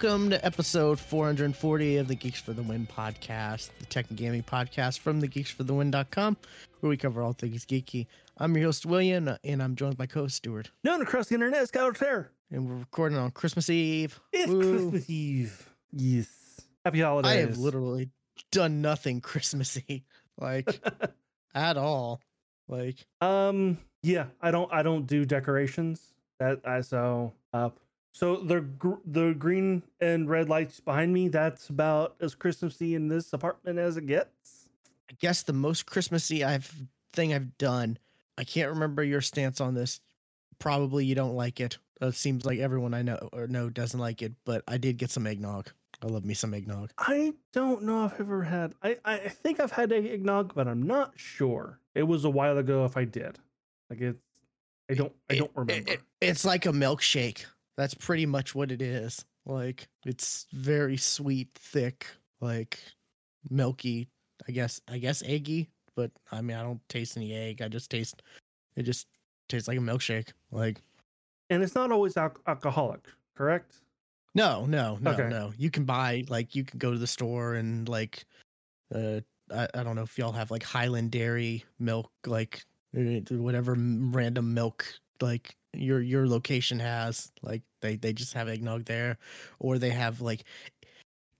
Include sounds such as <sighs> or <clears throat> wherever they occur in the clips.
Welcome to episode 440 of the Geeks for the Win podcast, the tech and gaming podcast from the geeksforthewin.com, where we cover all things geeky. I'm your host, William, and I'm joined by co host Stuart. Known across the internet, Skylar Terror. And we're recording on Christmas Eve. It's Woo. Christmas Eve. Yes. Happy holidays. I have literally done nothing Christmassy, like <laughs> at all. Like, Um. Yeah. I don't. I don't do decorations. That I so. Uh. So the gr- the green and red lights behind me. That's about as Christmassy in this apartment as it gets. I guess the most Christmassy I've thing I've done. I can't remember your stance on this. Probably you don't like it. Uh, it seems like everyone I know or know doesn't like it, but I did get some eggnog. I love me some eggnog. I don't know if I've ever had. I I think I've had eggnog, but I'm not sure. It was a while ago if I did. Like it's. I don't. I don't it- remember. it- it's like a milkshake. That's pretty much what it is. Like it's very sweet, thick, like milky. I guess. I guess eggy, but I mean, I don't taste any egg. I just taste. It just tastes like a milkshake. Like and it's not always al- alcoholic, correct? no, no, no, Okay. no. You can buy like you can go to the store and like, uh, I, I don't know if y'all have like Hiland Dairy milk, like uh, whatever random milk like your your location has like they they just have eggnog there or they have like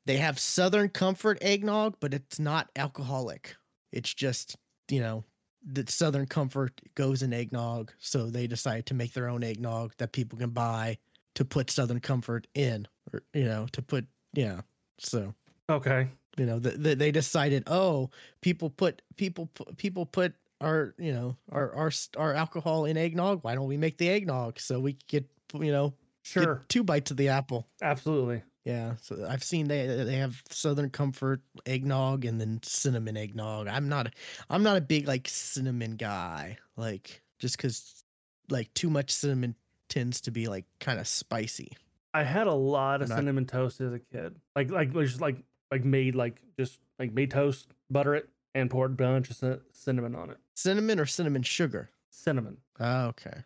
they have southern comfort eggnog but it's not alcoholic it's just you know the southern comfort goes in eggnog so they decide to make their own eggnog that people can buy to put southern comfort in or you know to put yeah so Okay. you know the, the, they decided oh people put people people put our you know our our our alcohol in eggnog why don't we make the eggnog so we get you know get Sure. two bites of the apple Absolutely. yeah so i've seen they they have southern comfort eggnog and then cinnamon eggnog i'm not a, i'm not a big like cinnamon guy like just because like too much cinnamon tends to be like kind of spicy I had a lot of Not- cinnamon toast as a kid. Like like just like like made like just like made toast, butter it, and poured a bunch of cin- cinnamon on it. cinnamon or cinnamon sugar Cinnamon. Oh, okay.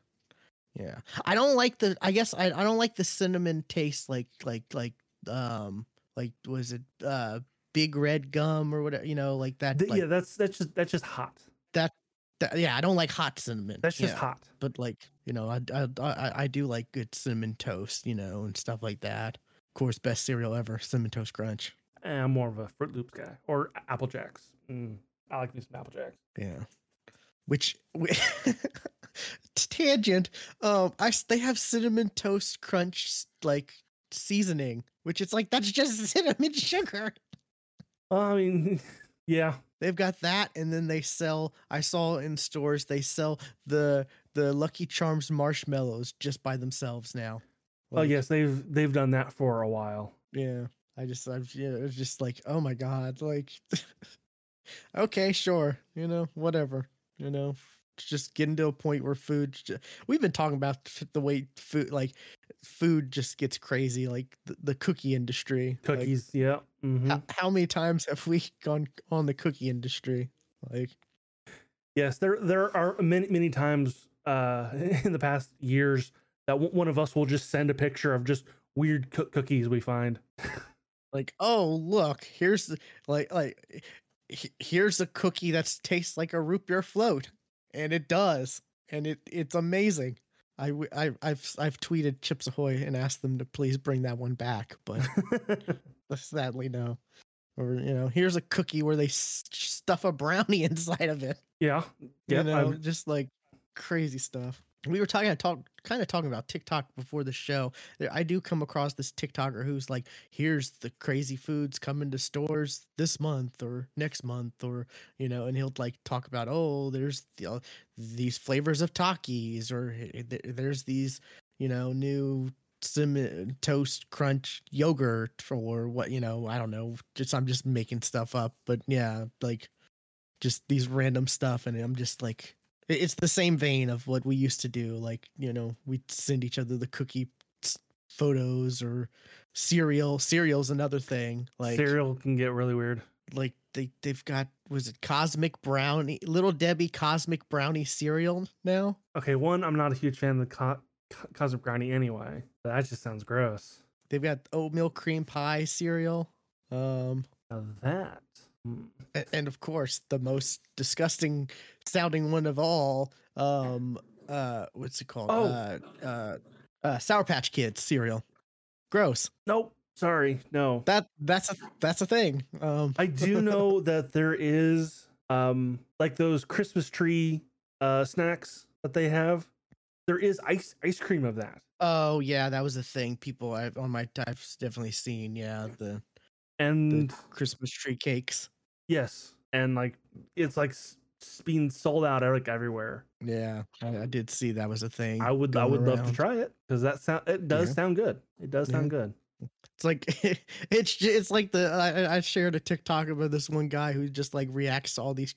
Yeah. I don't like the I guess I, I don't like the cinnamon taste like like like um like was it uh big red gum or whatever, you know, like that Th- like yeah, that's that's just that's just hot. that, yeah, I don't like hot cinnamon. That's just yeah, hot. But like, you know, I, I I I do like good cinnamon toast, you know, and stuff like that. Of course, best cereal ever, cinnamon toast crunch. And I'm more of a Fruit Loops guy or Apple Jacks. Mm, I like some Apple Jacks. Yeah. Which <laughs> tangent. Um, I they have cinnamon toast crunch like seasoning, which it's like that's just <laughs> cinnamon sugar. I mean, <laughs> yeah, They've got that, and then they sell. I saw in stores they sell the the Lucky Charms marshmallows just by themselves now. oh yes, they've they've done that for a while. yeah. I just, I've, yeah, it's just like, oh my god, like, okay, sure, you know, whatever, you know, it's just getting to a point where food. ju- We've been talking about the way food, like, food just gets crazy, like the, the cookie industry. like, Cookies, yeah. mhm. how, how many times have we <laughs> gone on the cookie industry? Like, Yes, there there are many many times uh, <laughs> in the past years that one of us will just send a picture of just weird coo- cookies we find. <laughs> like, oh look, here's the, like, like, here's a cookie that tastes like a root beer float, and it does, and it it's amazing. I, I I've I've tweeted Chips Ahoy and asked them to please bring that one back, but <laughs> sadly no. Or you know, here's a cookie where they s- stuff a brownie <laughs> inside of it. yeah, yeah. you know, I've- just like crazy stuff. We were talking, talk, kind of talking about TikTok before the show. I do come across this TikToker who's like, "Here's the crazy foods coming to stores this month or next month, or you know," and he'll like talk about, "Oh, there's the, uh, these flavors of Takis, or there's these, you know, new." cinnamon toast crunch yogurt or what you know i don't know just i'm just making stuff up but yeah like just these random stuff, and I'm just like, it's the same vein of what we used to do. Like you know, we'd send each other the cookie photos or cereal. Cereal's another thing. Like Cereal can get really weird. like they they've got was it cosmic brownie little debbie cosmic brownie cereal now Okay, one, I'm not a huge fan of the co- co- cosmic brownie anyway. That just sounds gross. they've got oatmeal cream pie cereal um Now that. And of course the most disgusting sounding one of all um uh what's it called Oh. uh uh uh sour patch kids cereal gross Nope. Sorry. No. that that's a that's a thing um I do <laughs> know that there is um like those Christmas tree uh snacks that they have. There is ice ice cream of that. oh yeah that was a thing people i on my i've definitely seen yeah the And christmas tree cakes yes, and like it's like being sold out like everywhere. Yeah, I, I did see that was a thing. I would I would love to try it because that sound it does Yeah. sound good. It does Yeah. sound good. It's like <laughs> it's ju- it's like the I, I shared a TikTok about this one guy who just like reacts to all these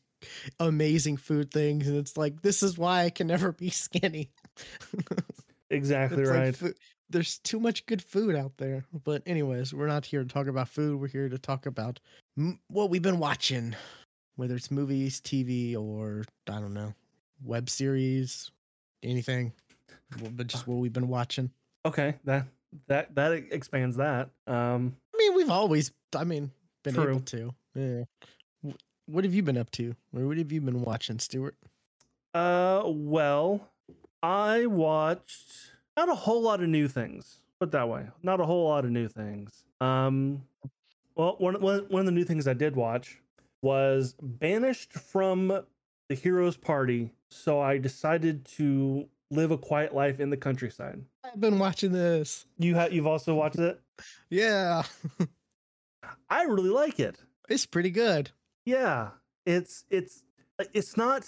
amazing food things, and it's like this is why I can never be skinny. <laughs> Exactly It's like right. foo- there's too much good food out there. But anyways, we're not here to talk about food. We're here to talk about m- what we've been watching, whether it's movies, TV, or I don't know, web series, anything. But just what we've been watching. Okay, that that that expands that. Um, I mean, we've always, I mean, been True. able to. Yeah. What have you been up to? Or what have you been watching, Stuart? uh, well, I watched not a whole lot of new things. Put that way, not a whole lot of new things. Um, well, one one one of the new things I did watch was banished from the heroes party, so I decided to live a quiet life in the countryside. I've been watching this. You have you've also watched it. <laughs> Yeah. I really like it. It's pretty good. Yeah, it's it's it's not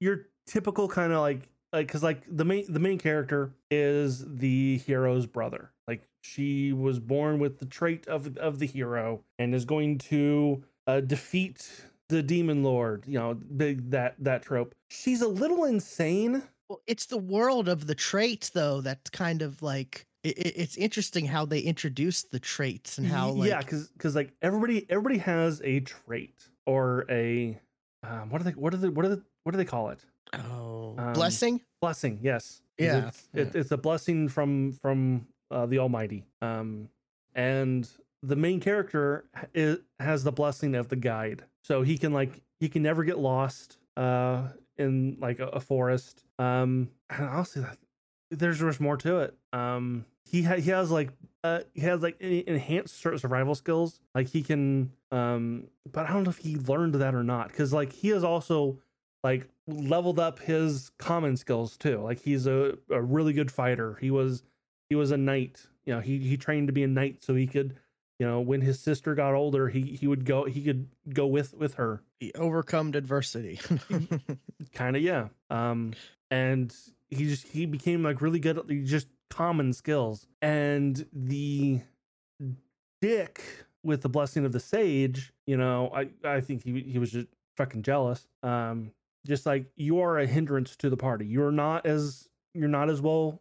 your typical kind of like like because like the main the main character is the hero's brother. Like she was born with the trait of of the hero and is going to uh, defeat the demon lord. You know, big that that trope. She's a little insane. Well, it's the world of the traits, though, that's kind of like, it, it- it's interesting how they introduce the traits and how, like, yeah, because because like everybody everybody has a trait or a um, what are they what are they what are they what do they call it? Oh, um, blessing? blessing Yes. Yeah, it's, it, it's a blessing from from uh, the almighty. Um and the main character is, has the blessing of the guide. So he can like he can never get lost uh in like a, a forest. Um and honestly that- there's there's more to it. Um he ha- he has like uh he has like enhanced sur- survival skills. Like he can um but i don't know if he learned that or not because like he is also like leveled up his common skills too. Like he's a, a really good fighter. He was he was a knight. You know, he he trained to be a knight so he could, you know, when his sister got older, he he would go he could go with with her. He overcome adversity. <laughs> Kind of yeah. Um and he just he became like really good at just common skills. And the dick with the blessing of the sage, you know, I I think he he was just fucking jealous. Um just like you are a hindrance to the party. You're not as you're not as well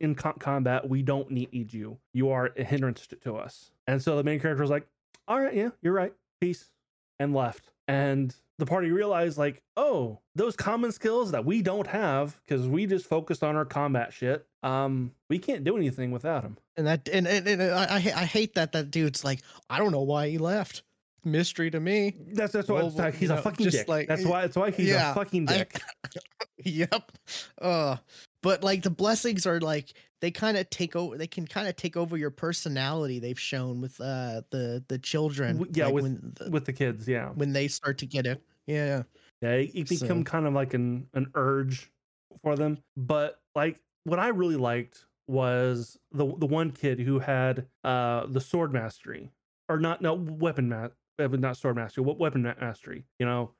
in co- combat. We don't need you. You are a hindrance to, to us. And so the main character was like, "All right, yeah, you're right. Peace," and left. And the party realized, like, oh, those common skills that we don't have because we just focused on our combat shit. Um, we can't do anything without him. and that, and, and, and I, I I hate that that dude's like, I don't know why he left. Mystery to me. That's that's why Well, he's a know, fucking dick. like- that's why that's why he's Yeah, a fucking I- dick. <laughs> yep. Uh, but like the blessings are like they kind of take over. They can kind of take over your personality. They've shown with uh the the children. Yeah, like, with- when the, with the kids. Yeah, when they start to get it. Yeah. yeah, it, it become So- kind of like an an urge for them. But like what I really liked was the the one kid who had uh the sword mastery or not no weapon ma- not sword mastery what weapon mastery you know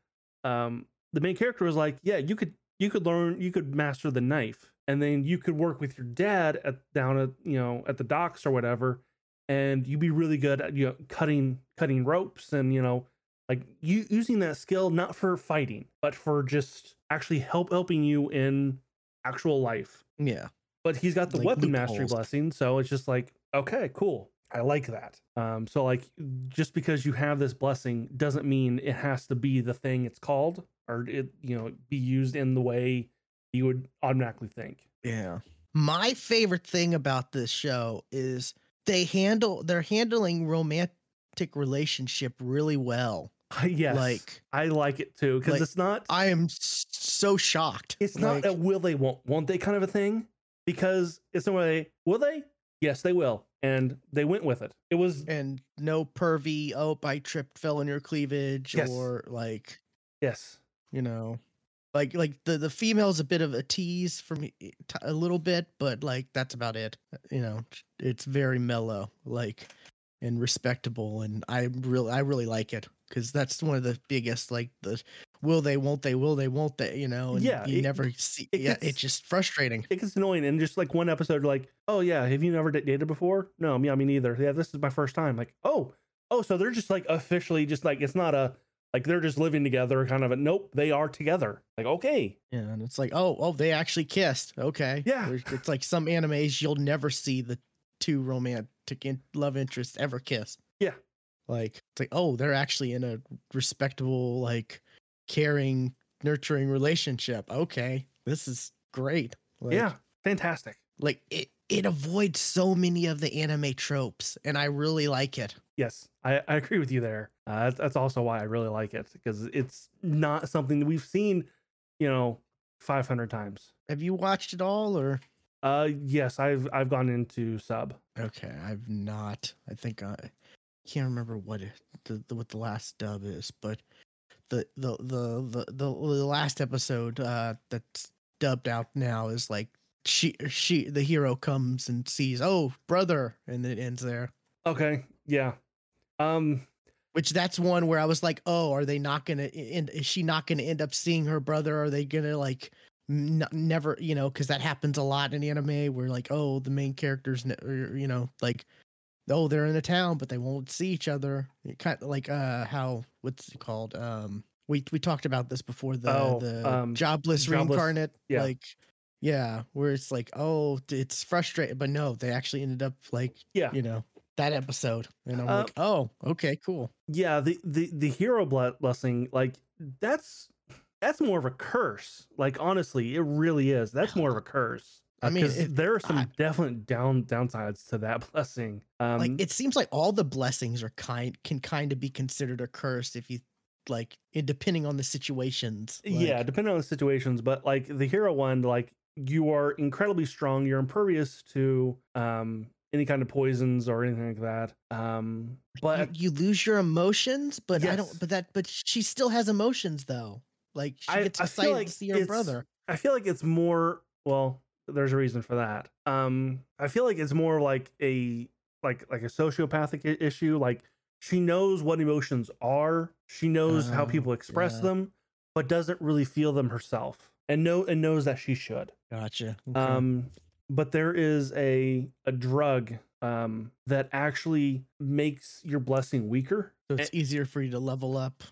um the main character was like yeah you could you could learn you could master the knife and then you could work with your dad at down at you know at the docks or whatever and you'd be really good at you know cutting cutting ropes and you know like you using that skill not for fighting, but for just actually help helping you in actual life. Yeah. But he's got the Like weapon mastery blessing, so it's just like okay, cool. I like that. Um, so like just because you have this blessing doesn't mean it has to be the thing it's called or it you know be used in the way you would automatically think. Yeah. My favorite thing about this show is they handle they're handling romantic relationship really well. <laughs> yes, Like I like it too because like, it's not I am so shocked. it's not Like, a will they won't won't they kind of a thing because it's not way will they yes they will and they went with it. It was and no pervy. Oh, I tripped, fell in your cleavage, Yes. or like yes you know, like like the the female's a bit of a tease for me, eh, t- a little bit, but like that's about it. Uh, you know, it's very mellow, like and respectable, and I really I really like it because that's one of the biggest like the will they won't they will they won't they you know and Yeah, you it- never see it yeah gets- it's just frustrating. it gets annoying and just like one episode like oh yeah have you never dated before? No yeah me neither. Yeah this is my first time. Like oh oh so they're just like officially just like it's not a like they're just living together kind of a nope they are together. Like okay. Yeah and it's like oh oh they actually kissed. Okay. Yeah. It's like some animes you'll never see the two romantic in- love interests ever kiss. Like it's like oh they're actually in a respectable like caring nurturing relationship okay this is great like, yeah fantastic. like it it avoids so many of the anime tropes and i really like it. Yes i, I agree with you there. Uh, that's, that's also why i really like it because it's not something that we've seen you know 500 times. Have you watched it all or? Uh yes i've i've gone into sub. Okay i've not. I think i can't remember what it, the, the what the last dub is but the the the the the, last episode uh that's dubbed out now is like she she the hero comes and sees oh brother and it ends there. Okay yeah. Um which that's one where i was like oh are they not gonna end is she not gonna end up seeing her brother? Are they gonna like n- never you know because that happens a lot in anime where like oh the main characters ne- or, you know like oh they're in a town but they won't see each other. It kind of like uh how what's it called? Um we we talked about this before the Oh, the um, jobless, Jobless- reincarnate yeah. like yeah where it's like oh it's frustrating but no they actually ended up like yeah. you know that episode. And i'm Uh, like oh okay cool. yeah the the the hero blessing like that's that's more of a curse. Like honestly it really is. That's more of a curse I mean, it- there are some I- definite down downsides to that <laughs> blessing. Um like it seems like all the blessings are kind can kind of be considered a curse if you like it, depending on the situations yeah depending on the situations but like the hero one like you are incredibly strong you're impervious to um any kind of poisons or anything like that um but you, you lose your emotions but i don't but that but she still has emotions though. Like she I- gets I excited like to see her brother. I feel like it's more well, there's a reason for that. Um I feel like it's more like a like like a sociopathic I- issue like she knows what emotions are, she knows how Oh, people express yeah. them, but doesn't really feel them herself. And know and knows that she should. gotcha okay. Um but there is a a drug um that actually makes your blessing weaker. so it's easier for you to level up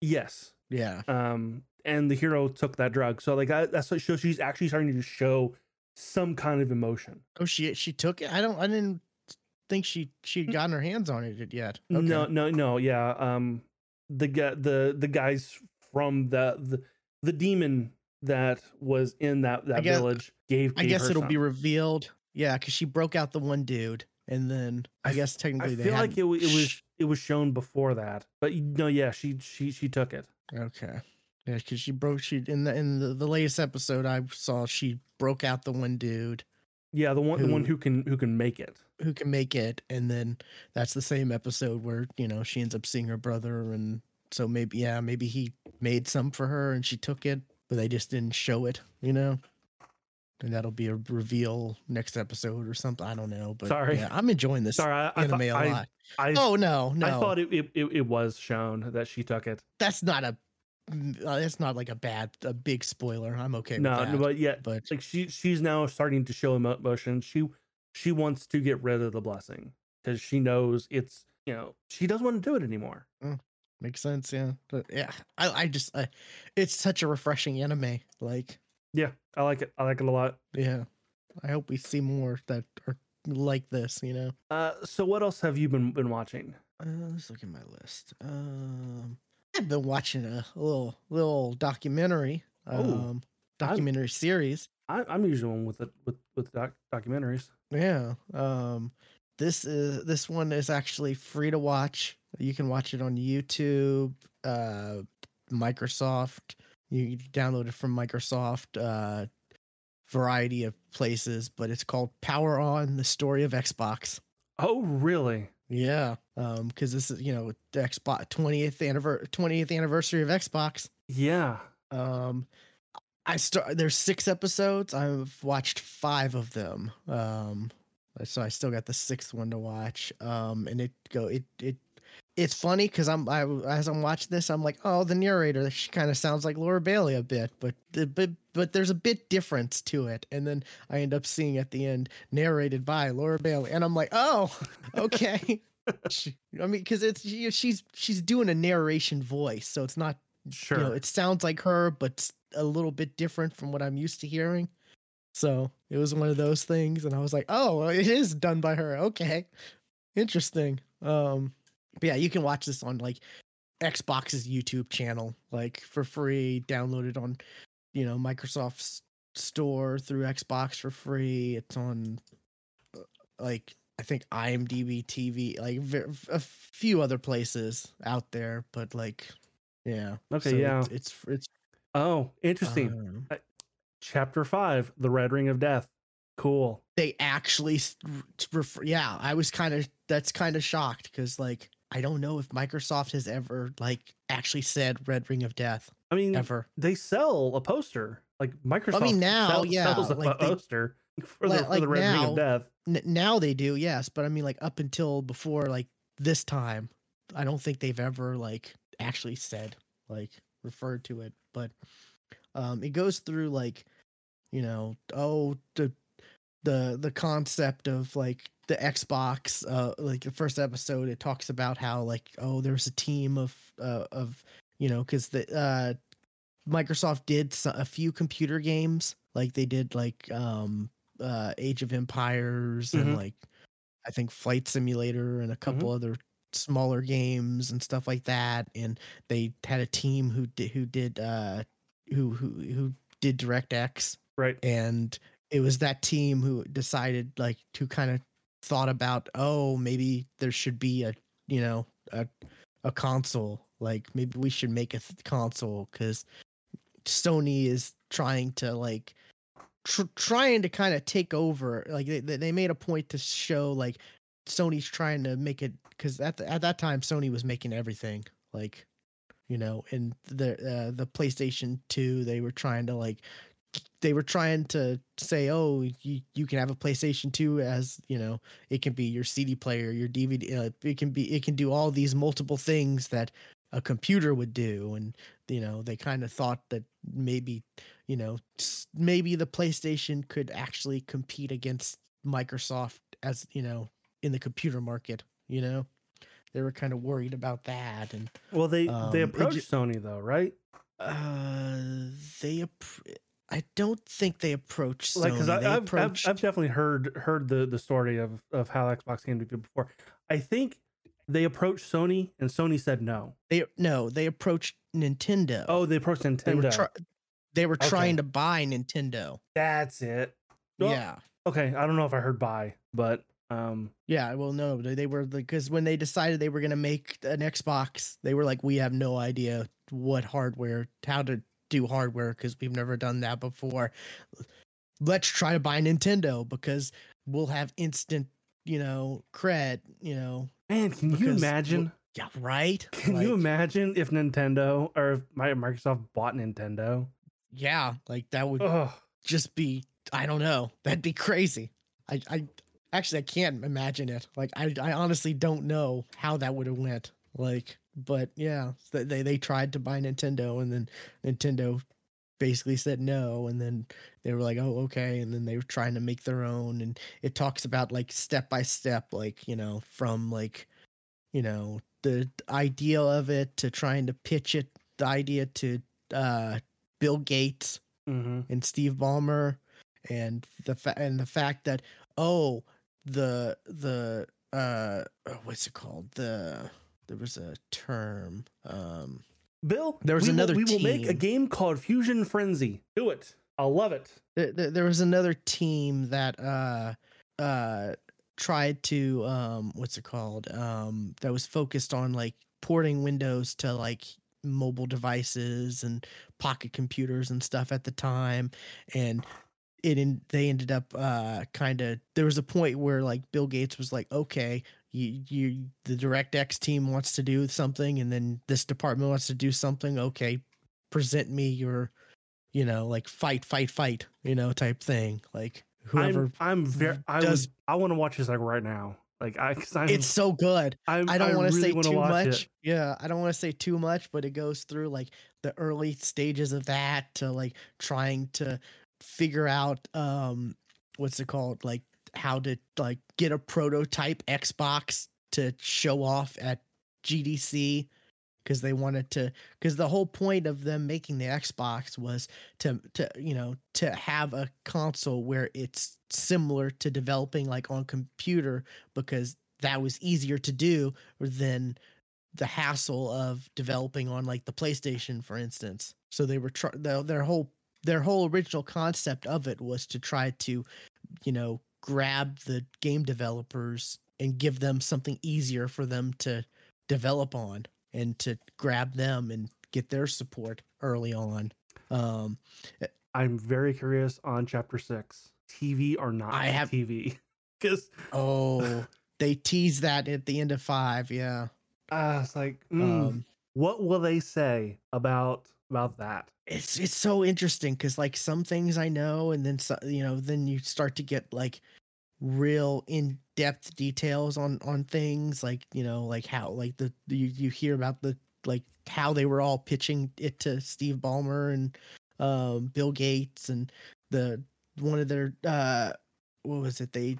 Yes. yeah um and the hero took that drug so like I, that's what so she's actually starting to show some kind of emotion oh she she took it i don't i didn't think she she'd gotten her hands on it yet okay. no no no yeah um the the the guys from the the, the demon that was in that that guess- village gave, i guess it'll some. be revealed yeah because she broke out the one dude and then I guess i technically they feel like it, it was it was shown before that but no yeah she she she took it Okay. Yeah, because she broke she in the in the, the latest episode I saw she broke out the one dude yeah the one the one Who- who can who can make it who can make it, and then that's the same episode where you know she ends up seeing her brother, and so maybe yeah maybe he made some for her and she took it, but they just didn't show it, you know. And that'll be a reveal next episode or something. I don't know, but Sorry. yeah, I'm enjoying this sorry i I, anime thought- a I, lot. I, oh no, no, I thought it, it, it, was shown that she took it that's not a uh, that's not like a bad a big spoiler. I'm okay no, with that. no, but yeah, but like she she's now starting to show emotion. She she wants to get rid of the blessing because she knows it's you know she doesn't want to do it anymore. makes sense. Yeah, but yeah, I, I just, I, it's such a refreshing anime. Like, Yeah, I like it. I like it a lot. yeah, I hope we see more that are like this. You know. Uh, so what else have you been been watching? Uh, let's look at my list. Um, I've been watching a little little documentary. Oh, Um, documentary series. I, I'm usually one with it with with doc, documentaries. Yeah. Um, this is this one is actually free to watch. You can watch it on YouTube, uh, Microsoft. You download it from Microsoft. Uh, variety of places, but it's called Power On: The Story of Xbox. Oh, really? Yeah. Um, because this is you know Xbox 20th anniversary 20th anniversary of Xbox. Yeah. Um, I start. There's six episodes. I've watched five of them. Um, so I still got the sixth one to watch. Um, and it go it it it's funny because I'm I as I'm watching this, I'm like, oh, the narrator she kind of sounds like Laura Bailey a bit, but the but but there's a bit difference to it. And then I end up seeing at the end narrated by Laura Bailey, and I'm like, oh, <laughs> okay. <laughs> She- I mean, because it's she, she's she's doing a narration voice, so it's not Sure. you know, it sounds like her, but a little bit different from what I'm used to hearing. So it was one of those things, and I was like, "Oh, it is done by her. Okay, interesting." Um, but yeah, you can watch this on like Xbox's YouTube channel, like for free. Download it on, you know, Microsoft's store through Xbox for free. It's on, uh, like I think IMDb TV, like a few other places out there, but like, yeah. Okay, so yeah. It's it's, it's oh, interesting. um, Chapter five, the Red Ring of Death. Cool. they actually s- r- t- refer, yeah i was kind of that's kind of shocked because like i don't know if microsoft has ever like actually said red ring of death I mean, ever they sell a poster. Like Microsoft I mean, now, sell- yeah, sells a like they- poster <laughs> for, Like- the, for the Red Ring of Death. N- now they do yes but i mean like up until before like this time i don't think they've ever like actually said like referred to it but um it goes through like you know oh the the the concept of like the xbox uh like the first episode it talks about how like oh there's a team of uh of you know because the uh microsoft did a few computer games like they did like um uh age of empires Mhm. and like i think flight simulator and a couple other smaller games and stuff like that and they had a team who did who did uh who who who did directx Right. and it was that team who decided like to kind of thought about oh maybe there should be a you know a a console like maybe we should make a th- console because sony is trying to like tr- trying to kind of take over like they, they made a point to show like sony's trying to make it because at, the, at that time sony was making everything like you know and the uh, the playstation 2 they were trying to like they were trying to say oh you, you can have a playstation 2 as you know it can be your cd player your dvd uh, it can be it can do all these multiple things that a computer would do and you know they kind of thought that maybe you know maybe the playstation could actually compete against microsoft as you know in the computer market you know they were kind of worried about that and Well, they Um, they approached ju- Sony though, right? uh they i don't think they approached Like, because They I've, I've I've definitely heard heard the the story of of how Xbox came to be before. I think they approached Sony and Sony said no. they no they approached nintendo Oh, they approached they Nintendo. were try- they were Okay. trying to buy nintendo That's it. Well, yeah Okay, I don't know if I heard buy, but um, Yeah, well, no, they they were because when they decided they were going to make an Xbox, they were like, we have no idea what hardware, how to do hardware because we've never done that before. Let's try to buy Nintendo because we'll have instant, you know, cred, you know. man, can you imagine? Yeah, right. Can you imagine if Nintendo or if Microsoft bought Nintendo? Yeah, like that would Oh, just be. I don't know. That'd be crazy. I, I actually I can't imagine it. Like I, I honestly don't know how that would have went. Like, but yeah, they they tried to buy Nintendo, and then Nintendo basically said no, and then they were like, oh okay, and then they were trying to make their own, and it talks about like step by step, like you know, from like you know the idea of it to trying to pitch it the idea to uh bill gates hmm and steve ballmer and the fa- and the fact that oh the the uh what's it called? The there was a term um Bill, There was we will- another we will make a game called Fusion Frenzy. Do it. I'll love it. there, there, there was another team that uh uh tried to um what's it called um that was focused on like porting windows to like mobile devices and pocket computers and stuff at the time and it in, they ended up uh kind of there was a point where like Bill Gates was like okay you you the DirectX team wants to do something and then this department wants to do something okay present me your you know like fight fight fight you know type thing like whoever I'm, I'm very. I does- would, I want to watch this like right now. Like I, cause I'm, it's so good I'm, I don't want to say too much. it. Yeah, I don't want to say too much, but it goes through like the early stages of that to like trying to figure out um what's it called? Like how to like get a prototype Xbox to show off at GDC because they wanted to because the whole point of them making the Xbox was to to you know to have a console where it's similar to developing like on computer because that was easier to do than the hassle of developing on like the PlayStation for instance. So they were their, their whole their whole original concept of it was to try to you know grab the game developers and give them something easier for them to develop on and to grab them and get their support early on um I'm very curious on chapter six. TV or not I have- TV? Because <laughs> oh they tease that at the end of five yeah uh, it's like, mm, um what will they say about about that? It's it's so interesting because like some things I know, and then so, you know, then you start to get like real in depth details on on things like you know like how like the you you hear about the like how they were all pitching it to Steve Ballmer and um Bill Gates and the one of their uh what was it? They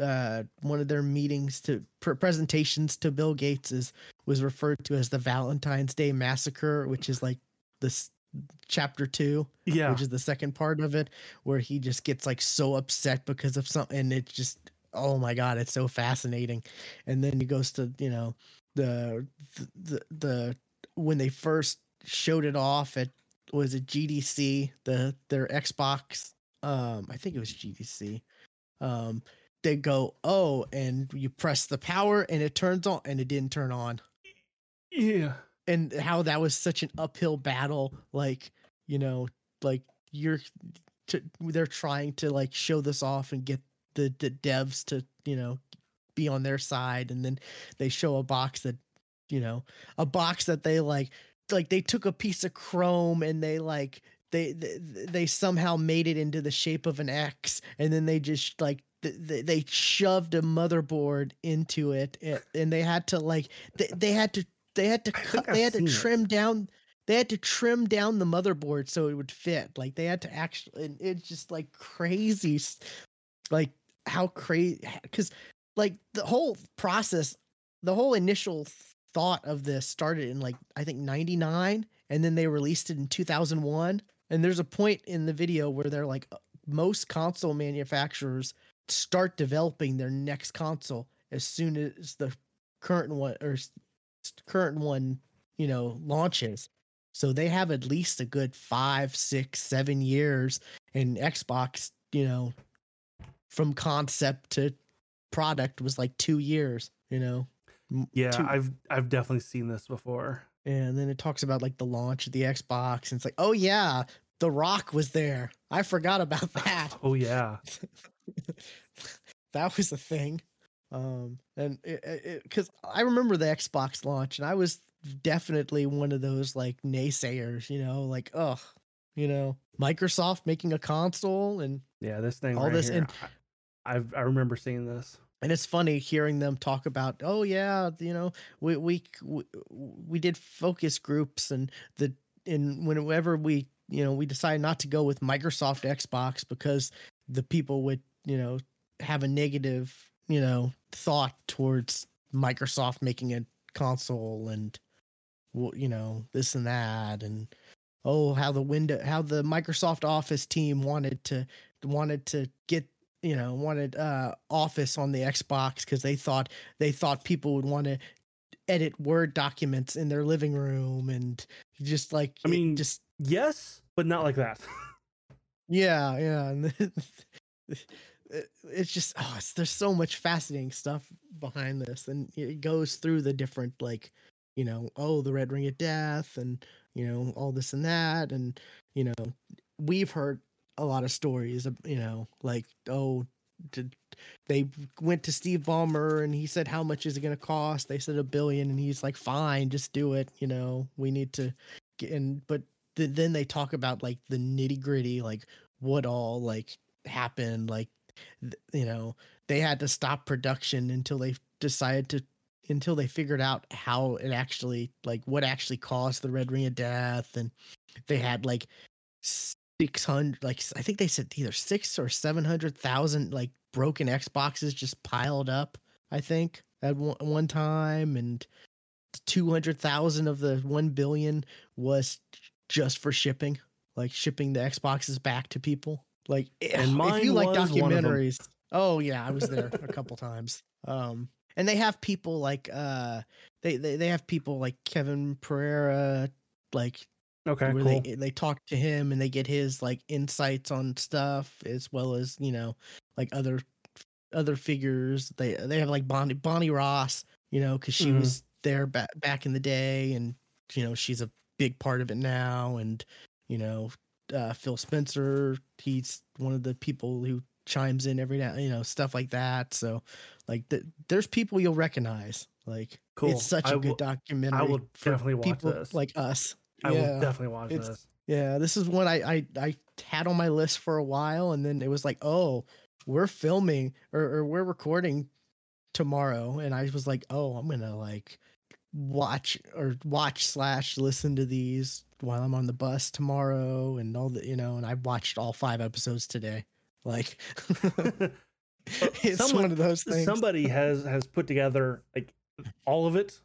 uh one of their meetings to pr- presentations to Bill Gates is was referred to as the Valentine's Day massacre which is like this chapter 2 Yeah, which is the second part of it where he just gets like so upset because of something and it just oh my god it's so fascinating. And then he goes to you know the the the when they first showed it off at was it GDC the their Xbox um I think it was GDC um they go oh and you press the power and it turns on and it didn't turn on. Yeah. And how that was such an uphill battle like you know like you're to, they're trying to like show this off and get the the devs to you know be on their side. And then they show a box that you know a box that they like like they took a piece of chrome and they like they they, they somehow made it into the shape of an x. And then they just like th- th- they shoved a motherboard into it and, and they had to like they, they had to they had to cut they had to it. trim down they had to trim down the motherboard so it would fit like they had to actually and it's just like crazy like how crazy because like the whole process the whole initial thought of this started in like i think 99 and then they released it in 2001 and there's a point in the video where they're like uh, most console manufacturers start developing their next console as soon as the current one or current one you know launches so they have at least a good five six seven years and xbox you know from concept to product was like two years you know Yeah, two- I've I've definitely seen this before. and then it talks about like the launch of the xbox and it's like oh yeah the rock was there i forgot about <laughs> that Oh yeah. <laughs> that was a thing um and because i remember the xbox launch and i was definitely one of those like naysayers you know like ugh you know microsoft making a console and Yeah, this thing All right this here. and- I, I've remember seeing this. and it's funny hearing them talk about oh yeah you know we we we, we did focus groups and the and whenever we you know we decided not to go with microsoft xbox because the people would you know have a negative you know thought towards microsoft making a console and you know this and that and oh how the window how the Microsoft Office team wanted to wanted to get you know wanted uh Office on the Xbox because they thought they thought people would want to edit Word documents in their living room and just like I mean, just Yes, but not like that. <laughs> yeah yeah <laughs> it- it's just oh it's, there's so much fascinating stuff behind this and it goes through the different like you know oh the red ring of death and you know all this and that and you know we've heard a lot of stories you know like oh did, they went to steve ballmer and he said how much is it going to cost? They said a billion and he's like fine just do it you know we need to get and but th- then they talk about like the nitty gritty like what all like happened like you know they had to stop production until they decided to until they figured out how it actually like what actually caused the red ring of death and they had like 600 like i think they said either six or 700,000 like broken xboxes just piled up i think at one, one time and 200,000 of the 1 billion was just for shipping like shipping the xboxes back to people like And if you like was one of 'em. documentaries oh yeah i was there a couple times um and they have people like uh they, they they have people like kevin pereira like Okay, where cool. they they talk to him and they get his like insights on stuff as well as you know like other other figures they they have like bonnie bonnie ross you know because she Mhm. was there back back in the day and you know she's a big part of it now and you know uh phil spencer he's one of the people who chimes in every now you know stuff like that so like th- there's people you'll recognize like Cool. it's such a I good will- documentary will for definitely watch people this. like us I yeah. will definitely watch this. yeah, this is one I, I I had on my list for a while, and then it was like, oh, we're filming or, or we're recording tomorrow, and I was like, oh, I'm gonna like watch or watch slash listen to these while I'm on the bus tomorrow, and all the you know, and I've watched all five episodes today. Like, <laughs> <laughs> it's someone- one of those things. Somebody has has put together like all of it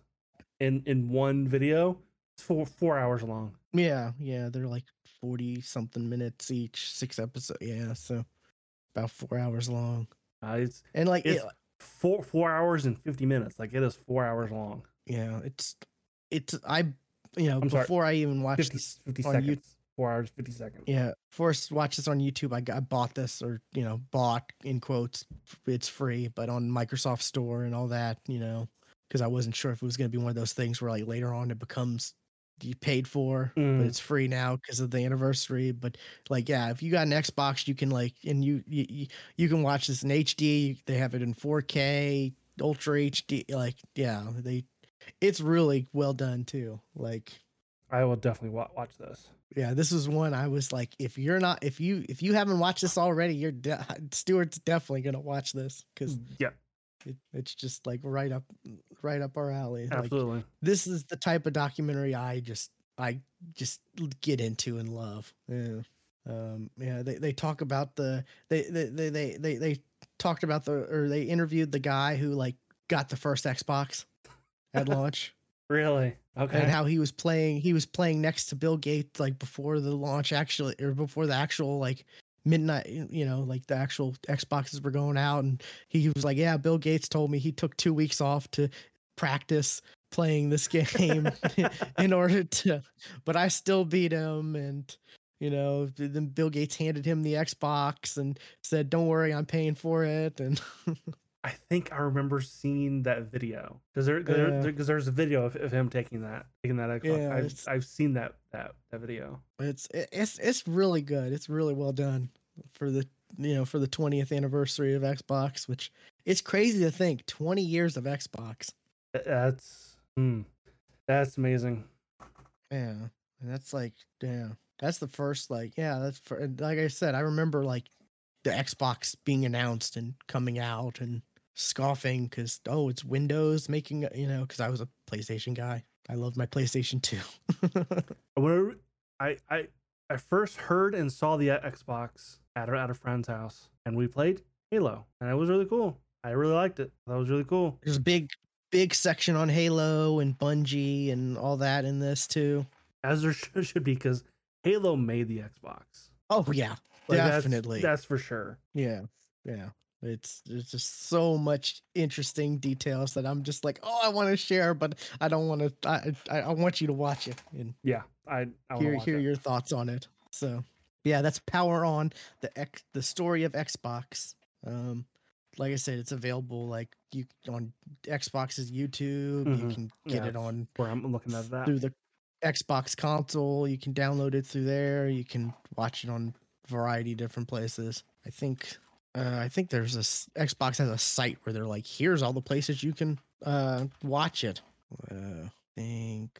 in in one video. It's four four hours long. Yeah, yeah, they're like forty something minutes each, six episodes. Yeah, so about four hours long, Uh, it's and like it, It's- four four hours and fifty minutes. Like it is four hours long. Yeah it's it's i you know I'm sorry, before i even watched 50, this 50 on seconds. you Four hours, fifty seconds. yeah first watch this on youtube I, got, I bought this or you know bought in quotes it's free but on microsoft store and all that you know because i wasn't sure if it was going to be one of those things where like later on it becomes you paid for Mm. but it's free now because of the anniversary but like yeah if you got an xbox you can like and you, you- you can watch this in hd they have it in 4k ultra hd like yeah they it's really well done too. Like I will definitely wa- watch this. yeah this is one i was like if you're not if you if you haven't watched this already you're de- <laughs> stuart's definitely gonna watch this because Yeah, it, it's just like right up right up our alley. Like absolutely. this is the type of documentary i just i just get into and love. Yeah. Um yeah they, they talk about the they they, they they they they talked about the or they interviewed the guy who like got the first xbox at launch Really? Okay. and how he was playing he was playing next to bill gates like before the launch actually or before the actual like midnight you know like the actual xboxes were going out and he was like yeah bill gates told me he took two weeks off to practice playing this game <laughs> in order to but i still beat him and you know then bill gates handed him the xbox and said don't worry i'm paying for it and <laughs> I think I remember seeing that video because there because Yeah. there, there's a video of, of him taking that taking that Xbox. Yeah, I've I've seen that that that video. It's it's it's really good. It's really well done for the you know for the 20th anniversary of Xbox, which it's crazy to think 20 years of Xbox. That's hmm, that's amazing. Yeah, and that's like damn. That's the first like yeah. That's for like I said. I remember like the Xbox being announced and coming out and scoffing because oh it's Windows making you know because I was a PlayStation guy. I loved my PlayStation 2. <laughs> When I I I first heard and saw the uh, Xbox at a, at a friend's house, and we played Halo, and it was really cool. I really liked it. That was really cool. there's a big big section on Halo and Bungie and all that in this too. As there <laughs> should, be, because Halo made the Xbox. Oh yeah, Like, that's- definitely. That's, for sure. yeah, yeah. It's there's just so much interesting details that I'm just like, oh, I want to share, but I don't want to. I, I I want you to watch it and Yeah. I, I hear hear it. your thoughts on it. So yeah, that's Power On the X the story of Xbox. Um, like I said, it's available like you on Xbox's YouTube. You Mhm. can Yeah, get it on where I'm looking at that. through the Xbox console. You can download it through there. You can watch it on a variety of different places. I think uh, I think there's a s- Xbox has a site where they're like, here's all the places you can uh, watch it. Uh, I think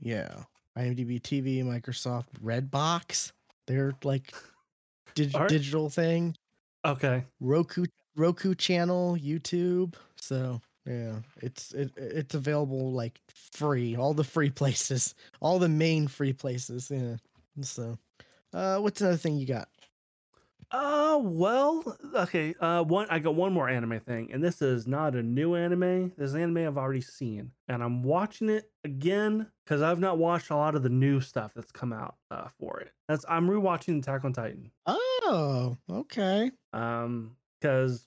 yeah, IMDb TV, Microsoft Redbox. They're like <laughs> dig- Alright. digital thing. Okay. Roku Roku channel, YouTube. So yeah, it's it it's available like free, all the free <laughs> places, all the main free places. Yeah. So, uh, what's another thing you got? Uh well, okay. Uh one I got one more anime thing, and this is not a new anime. This is an anime I've already seen. And I'm watching it again because I've not watched a lot of the new stuff that's come out uh, for it. That's I'm rewatching Attack on Titan. Oh, okay. Um because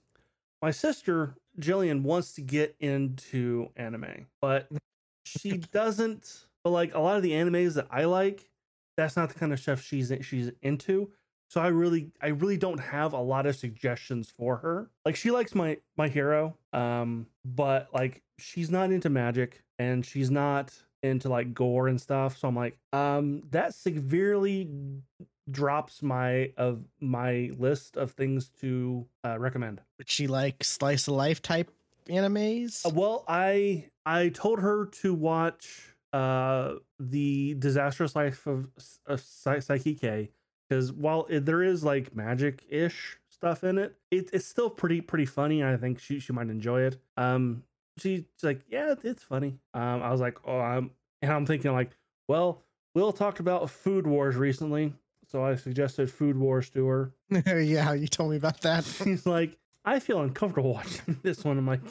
my sister Jillian wants to get into anime, but <laughs> she doesn't but like a lot of the animes that I like, that's not the kind of stuff she's she's into. So I really I really don't have a lot of suggestions for her. Like she likes my my hero, um, but like she's not into magic and she's not into like gore and stuff. So I'm like, um, that severely drops my of my list of things to uh, recommend. Would she like slice of life type animes? Uh, well, I I told her to watch uh the disastrous life of, of Saiki K because while it, there is like magic ish stuff in it, it, it's still pretty pretty funny. and I think she she might enjoy it. Um, she's like, yeah, it's funny. Um, I was like, oh, I'm and I'm thinking like, well, Will talked about Food Wars recently, so I suggested Food Wars to her. yeah, you told me about that. <laughs> She's like, I feel uncomfortable <laughs> watching this one. I'm like,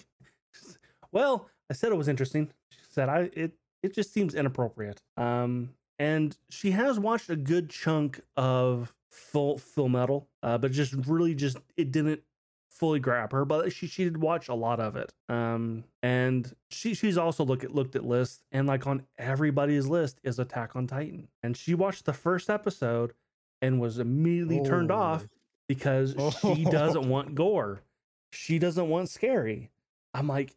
well, I said it was interesting. She said I it it just seems inappropriate. Um, and she has watched a good chunk of full full metal, uh, but just really just it didn't fully grab her. But she she did watch a lot of it. Um, and she she's also looked at looked at lists, and like on everybody's list is Attack on Titan, and she watched the first episode and was immediately turned off Oh. because <laughs> she doesn't want gore. She doesn't want scary. I'm like,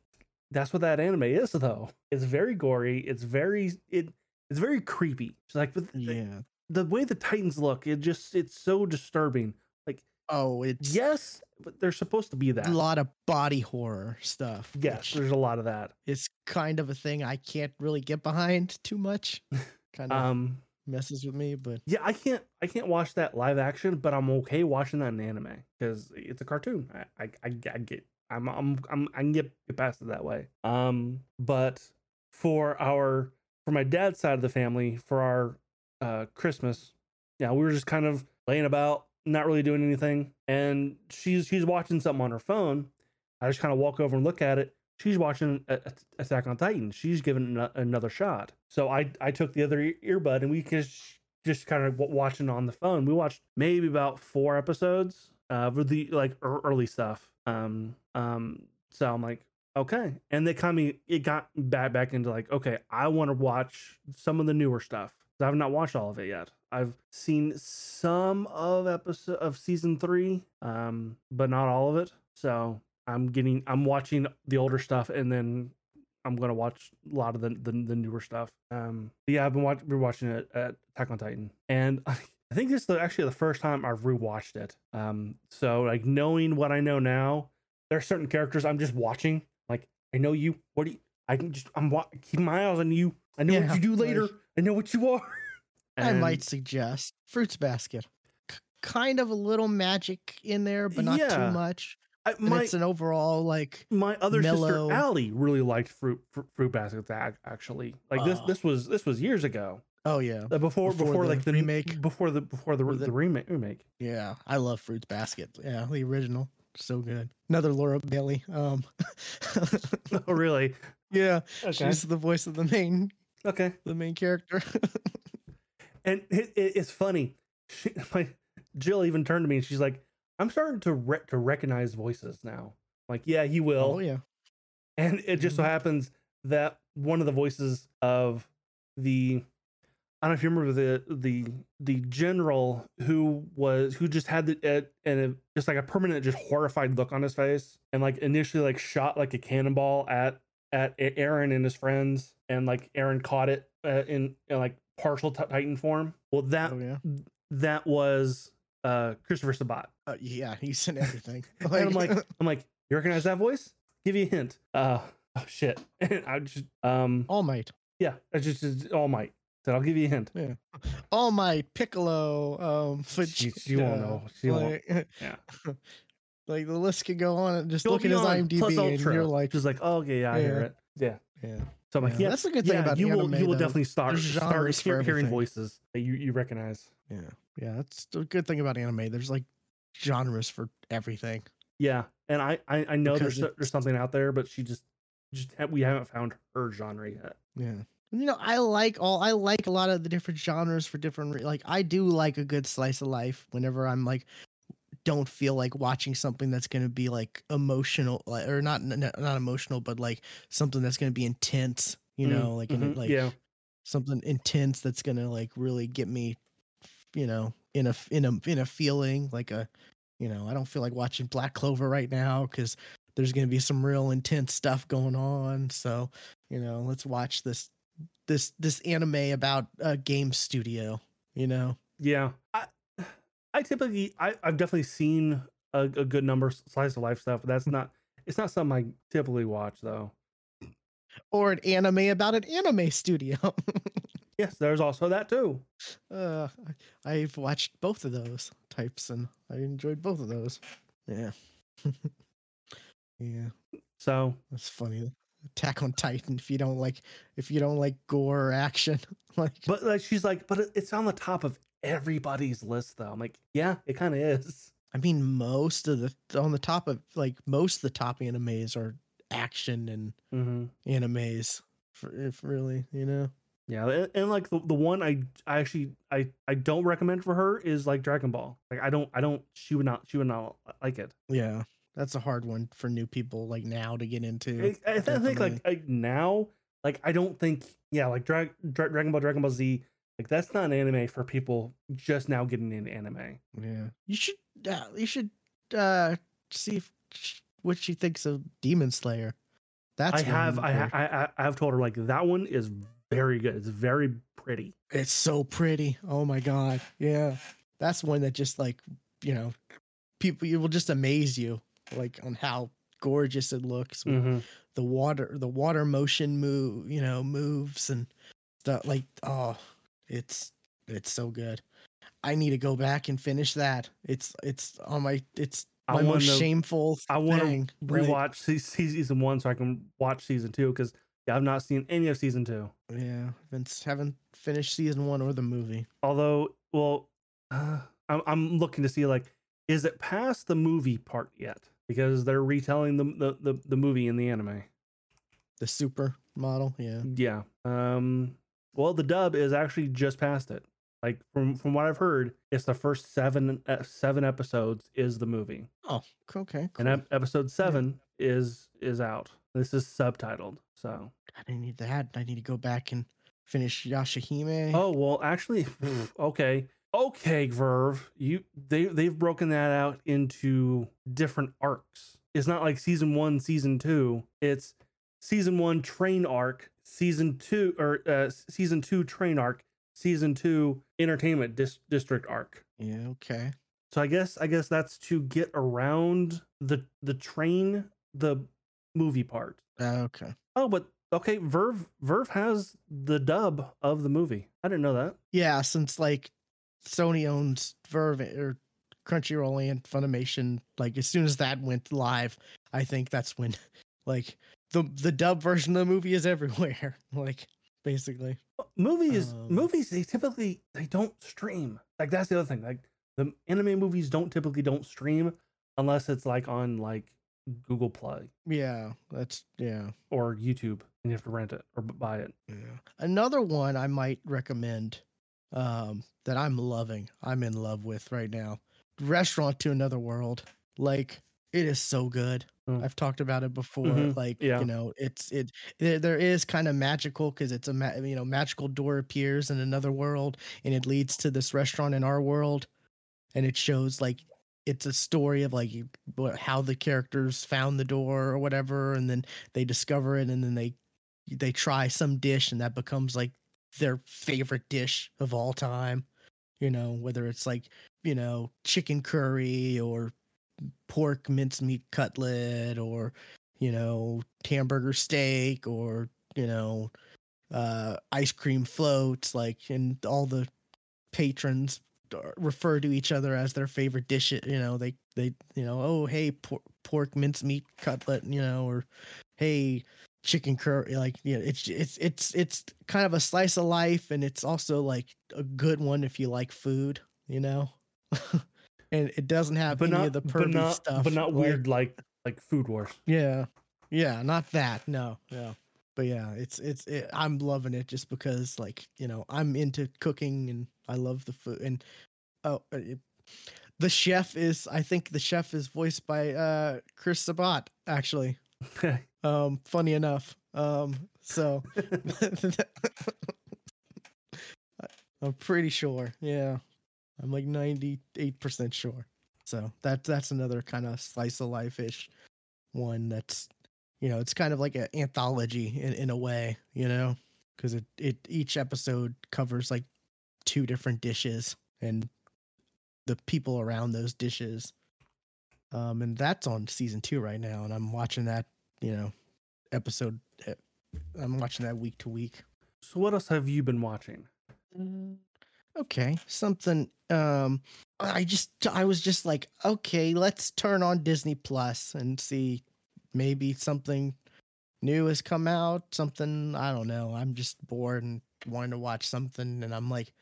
that's what that anime is though. It's very gory. It's very it it's very creepy. She's like, the, Yeah. the way the Titans look, it just it's so disturbing. Like, Oh, it's yes, but they're supposed to be that. a lot of body horror stuff. yes, there's a lot of that. is kind of a thing I can't really get behind too much. <laughs> Kind of Um messes with me, but yeah, I can't I can't watch that live action, but I'm okay watching that in anime because it's a cartoon. I I, I, I get I'm I'm I'm I can get, get past it that way. Um, but for our for my dad's side of the family for our uh Christmas, yeah, we were just kind of laying about, not really doing anything, and she's she's watching something on her phone. I just kind of walk over and look at it. She's watching Attack on Titan. She's giving another shot. So I I took the other earbud and we just just kind of watching on the phone. We watched maybe about four episodes uh with the like early stuff. Um um so I'm like okay, and they kind of it got back back into like okay, I want to watch some of the newer stuff. I've not watched all of it yet. I've seen some of episode of season three, um, but not all of it. So I'm getting I'm watching the older stuff and then I'm gonna watch a lot of the the, the newer stuff. Um, yeah, I've been watching been watching it at Attack on Titan, and I, <laughs> I think this is actually the first time I've rewatched it. Um, so like knowing what I know now, there are certain characters I'm just watching. I know you. What do you? I can just I'm keeping my eyes on you. I know Yeah, what you do later. like- I know what you are. <laughs> I might suggest Fruits Basket. Kind of a little magic in there, but not Yeah. too much. I, my it's an overall like my other mellow- sister Allie really liked fruit fruit, fruit basket ac- actually like this Ah. this was this was years ago oh yeah. Uh, before Before before, the like the remake? before the before the, the, the- remake remake Yeah. I love Fruits Basket. Yeah, the original. So good. Another Laura Bailey. Um, <laughs> oh, really? yeah, Okay. she's the voice of the main Okay. the main character. <laughs> And it, it, it's funny. She, <laughs> my, Jill even turned to me and she's like, "I'm starting to re- to recognize voices now." I'm like, yeah, you will. oh yeah. And it just so Mhm. happens that one of the voices of the I don't know if you remember the the the general who was who just had the and a, just like a permanent just horrified look on his face and like initially like shot like a cannonball at at Eren and his friends and like Eren caught it uh, in, in like partial t- Titan form. Well, that Oh yeah. that was uh Christopher Sabat. Uh, yeah, he's <laughs> in everything. And I'm like, <laughs> I'm like, you recognize that voice? Give you a hint. Uh, <laughs> oh shit. I just, um, All Might. yeah, I just, just All Might. Said I'll give you a hint. All my Piccolo, um, <laughs> She, she won't know. She won't. like, <laughs> Yeah. like the list can go on and just Go look at his beyond, IMDb plus and Ultra. you're like, just like, oh, okay, yeah, I hear it. Yeah. yeah, So I'm like, Yeah, yeah, that's the good thing yeah, about you will, anime, you will though. definitely start, start hear- hearing voices that you, you recognize. yeah, yeah. That's the good thing about anime. There's like genres for everything. Yeah. And I, I, I know Because there's, there's something out there, but she just, just, we haven't found her genre yet. Yeah. You know, I like all I like a lot of the different genres for different re- like I do like a good slice of life whenever I'm like don't feel like watching something that's going to be like emotional like, or not n- not emotional but like something that's going to be intense, you Mm, know, like in mhm, like yeah. something intense that's going to like really get me you know, in a in a in a feeling like a you know, I don't feel like watching Black Clover right now cuz there's going to be some real intense stuff going on. So, you know, let's watch this this this anime about a game studio, you know. Yeah, I, I typically, I, I've definitely seen a, a good number of slice of life stuff. But that's not, it's not something I typically watch though. Or an anime about an anime studio. <laughs> Yes, there's also that too. uh, I've watched both of those types and I enjoyed both of those. Yeah. <laughs> yeah, So that's funny. Attack on Titan if you don't like if you don't like gore or action. <laughs> like But like she's like, but it's on the top of everybody's list though. I'm like, yeah, it kind of is. I mean most of the on the top of like most of the top animes are action and hmm animes for if really, you know. Yeah, and, and like the, the one I I actually I I don't recommend for her is like Dragon Ball. Like I don't I don't she would not she would not like it. Yeah, that's a hard one for new people like now to get into. I, I, think like, like now like I don't think yeah like Dra- Dra- Dragon Ball Dragon Ball Z like that's not an anime for people just now getting into anime. Yeah, you should uh, you should uh see if, what she thinks of Demon Slayer. That's I have I, ha- I I I have told her like that one is very good. It's very pretty. It's so pretty. Oh my god. Yeah, that's one that just like you know people it will just amaze you like on how gorgeous it looks with Mhm. the water the water motion move you know moves and stuff like oh it's it's so good i need to go back and finish that it's it's on my it's my most wanna- shameful I want to rewatch se- season one so I can watch season two because yeah, I've not seen any of season two. yeah haven't haven't finished season one or the movie Although, well, uh, <sighs> I'm I'm looking to see like, is it past the movie part yet? Because they're retelling the the the, the movie in the anime. the super model yeah Yeah. Um. Well, the dub is actually just past it. Like from from what I've heard, it's the first seven uh, seven episodes is the movie, oh okay and ep- episode seven is is out. This is subtitled, so. i didn't need that i need to go back and finish yashahime Oh well, actually, <laughs> okay, okay, VRV, you they they've broken that out into different arcs. It's not like season one, season two. It's season one train arc, season two or uh, season two train arc, season two entertainment dis- district arc. yeah okay So I guess I guess that's to get around the the train the movie part. uh, okay Oh, but okay, VRV VRV has the dub of the movie. I didn't know that. Yeah, since like Sony owns VRV or Crunchyroll and Funimation, like as soon as that went live, I think that's when <laughs> like the the dub version of the movie is everywhere. <laughs> Like basically. movies Um, movies they typically they don't stream like that's the other thing like the anime movies don't typically don't stream unless it's like on like Google Play Yeah, that's yeah. or YouTube and you have to rent it or buy it. Yeah. Another one I might recommend um that I'm loving. I'm in love with right now. Restaurant to Another World. Like it is so good. Mm. I've talked about it before. Mhm, Like yeah. you know, it's it there, there is kind of magical because it's a ma- you know magical door appears in another world and it leads to this restaurant in our world, and it shows like it's a story of like how the characters found the door or whatever, and then they discover it and then they they try some dish and that becomes like their favorite dish of all time. You know, whether it's like you know chicken curry or pork mincemeat cutlet or you know hamburger steak or you know uh ice cream floats like and all the patrons refer to each other as their favorite dish you know they they you know oh hey por- pork mincemeat cutlet you know or hey chicken curry like you know it's it's it's it's kind of a slice of life and it's also like a good one if you like food you know? <laughs> And it doesn't have But any not of the but pervy not stuff but not weird like like Food Wars. yeah. Yeah not that no yeah but yeah it's it's it, i'm loving it just because like you know i'm into cooking and i love the food and oh uh, it, the chef is i think the chef is voiced by uh chris sabat actually <laughs> um funny enough. Um so <laughs> i'm pretty sure. Yeah. I'm like 98% sure. So that that's another kind of slice of life ish one that's you know it's kind of like an anthology in, in a way you know? Because it, it each episode covers like two different dishes and the people around those dishes. Um and that's on season two right now and i'm watching that you know episode eh, i'm watching that week to week. So what else have you been watching? okay something um i just i was just like okay let's turn on disney plus and see maybe something new has come out something i don't know i'm just bored and wanting to watch something and i'm like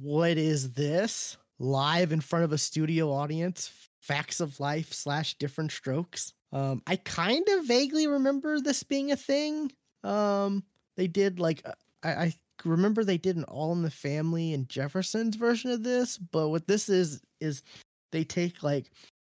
what is this? Live in front of a studio audience facts of life slash different strokes um i kind of vaguely remember this being a thing um they did like uh, I, I remember they did an All in the Family and Jefferson's version of this, but what this is is they take like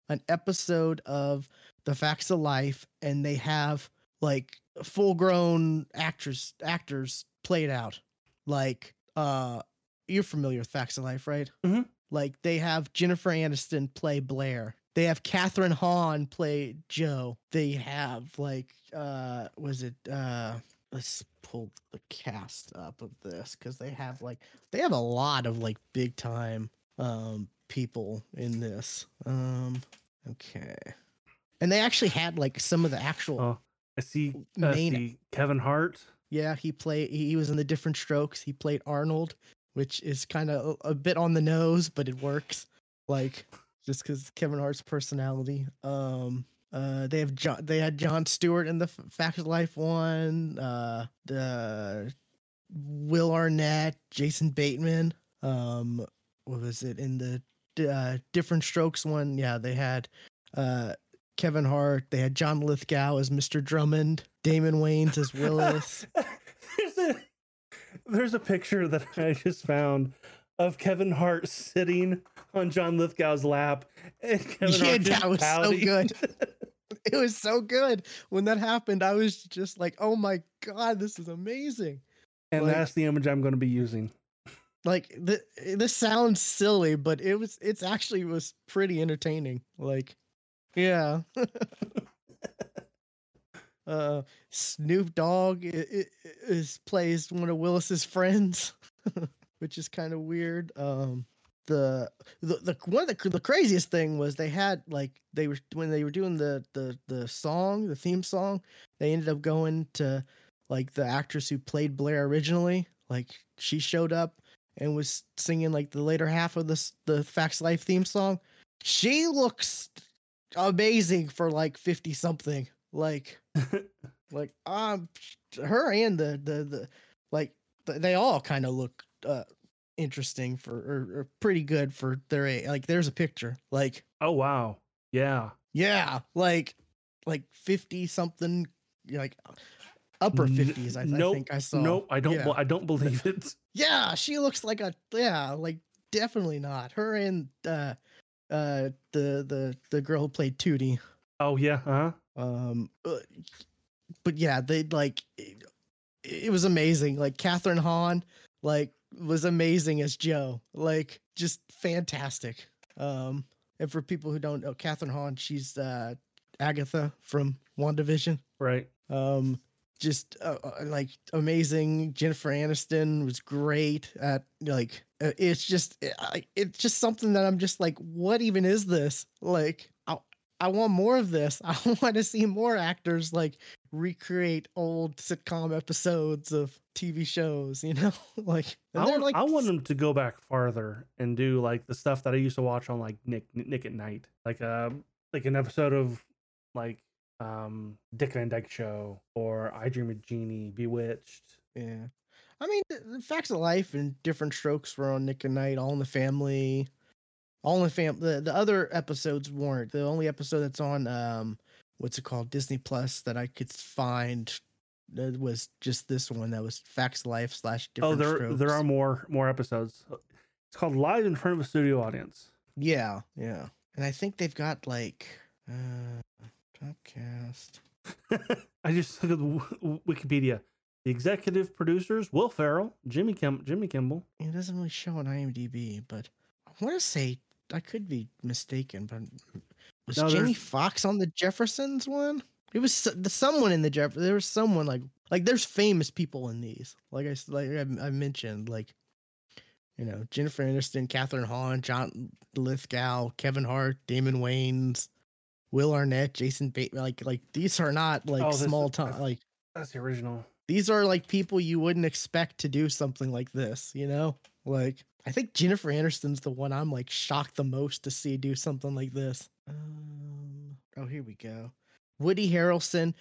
an episode of The Facts of Life and they have like full grown actors actors played out. Like uh you're familiar with Facts of Life, right? Mhm. Like they have Jennifer Aniston play Blair. They have Kathryn Hahn play Jo. They have like uh was it uh let's pull the cast up of this because they have like they have a lot of like big time um people in this um okay and they actually had like some of the actual Oh, I see. Uh, Main- see Kevin Hart. yeah he played he was in the different strokes he played arnold which is kind of a bit on the nose but it works like just because kevin hart's personality um uh they have john they had john stewart in the F- facts of life one uh the will arnett jason bateman um what was it in the uh different strokes one? Yeah they had uh kevin hart they had john lithgow as mr drummond damon wayans as willis. <laughs> There's a there's a picture that I just found of Kevin Hart sitting on John Lithgow's lap, <laughs> and Kevin Yeah, Hart that was so good. <laughs> it was so good. When that happened i was just like oh my god this is amazing. And Like- that's the image I'm going to be using. like th- this sounds silly but it was it's actually was pretty entertaining. Like yeah. <laughs> Uh snoop dogg i- i- is plays one of willis's friends which is kind of weird. Um the, the the one of the, the craziest thing was they had like they were when they were doing the the the song the theme song they ended up going to like the actress who played blair originally like she showed up and was singing like the later half of this the Facts Life theme song. She looks amazing for like 50 something. Like <laughs> like um her and the the the like they all kind of look uh interesting for or, or pretty good for their age. Like there's a picture. Like Oh wow. Yeah. Yeah, like like fifty something, like upper fifties. I, I think I saw. Nope, I don't. Yeah. I don't believe it. <laughs> Yeah, she looks like a yeah, like definitely not her and uh uh the the the girl who played Tootie. Oh yeah. Huh. Um, uh, but yeah, they like it, it was amazing. Like Kathryn Hahn, like was amazing as Jo. Like just fantastic. Um, and for people who don't know, Kathryn Hahn, she's uh Agatha from WandaVision. Right. Um, just uh, uh, like amazing. Jennifer Aniston was great at like. uh, It's just, it's just something that I'm just like, what even is this? Like, I, I want more of this. <laughs> I want to see more actors like recreate old sitcom episodes of TV shows. You know, <laughs> like, I want, like, I want them to go back farther and do like the stuff that I used to watch on like Nick Nick at Night, like um like an episode of like um Dick Van Dyke Show or I Dream of Jeannie, Bewitched. Yeah. I mean, the, facts of life and different strokes were on Nick and Night, All in the Family, All in the Fam. The, the other episodes weren't. The only episode that's on, um, what's it called, Disney Plus that I could find that was just this one that was Facts Life slash Oh, different there strokes. there are more more episodes. It's called Live in front of a studio audience. Yeah, yeah. And I think they've got like, uh, podcast. <laughs> I just look at the w- Wikipedia. The executive producers: Will Ferrell, Jimmy Kim, Jimmy Kimball. It doesn't really show on IMDb, but I want to say I could be mistaken. But was No, Jamie Foxx on the Jeffersons one? It was the someone in the Jeff. There was someone like like there's famous people in these. Like I like I, I mentioned, like you know Jennifer Aniston, Kathryn Hahn, John Lithgow, Kevin Hart, Damon Wayans, Will Arnett, Jason Bateman. Like like these are not like Oh, small time. Like That's the original. these are like people you wouldn't expect to do something like this, you know? Like I think Jennifer Aniston's the one I'm like shocked the most to see do something like this. Um, oh, here we go. Woody Harrelson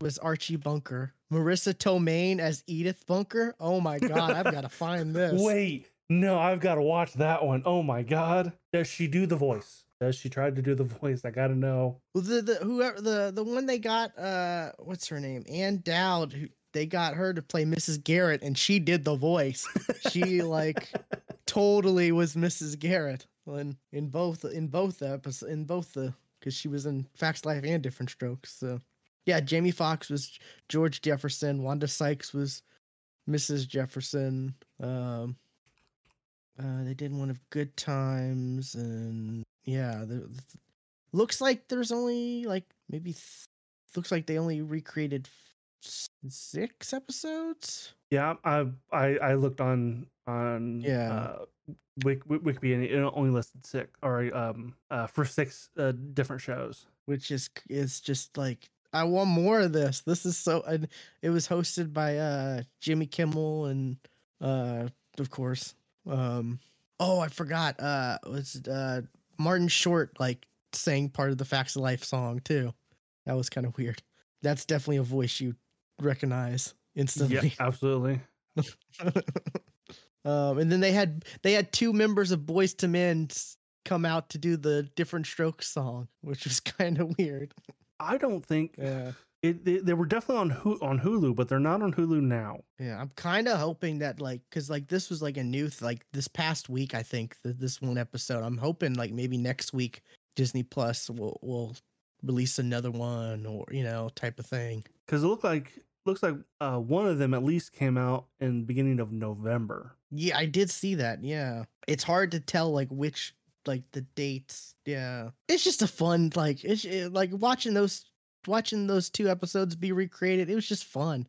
was Archie Bunker. Marisa Tomei as Edith Bunker. Oh my god, I've got to <laughs> find this. Wait, no, I've got to watch that one. Oh my god, does she do the voice? Does she try to do the <laughs> voice? I gotta know. Well, the the whoever the the one they got uh what's her name Ann Dowd who they got her to play Mrs. Garrett and she did the voice. She like <laughs> totally was Mrs. Garrett in in both in both episodes in both the because she was in Facts Life and Different Strokes. So yeah, Jamie Foxx was George Jefferson. Wanda Sykes was Mrs. Jefferson. Um, uh, they did one of Good Times and yeah, the, the- looks like there's only like maybe th- looks like they only recreated six episodes. Yeah, I I, I looked on on Yeah. uh, Wik, Wik- Wikipedia and it only listed six or um uh for six uh, different shows. which is is just like I want more of this. This is so. And it was hosted by uh Jimmy Kimmel and uh of course um oh I forgot uh it was uh Martin Short like sang part of the Facts of Life song too. That was kind of weird. That's definitely a voice you recognize instantly. Yeah, absolutely. <laughs> um and then they had they had two members of Boyz II Men come out to do the different strokes song, which was <laughs> kind of weird. I don't think Yeah. it. They, they were definitely on Hu- on Hulu, but they're not on Hulu now. Yeah, I'm kind of hoping that like cuz like this was like a new th- like this past week I think that this one episode. I'm hoping like maybe next week Disney Plus will will release another one or you know type of thing. Because it looked like looks like uh, one of them at least came out in the beginning of November. Yeah, I did see that. Yeah. It's hard to tell like which like the dates. Yeah. It's just a fun like it's it, like watching those watching those two episodes be recreated. It was just fun.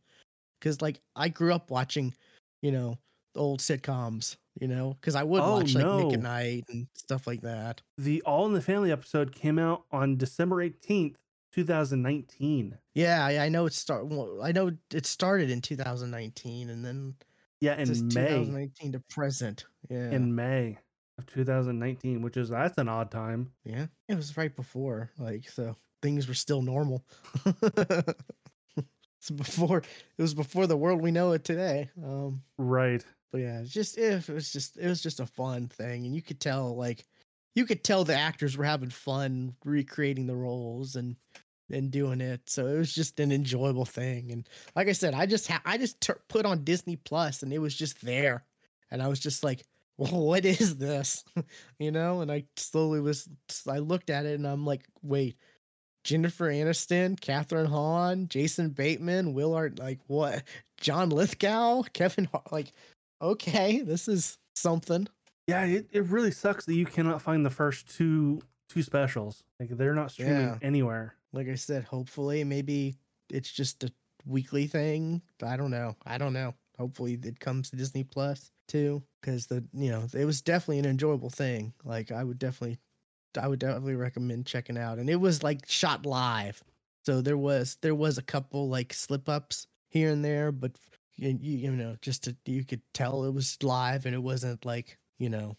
Cuz like I grew up watching, you know, the old sitcoms, you know, cuz I would Oh, watch like Nick no. at Night and stuff like that. The All in the Family episode came out on December eighteenth, two thousand nineteen. Yeah, I, I know it start well, I know it started in 2019 and then Yeah, it's in May. 2019 to present. Yeah. In May of two thousand nineteen, which is that's an odd time. Yeah, it was right before, like, so things were still normal. <laughs> so before it was before the world we know it today. Um, Right. but yeah, it's just if it was just it was just a fun thing, and you could tell like you could tell the actors were having fun recreating the roles and and doing it. So it was just an enjoyable thing. And like I said, I just ha- I just put on Disney Plus and it was just there, and I was just like, <laughs> what is this? <laughs> you know? And I slowly was I looked at it and I'm like, wait. Jennifer Aniston, Kathryn Hahn, Jason Bateman, Willard, like what? John Lithgow, <laughs> Kevin, like, okay, this is something. Yeah, it, it really sucks that you cannot find the first two two specials. Like they're not streaming Yeah. anywhere. like I said, hopefully maybe it's just a weekly thing. I don't know. I don't know. Hopefully it comes to Disney Plus too, because the you know it was definitely an enjoyable thing. Like I would definitely, I would definitely recommend checking out. And it was like shot live, so there was there was a couple like slip ups here and there, but you, you you know just to you could tell it was live and it wasn't like you know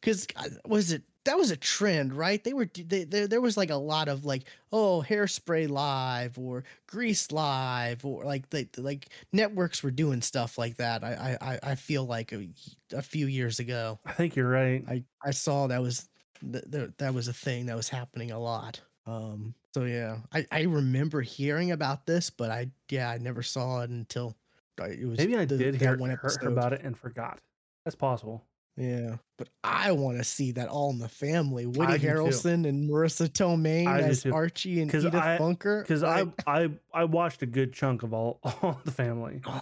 because was it that was a trend right they were d- they, there there was like a lot of like oh hairspray live or grease live or like they like networks were doing stuff like that i i I- feel like a, a few years ago I think you're right. i i saw that was th- th- that was a thing that was happening a lot um so yeah i i remember hearing about this but i yeah i never saw it until uh, it was Maybe I the- did that hear, one hear, hear about it and forgot. That's possible. Yeah, but I want to see that all in the family. Woody. Harrelson and Marisa Tomei as too. Archie and Edith I- Bunker. Because I, like, I I watched a good chunk of all <laughs> all the family. oh,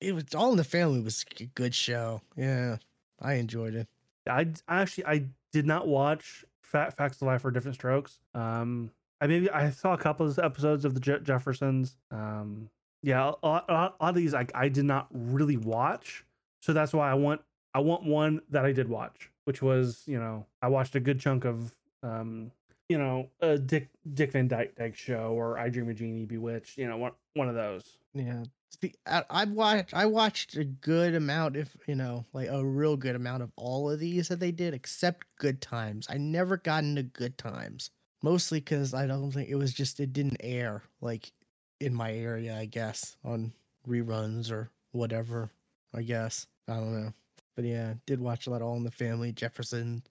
it was all in the family was a good show. Yeah, I enjoyed it. I, I actually I did not watch Fat Facts of Life for Different Strokes. Um, I maybe I saw a couple of episodes of the Je- Jeffersons. Um, yeah, a lot, a lot a lot of these I I did not really watch, so that's why I want I want one that I did watch, which was you know I watched a good chunk of um you know a Dick Dick Van Dyke show or I Dream of Jeannie Bewitched, you know one one of those. Yeah, See, I, I watched I watched a good amount, if you know, like a real good amount of all of these that they did, except Good Times. I never got into Good Times, mostly because I don't think it was just it didn't air like in my area. I guess on reruns or whatever. I guess I don't know, but yeah, did watch a lot. of All in the Family, Jefferson,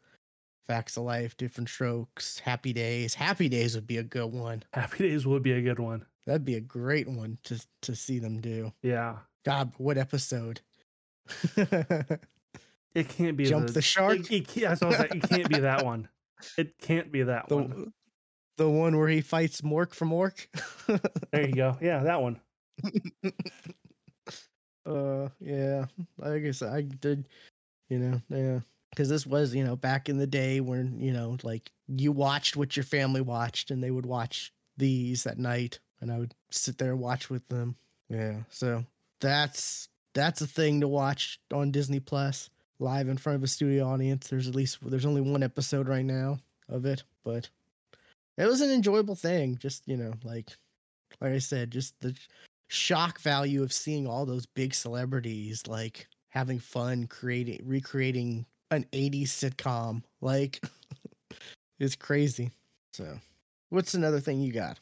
Facts of Life, Different Strokes, Happy Days. Happy Days would be a good one. Happy Days would be a good one. That'd be a great one to to see them do. Yeah, God, what episode? <laughs> it can't be Jump the, the shark. It, it can't, that's what I was saying, it can't be that one. It can't be that the one. the one where he fights Mork from Mork. <laughs> There you go. Yeah, that one. <laughs> uh, yeah. I guess I did. You know, yeah. Because this was, you know, back in the day when you know, like you watched what your family watched, and they would watch these at night, and I would sit there and watch with them. Yeah. So that's that's a thing to watch on Disney Plus live in front of a studio audience. There's at least there's only one episode right now of it, but it was an enjoyable thing. Just you know, like like I said, just the shock value of seeing all those big celebrities like having fun creating recreating an 80s sitcom like <laughs> it's crazy so what's another thing you got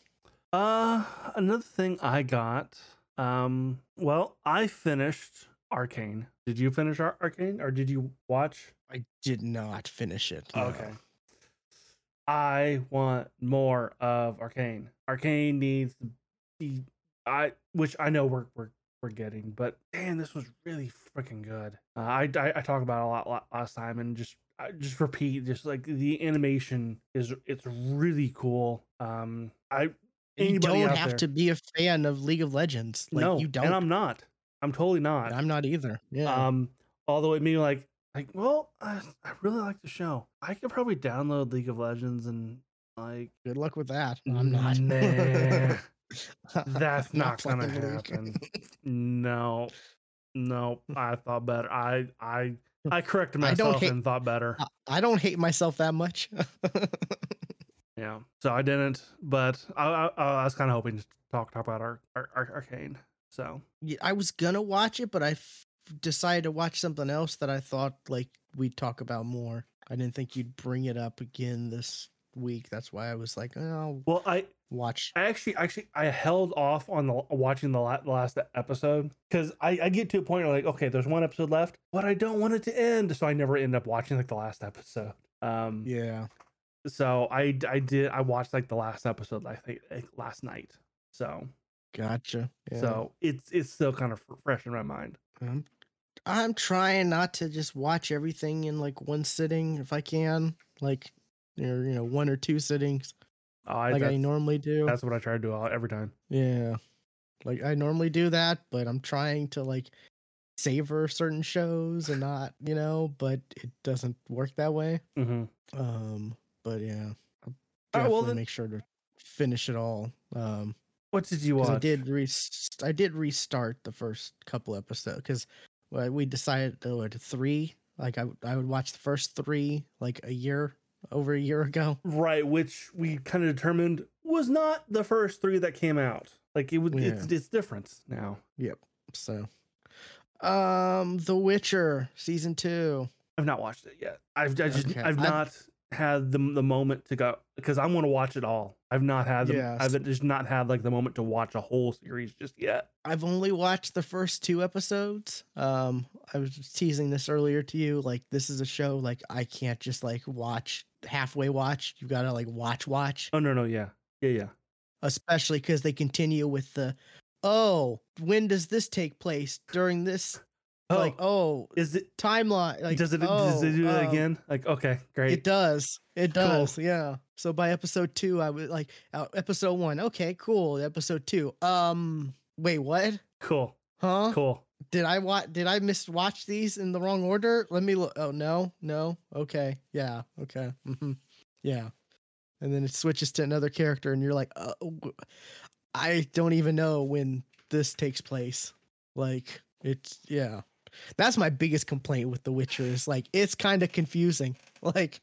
Uh, another thing I got. Um, well, I finished Arcane. Did you finish Ar- Arcane, or did you watch? i did not finish it no. Okay. I want more of Arcane. Arcane needs to be I which I know we're we're we're getting, but man, this was really freaking good. Uh, I, I I talk about it a lot, lot last time, and just I just repeat, just like the animation is it's really cool. Um, I you don't have there- to be a fan of league of legends like no, you don't and I'm not. I'm totally not. i'm not either yeah Um, although it me like, like, well, I, I really like the show. I could probably download League of Legends and like, good luck with that i'm not Nah, <laughs> <laughs> that's <laughs> I'm not gonna happen. <laughs> no, no, <laughs> I thought better. I, I, hmm. I corrected I don't myself hate- and thought better. I- i don't hate myself that much Yeah, so I didn't, but I, I, I was kind of hoping to talk talk about our, our, our arcane. So Yeah, I was gonna watch it, but I f- decided to watch something else that I thought like we'd talk about more. I didn't think you'd bring it up again this week. That's why I was like, oh, well, I, watch. I actually, actually, I held off on the watching the, last episode because I, I get to a point where like, okay, there's one episode left, but I don't want it to end, so I never end up watching like the last episode. Um, Yeah. so I I did I watched like the last episode I think like, last night. So Gotcha. Yeah. so it's it's still kind of fresh in my mind. I'm, I'm trying not to just watch everything in like one sitting if I can, like or you know one or two sittings Oh, I, like I normally do. that's what I try to do all- every time. Yeah. Like I normally do that, but I'm trying to like savor certain shows and not, you know, but it doesn't work that way. hmm Um, but yeah. I'll All right, well definitely make sure to finish it all. Um, What did you watch? I did re- I did restart the first couple episodes because we decided to what, three. Like I I would watch the first three like a year over a year ago. <laughs> Right, which we kind of determined was not the first three that came out. Like it would, it's it's different now. Yep. So, um, The Witcher season two. I've not watched it yet. I've I just Okay, I've I've- not had the the moment to go because I want to watch it all. I've not had the, Yes. I've just not had like the moment to watch a whole series just yet. I've only watched the first two episodes. Um, I was teasing this earlier to you. Like, this is a show like I can't just like watch halfway watch. You've gotta like watch watch, Oh no no yeah yeah yeah especially because they continue with the. Oh, when does this take place during this? oh Like, oh, is it timeline. Like, does it oh, does it do that um, again? Like okay great It does. It Cool. does. Yeah. So by episode two, I was like, uh, episode one, okay, cool. Episode two, um, wait, what? cool Huh? cool Did I watch? Did I miss watch these in the wrong order? Let me look. Oh no, no. Okay, yeah, okay, hmm yeah. And then it switches to another character, and you're like, uh, I don't even know when this takes place. Like, it's yeah. That's my biggest complaint with The Witcher is like it's kind of confusing, <laughs> like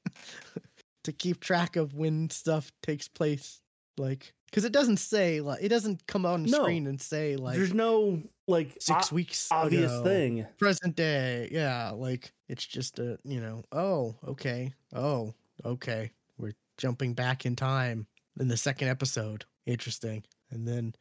<laughs> to keep track of when stuff takes place, like because it doesn't say like it doesn't come on the No. screen and say like There's no like six o- weeks obvious ago, thing. present day yeah like it's just a you know oh okay oh okay we're jumping back in time in the second episode interesting and then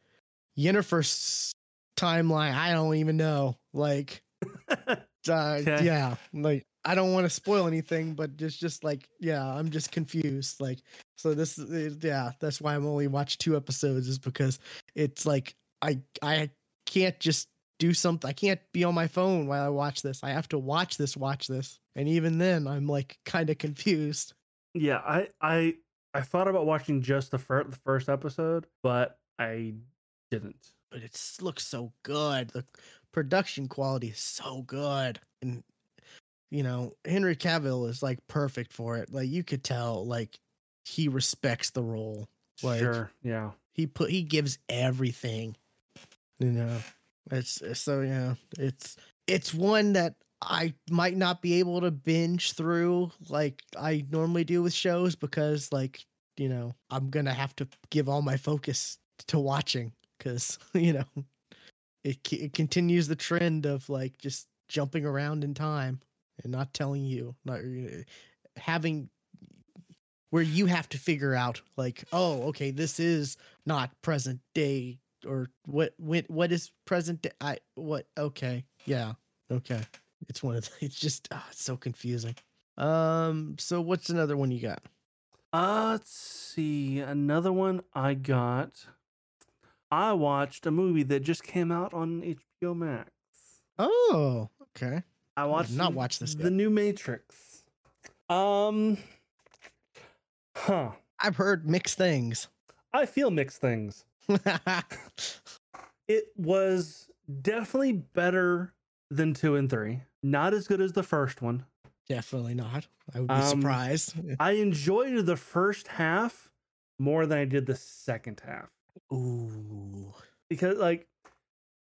Yennefer's timeline i don't even know like <laughs> uh, Okay. yeah like i don't want to spoil anything but it's just like yeah i'm just confused like so this yeah that's why i'm only watched two episodes is because it's like i i can't just do something i can't be on my phone while i watch this. I have to watch this watch this. And even then i'm like kind of confused. Yeah, I I I thought about watching just the first the first episode, but I didn't. but it looks so good. The production quality is so good. And you know henry cavill is like perfect for it like you could tell like he respects the role like sure. Yeah. he put he gives everything you know it's it's- so yeah it's it's one that i might not be able to binge through like i normally do with shows because like you know i'm gonna have to give all my focus to watching because <laughs> you know it, it continues the trend of like just jumping around in time and not telling you not having where you have to figure out like oh okay this is not present day or what when what is present day i what okay yeah okay it's one of the, <laughs> it's just ah, it's so confusing um so what's another one you got Uh, let's see. Another one I got. I watched a movie that just came out on HBO Max. oh okay I watched not the- watch this The yet. new Matrix. Um, huh. i've heard mixed things I feel mixed things. <laughs> It was definitely better than two and three. Not as good as the first one. definitely not i would be Um, surprised I enjoyed the first half more than I did the second half. ooh because like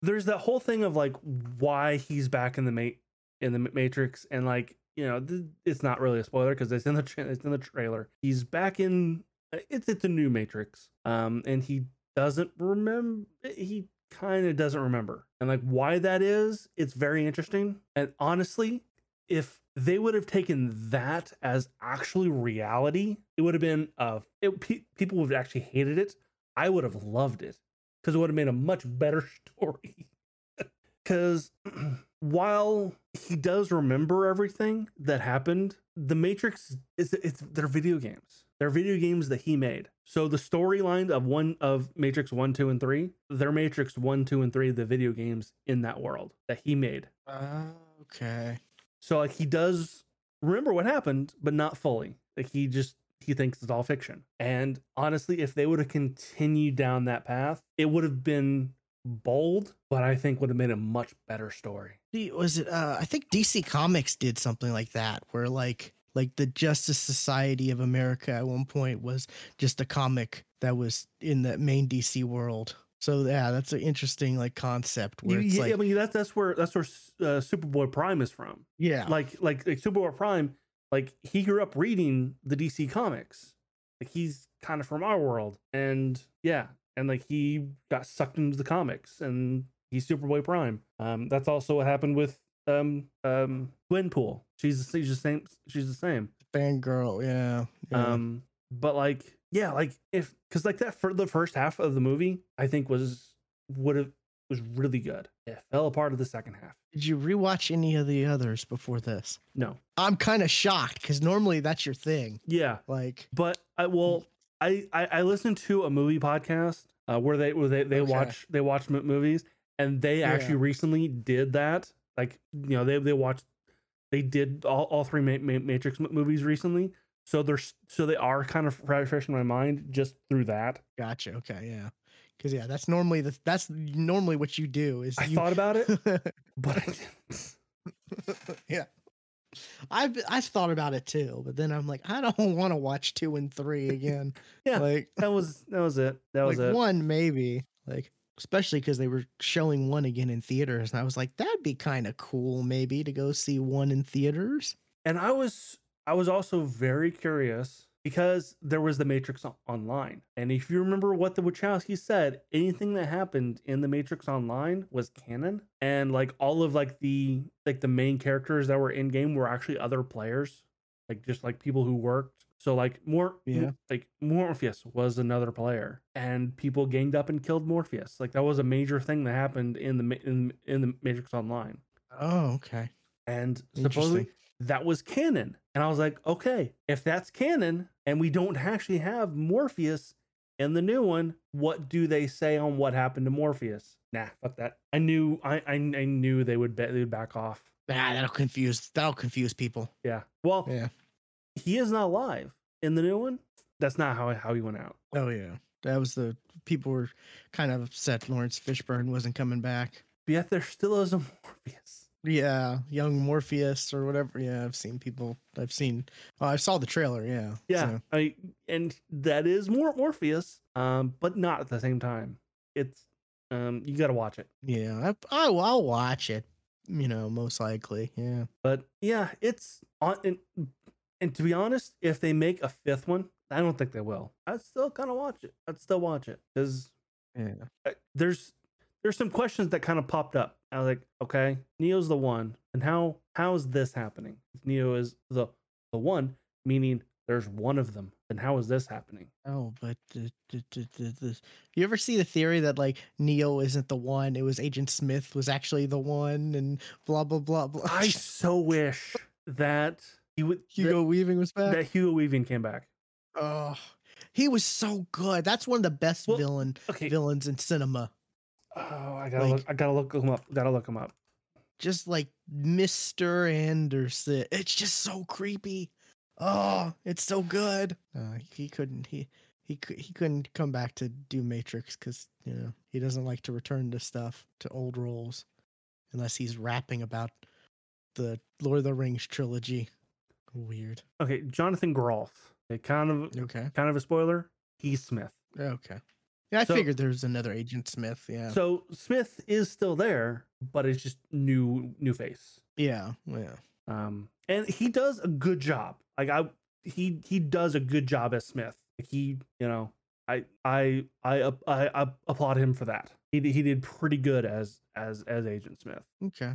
there's that whole thing of like why he's back in the mate in the matrix and like you know th- it's not really a spoiler because it's in the tra- it's in the trailer. He's back in uh, it's it's a new matrix um and he doesn't remember he kind of doesn't remember. And like why that is it's very interesting. And honestly if they would have taken that as actually reality it would have been uh it, pe- people would have actually hated it. I would have loved it because it would have made a much better <laughs> story. Because <clears throat> while he does remember everything that happened. The Matrix is it's they're video games. They're video games that he made. So the storyline of one of Matrix 1, 2, and 3, they're Matrix 1, 2, and 3, the video games in that world that he made. Uh, okay. So like he does remember what happened, but not fully. Like he just he thinks it's all fiction. And honestly, if they would have continued down that path, it would have been bold, but I think would have made a much better story. Was it? Uh, I think DC Comics did something like that, where like like the Justice Society of America at one point was just a comic that was in the main DC world. So yeah, that's an interesting like concept where it's yeah, like I mean that's that's where that's where uh, Superboy Prime is from. yeah, Like like like Superboy Prime, like he grew up reading the DC comics. Like he's kind of from our world, and yeah, and like he got sucked into the comics, and he's Superboy Prime. Um, that's also what happened with um um Gwenpool. She's she's the same. She's the same. fangirl. Yeah, yeah. Um, but like, yeah, like if because like that for the first half of the movie, I think was would have was really good. It fell apart of the second half. Did you rewatch any of the others before this? No, I'm kind of shocked because normally that's your thing. yeah, Like, but I well, I I, I listened to a movie podcast uh, where they where they they Okay. watch they watch movies, and they actually Yeah. recently did that. Like you know they they watched they did all, all three Ma- Ma- Matrix movies recently. So they're so they are kind of fresh fresh in my mind just through that. gotcha. Okay, yeah. Because yeah, that's normally the that's normally what you do is I you thought about it, <laughs> but I didn't. <laughs> yeah. I've I've thought about it too, but then I'm like, I don't want to watch two and three again. <laughs> Yeah, like that was that was it. That was like it. one maybe, like especially because they were showing one again in theaters, and I was like, that'd be kind of cool, maybe to go see one in theaters. And I was I was also very curious because there was the Matrix Online. And if you remember what the Wachowski said, anything that happened in the Matrix Online was canon. And like all of like the like the main characters that were in game were actually other players. Like just like people who worked. So like more Yeah. like Morpheus was another player and people ganged up and killed Morpheus. Like that was a major thing that happened in the in, in the Matrix Online. Oh, okay. And supposedly that was canon. And I was like, okay, if that's canon and we don't actually have Morpheus in the new one, what do they say on what happened to Morpheus? Nah, fuck that. I knew I I, I knew they would ba- they would back off. Ah, that'll confuse that'll confuse people. Yeah. Well, Yeah. He is not alive in the new one. That's not how how he went out. Oh yeah. That was the people were kind of upset Laurence Fishburne wasn't coming back. But yet there still is a <laughs> Morpheus. Yeah, young Morpheus or whatever. Yeah, I've seen people. I've seen. Oh, I saw the trailer. Yeah. Yeah. so- I and that is more Morpheus, um, but not at the same time. It's um you gotta watch it. yeah. I, I I'll watch it. You know, most likely. Yeah. But yeah, it's on and, and to be honest, if they make a fifth one, I don't think they will. I'd still kind of watch it. I'd still watch it because Yeah. there's there's some questions that kind of popped up. I was like, okay, Neo's the one, and how how is this happening? If Neo is the the one, meaning there's one of them, then how is this happening? Oh, but the, the, the, the, the, you ever see the theory that like Neo isn't the one? It was Agent Smith was actually the one, and blah blah blah blah. I so wish that he Hugo Weaving was that, back. that Hugo Weaving came back. Oh, he was so good. That's one of the best Well, villain Okay. villains in cinema. Oh, I gotta like- look. I gotta look him up. Gotta look him up. Just like Mister Anderson. It's just so creepy. Oh, it's so good. Uh, he couldn't. He he he couldn't come back to do Matrix because you know he doesn't like to return to stuff to old roles unless he's rapping about the Lord of the Rings trilogy. Weird. Okay, Jonathan Groff. A kind of Okay. kind of a spoiler. He's Smith. Okay. Yeah, I So- figured there was another Agent Smith. Yeah. So Smith is still there, but it's just new new face. yeah. Yeah. Um, and he does a good job. Like I, he he does a good job as Smith. Like he, you know, I I I I, I applaud him for that. He he did pretty good as as as Agent Smith. Okay.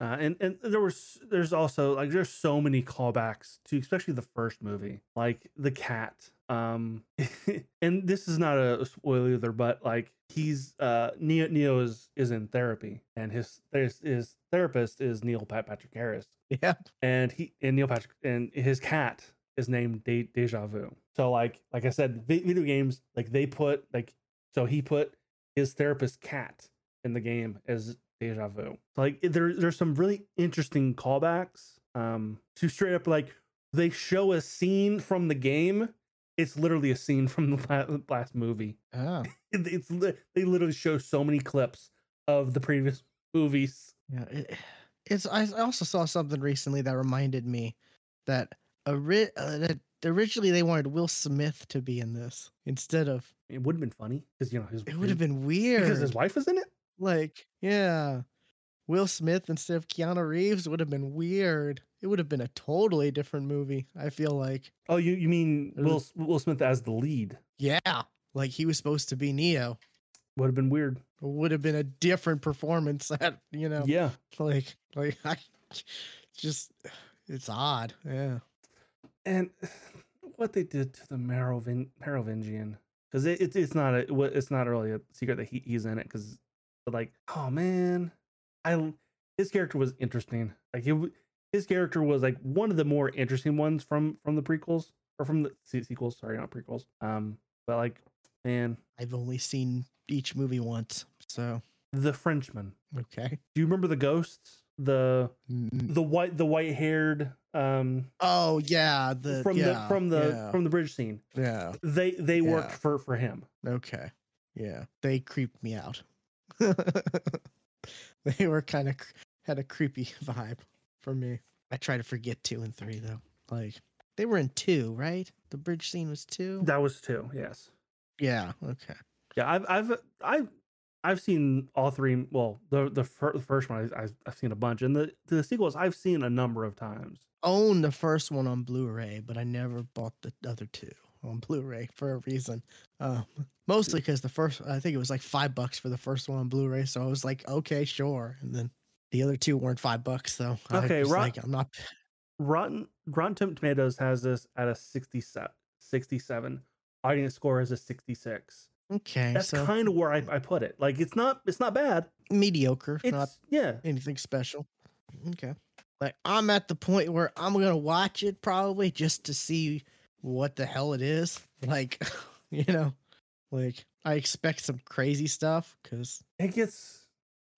Uh, and and there was there's also like there's so many callbacks to especially the first movie, like the cat. Um, <laughs> and this is not a spoiler either, but like he's uh Neo Neo is is in therapy, and his his, his therapist is Neil Pat Patrick Harris, Yeah. and he and Neil Patrick and his cat is named De- Deja Vu. So like like I said, video games like they put like so he put his therapist cat in the game as Deja Vu. Like there there's some really interesting callbacks um to straight up like they show a scene from the game. It's literally a scene from the last movie. <laughs> Oh. It's they literally show so many clips of the previous movies. Yeah. It, it's. I also saw something recently that reminded me that, ori- uh, that originally they wanted Will Smith to be in this instead of. It would have been funny because you know his It would have been weird. because his wife was in it. Like, yeah. Will Smith instead of Keanu Reeves would have been weird. It would have been a totally different movie, I feel like. Oh, you you mean Will Will Smith as the lead? Yeah. Like he was supposed to be Neo. Would have been weird. It would have been a different performance <laughs> that, you know, Yeah, like like <laughs> I just it's odd. Yeah. and <sighs> what they did to the Merovin- Merovingian because it, it's it's not a it's not really a secret that he, he's in it because like oh man, I his character was interesting. Like w- his character was like one of the more interesting ones from from the prequels or from the sequels. Sorry, not prequels. Um, but like man, I've only seen each movie once. So, the Frenchman. okay. Do you remember the ghosts? The the white the white haired um Oh, yeah, the from yeah, the from the yeah, from the bridge scene. yeah. They they worked Yeah. for for him. Okay. Yeah. They creeped me out. <laughs> they were kind of had a creepy <laughs> vibe for me. I try to forget 2 and 3 though. Like they were in 2, right? The bridge scene was 2? That was two. Yes. Yeah, okay. Yeah. I've I've I've I've seen all three. Well, the the, fir- the first one I, I've, I've seen a bunch, and the the sequels I've seen a number of times. Own the first one on Blu-ray, but I never bought the other two on Blu-ray for a reason. Um, mostly because the first, I think it was like five bucks for the first one on Blu-ray, so I was like, okay, sure. And then the other two weren't five bucks, so Okay, was Ro- like, I'm not. Rotten Rotten Tomatoes has this at a 67. 67. Audience score is a 66. Okay, That's so kind of where I, I put it. Like it's not it's not bad. mediocre, It's not yeah. anything special. Okay, like I'm at the point where I'm gonna watch it probably just to see what the hell it is. <laughs> Like, <laughs> you know, like I expect some crazy stuff because It gets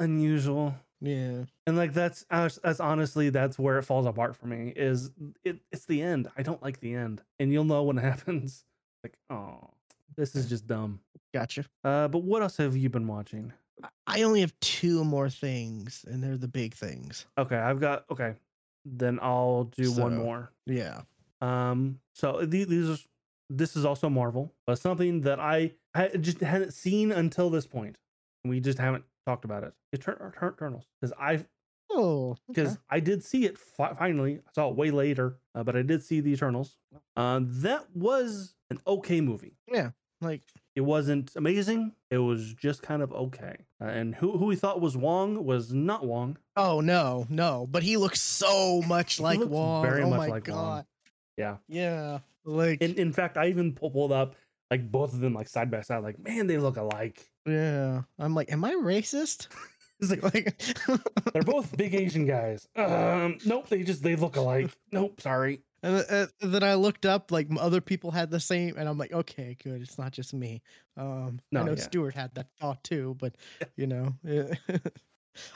unusual. yeah, and like that's that's honestly that's where it falls apart for me is it it's the end i don't like the end and you'll know when it <laughs> happens like oh this is just dumb gotcha. uh but what else have you been watching I- I only have two more things, and they're the big things. okay i've got okay then i'll do one more Yeah. Um so the- these are this is also marvel but something that i I just hadn't seen until this point we just haven't talked about it Etern- Etern- eternals because i Oh, because okay. I did see it fi- finally. I saw it way later, uh, but I did see the Eternals. Uh, that was an okay movie. Yeah, like It wasn't amazing. It was just kind of okay. Uh, and who who we thought was Wong was not Wong. oh no, no, but he looks so much like looks Wong. very oh much my like Wong. Yeah. Yeah. Like In in fact, I even pulled up like both of them like side by side. Like man, they look alike. yeah. I'm like, am I racist? <laughs> It's like like <laughs> they're both big Asian guys. Um, nope, they just they look alike. Nope, sorry. And uh, then I looked up, like other people had the same, and I'm like, okay, good. It's not just me. Um, No, I know yeah. Stuart had that thought too, but <laughs> you know,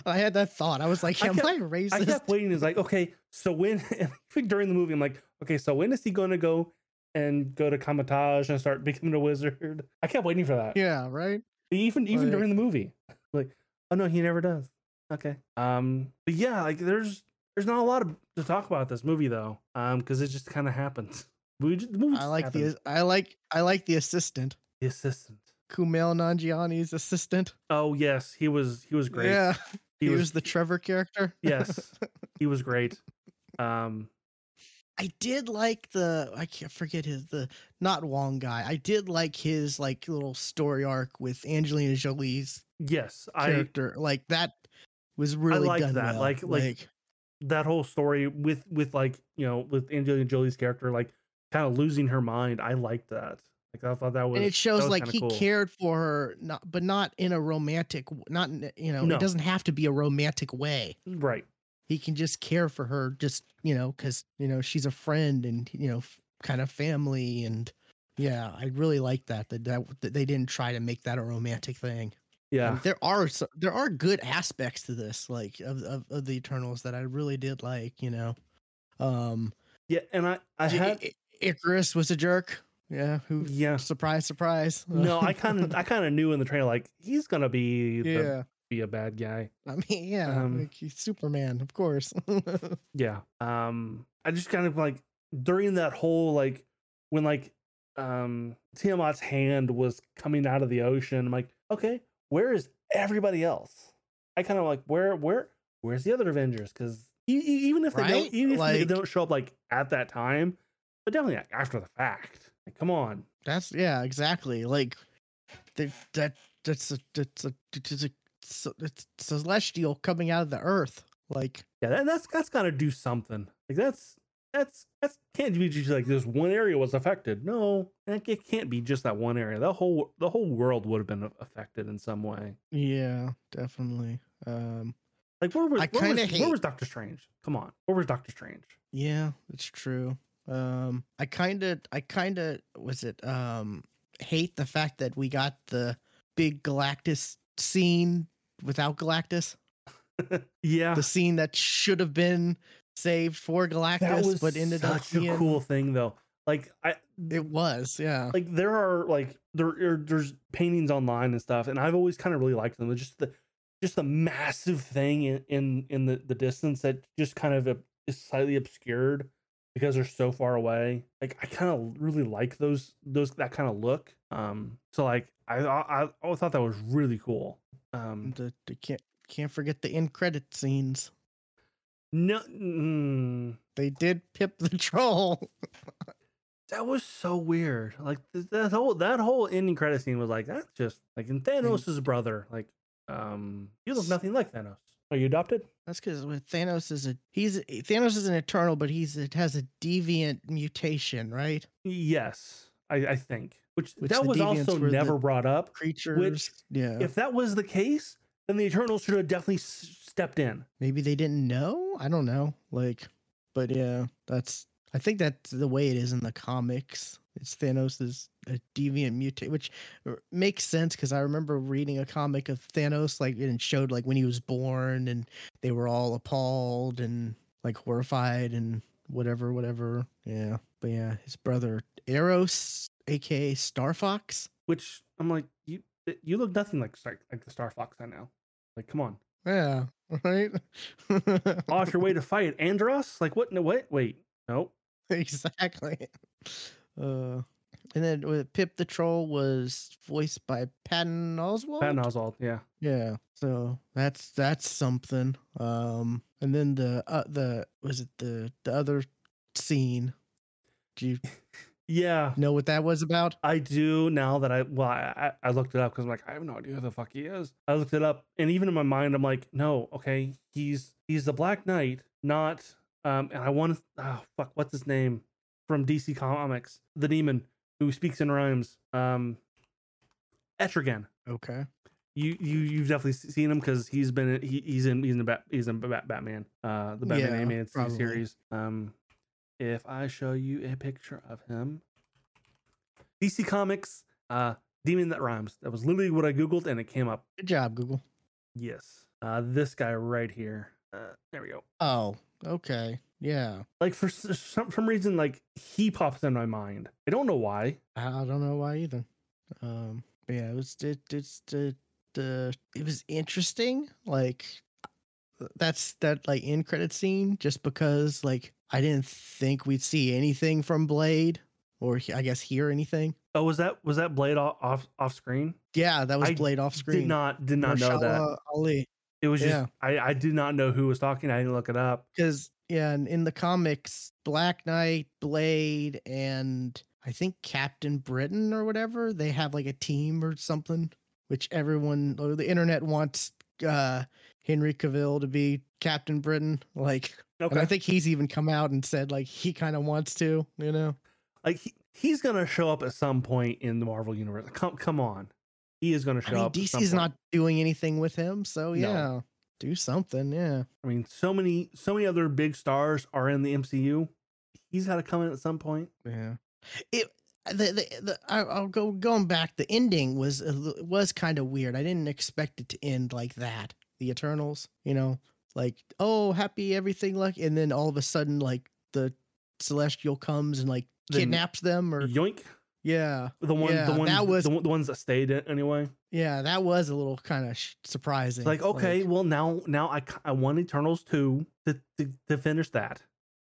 I had that thought. I was like, I am kept- I racist? I kept waiting. It's like, okay, so when <laughs> during the movie, I'm like, okay, so when is he going to go and go to Kamar-Taj and start becoming a wizard? <laughs> I kept waiting for that. yeah, right. Even even Like- during the movie, <laughs> like, oh no, he never does. Okay. Um. But yeah, like there's there's not a lot of, to talk about this movie though. Um, because it just kind of happens. We just, the movie I like happens. the I like I like the assistant, the assistant. Kumail Nanjiani's assistant. Oh yes, he was he was great. Yeah, he, he, was, was, the Trevor character. yes, he was great. Um. I did like the I can't forget his the not Wong guy. I did like his like little story arc with Angelina Jolie's Yes, I character. like that was really liked done that. well. Like- like- that whole story with with like you know with Angelina Jolie's character like kind of losing her mind. I liked that. Like I thought that was and it shows like he cool. cared for her not but not in a romantic not you know No. it doesn't have to be a romantic way Right. he can just care for her just you know because you know she's a friend and you know kind of family and yeah i really like that that, that that they didn't try to make that a romantic thing Yeah. And there are so, there are good aspects to this like of, of of the eternals that i really did like you know um Yeah. And I I had icarus was a jerk yeah who yeah. surprise surprise <laughs> No, I kind of <laughs> I kind of knew in the trailer like he's gonna be the, yeah be a bad guy. i mean yeah Um, like he's superman of course <laughs> Yeah. Um I just kind of like during that whole like when like um Tiamut's hand was coming out of the ocean, I'm like, okay, where is everybody else? I kind of like where where where's the other Avengers? Because even if they don't even if they don't show up like at that time, but definitely after the fact. Like, come on. That's yeah, exactly. Like that that that's a that's a it's a it's, celestial coming out of the earth. Like Yeah, that, that's that's got to do something. Like that's that's that's can't be just like this one area was affected. No, that- it can't be just that one area. The whole the whole world would have been affected in some way. yeah, definitely. Um Like where was I where was, kinda where was Doctor Strange? Come on, where was Doctor Strange? yeah, it's true. Um I kind of I kind of was it um hate the fact that we got the big Galactus scene without Galactus. <laughs> yeah, The scene that should have been saved for Galactus but ended up such a cool thing though. Like I it was, yeah. like there are like there are, there's paintings online and stuff, and I've always kind of really liked them. It's just the just the massive thing in in, in the, the distance that just kind of uh, is slightly obscured because they're so far away. Like I kind of really like those those that kind of look. Um, so like I I I always thought that was really cool. Um, the, the can't can't forget the end credit scenes. no, mm, They did Pip the <laughs> troll. that was so weird. Like that whole that whole ending credit scene was like that's just like in Thanos' brother. Like um, you look nothing like Thanos. Are you adopted? That's because with Thanos is a he's Thanos is an eternal, but he's it has a deviant mutation, right? Yes, I, I think. Which, Which that was also never brought up. Creatures. yeah. If that was the case, then the Eternals should have definitely s- stepped in. Maybe they didn't know. I don't know. Like, but yeah, that's I think that's the way it is in the comics. It's Thanos is a uh, deviant mutate, which r- makes sense because I remember reading a comic of Thanos, like and it showed like when he was born, and they were all appalled and like horrified and whatever, whatever. Yeah, but yeah, his brother Eros, aka Star Fox. Which I'm like, you uh, you look nothing like Star, like the Star Fox I know. Like, come on, Yeah, <laughs> right. off your way to fight Andros? Like, what? No, wait, wait, no. <laughs> exactly. Uh, and then with Pip the Troll was voiced by Patton Oswalt. Patton Oswalt, yeah. Yeah, so that's that's something. Um, and then the uh, the was it the the other scene? Do you <laughs> Yeah, know what that was about? I do now that I well I, I I looked it up because I'm like I have no idea who the fuck he is. I looked it up and even in my mind I'm like no okay he's he's the Black Knight not um and I want to oh fuck what's his name from DC Comics the demon who speaks in rhymes um Etrigan Okay. you you you've definitely seen him because he's been he, he's in he's in the Bat, he's in Bat, Batman uh the Batman Yeah, animated probably. series um if I show you a picture of him DC Comics uh Demon that rhymes that was literally what I googled and it came up Good job, Google. yes uh this guy right here uh there we go Oh, okay. Yeah. like for some some reason like he pops in my mind I don't know why I don't know why either. Um, yeah, it was it, it's the the it was interesting. Like that's that like in credit scene just because like I didn't think we'd see anything from Blade or I guess hear anything. oh was that was that Blade off off, off screen Yeah, that was I Blade off screen. did not did not know that Ali. it was just yeah. I I did not know who was talking I didn't look it up because and in the comics, Black Knight, Blade, and I think Captain Britain or whatever, they have like a team or something, which everyone or the internet wants uh Henry Cavill to be Captain Britain. Like and I think he's even come out and said like he kind of wants to, you know. Like he, he's gonna show up at some point in the Marvel universe. Come come on, he is gonna I show mean, up. DC's not doing anything with him, so No. Do something. Yeah. I mean, so many so many other big stars are in the MCU. He's got to come in at some point. Yeah. It the the, the I, I'll go going back. The ending was uh, was kind of weird. I didn't expect it to end like that. The Eternals, you know, like oh happy everything like, and then all of a sudden like the Celestial comes and like kidnaps them or Yoink. yeah The one, Yeah, the ones, that was- the, the ones that stayed anyway. Yeah that was a little kind of sh- surprising. Like, okay, well now, now I I want Eternals two to, to to finish that.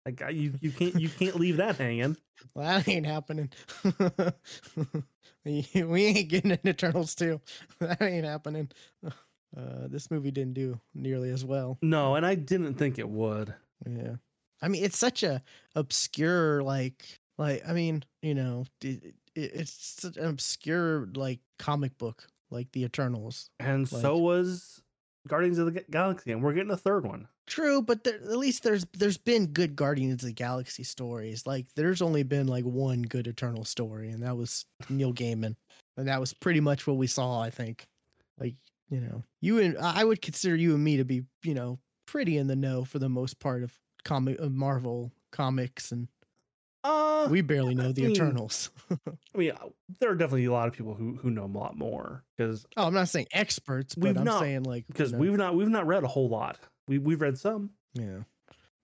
Like you, you can't, you can't leave that hanging. <laughs> well, that ain't happening. <laughs> we we ain't getting an Eternals too. <laughs> That ain't happening. <sighs> Uh, this movie didn't do nearly as well. No, and I didn't think it would. Yeah. I mean, it's such a obscure, like, like, I mean, you know, it, it, it's such an obscure, like, comic book, like the Eternals. And so was Guardians of the Galaxy, and we're getting a third one. True, but there, at least there's there's been good Guardians of the Galaxy stories. Like, there's only been like one good Eternal story, and that was Neil Gaiman, and that was pretty much what we saw. I think, like, you know, you and I would consider you and me to be, you know, pretty in the know for the most part of comic of Marvel comics and Uh, we barely know the mean, Eternals. <laughs> I mean, there are definitely a lot of people who who know a lot more because oh, I'm not saying experts, but I'm not- saying like because we've not we've not read a whole lot. We we've read some. yeah,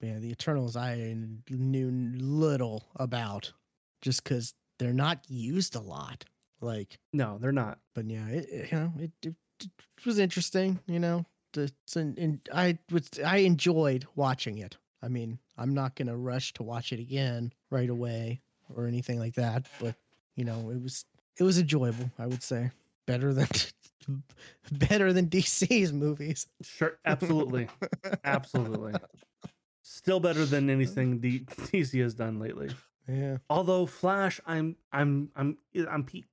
yeah. The Eternals I knew little about, just because they're not used a lot. Like, No, they're not. but yeah, it, it, you know, it, it, it was interesting. You know, the and, and I was I enjoyed watching it. I mean, I'm not gonna rush to watch it again right away or anything like that, but you know, it was it was enjoyable. I would say better than <laughs> better than DC's movies. Sure, absolutely, <laughs> absolutely. Still better than anything D- DC has done lately. Yeah. Although Flash, I'm I'm I'm I'm peaked.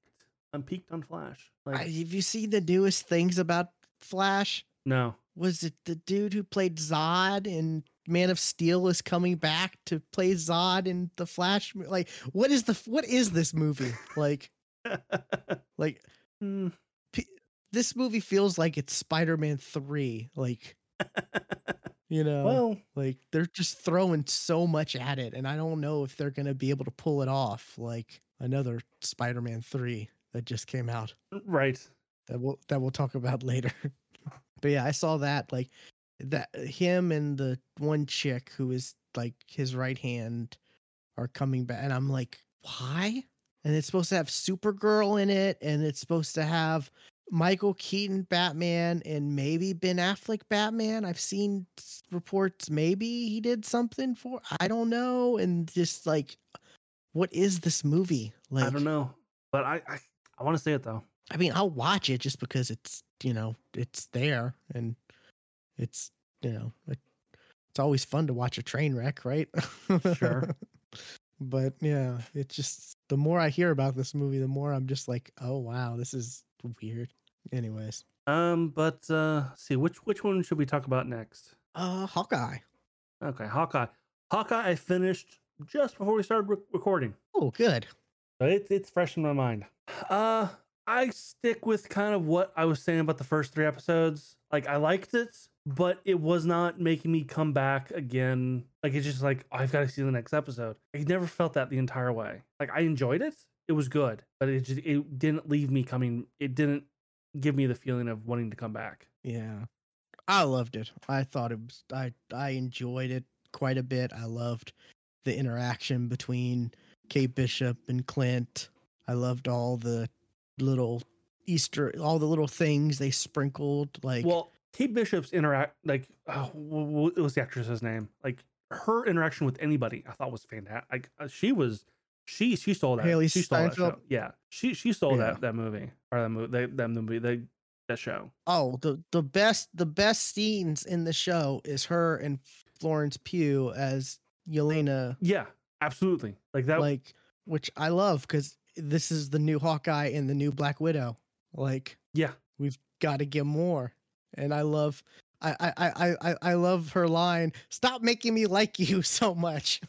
I'm peaked on Flash. Like I, have you seen the newest things about Flash? no, Was it the dude who played Zod in Man of Steel is coming back to play Zod in the Flash? Like, what is the what is this movie? Like, <laughs> like Hmm. this movie feels like it's Spider-Man three. Like, <laughs> you know, well, like they're just throwing so much at it, and I don't know if they're gonna be able to pull it off. Like another Spider-Man three that just came out. right. that we'll that we'll talk about <laughs> later. but yeah, I saw that like that uh, him and the one chick who is like his right hand are coming back, and I'm like, why? And it's supposed to have Supergirl in it, and it's supposed to have Michael Keaton Batman and maybe Ben Affleck Batman. I've seen reports maybe he did something for I don't know, and just like, what is this movie? Like, I don't know, but I I, I want to say it though. I mean, I'll watch it just because it's you know it's there and it's you know it, it's always fun to watch a train wreck, right? Sure. <laughs> but yeah, it's just the more I hear about this movie, the more I'm just like, oh wow, this is weird. Anyways, Um, but uh, let's see which which one should we talk about next? uh, Hawkeye. Okay, Hawkeye. Hawkeye, I finished just before we started re- recording. Oh, good. So it's it's fresh in my mind. Uh I stick with kind of what I was saying about the first three episodes. Like I liked it, but it was not making me come back again. Like it's just like I've got to see the next episode. I never felt that the entire way. Like I enjoyed it. It was good, but it just it didn't leave me coming. It didn't give me the feeling of wanting to come back. Yeah, I loved it. I thought it was. I I enjoyed it quite a bit. I loved the interaction between Kate Bishop and Clint. I loved all the little Easter, all the little things they sprinkled. Like, Well, Kate Bishop's interact like oh, what was the actress's name? Like her interaction with anybody, I thought was fantastic. Like uh, she was, she she stole that. Hailee she stole that Steinfeld? show. Yeah, she she stole Yeah. that that movie or that movie that, that movie that that show. oh, the the best the best scenes in the show is her and Florence Pugh as Yelena, Yeah, absolutely. Like that. like, which I love because this is the new Hawkeye and the new Black Widow. Like, yeah, we've got to get more and i love I, I i i i love her line stop making me like you <laughs> so much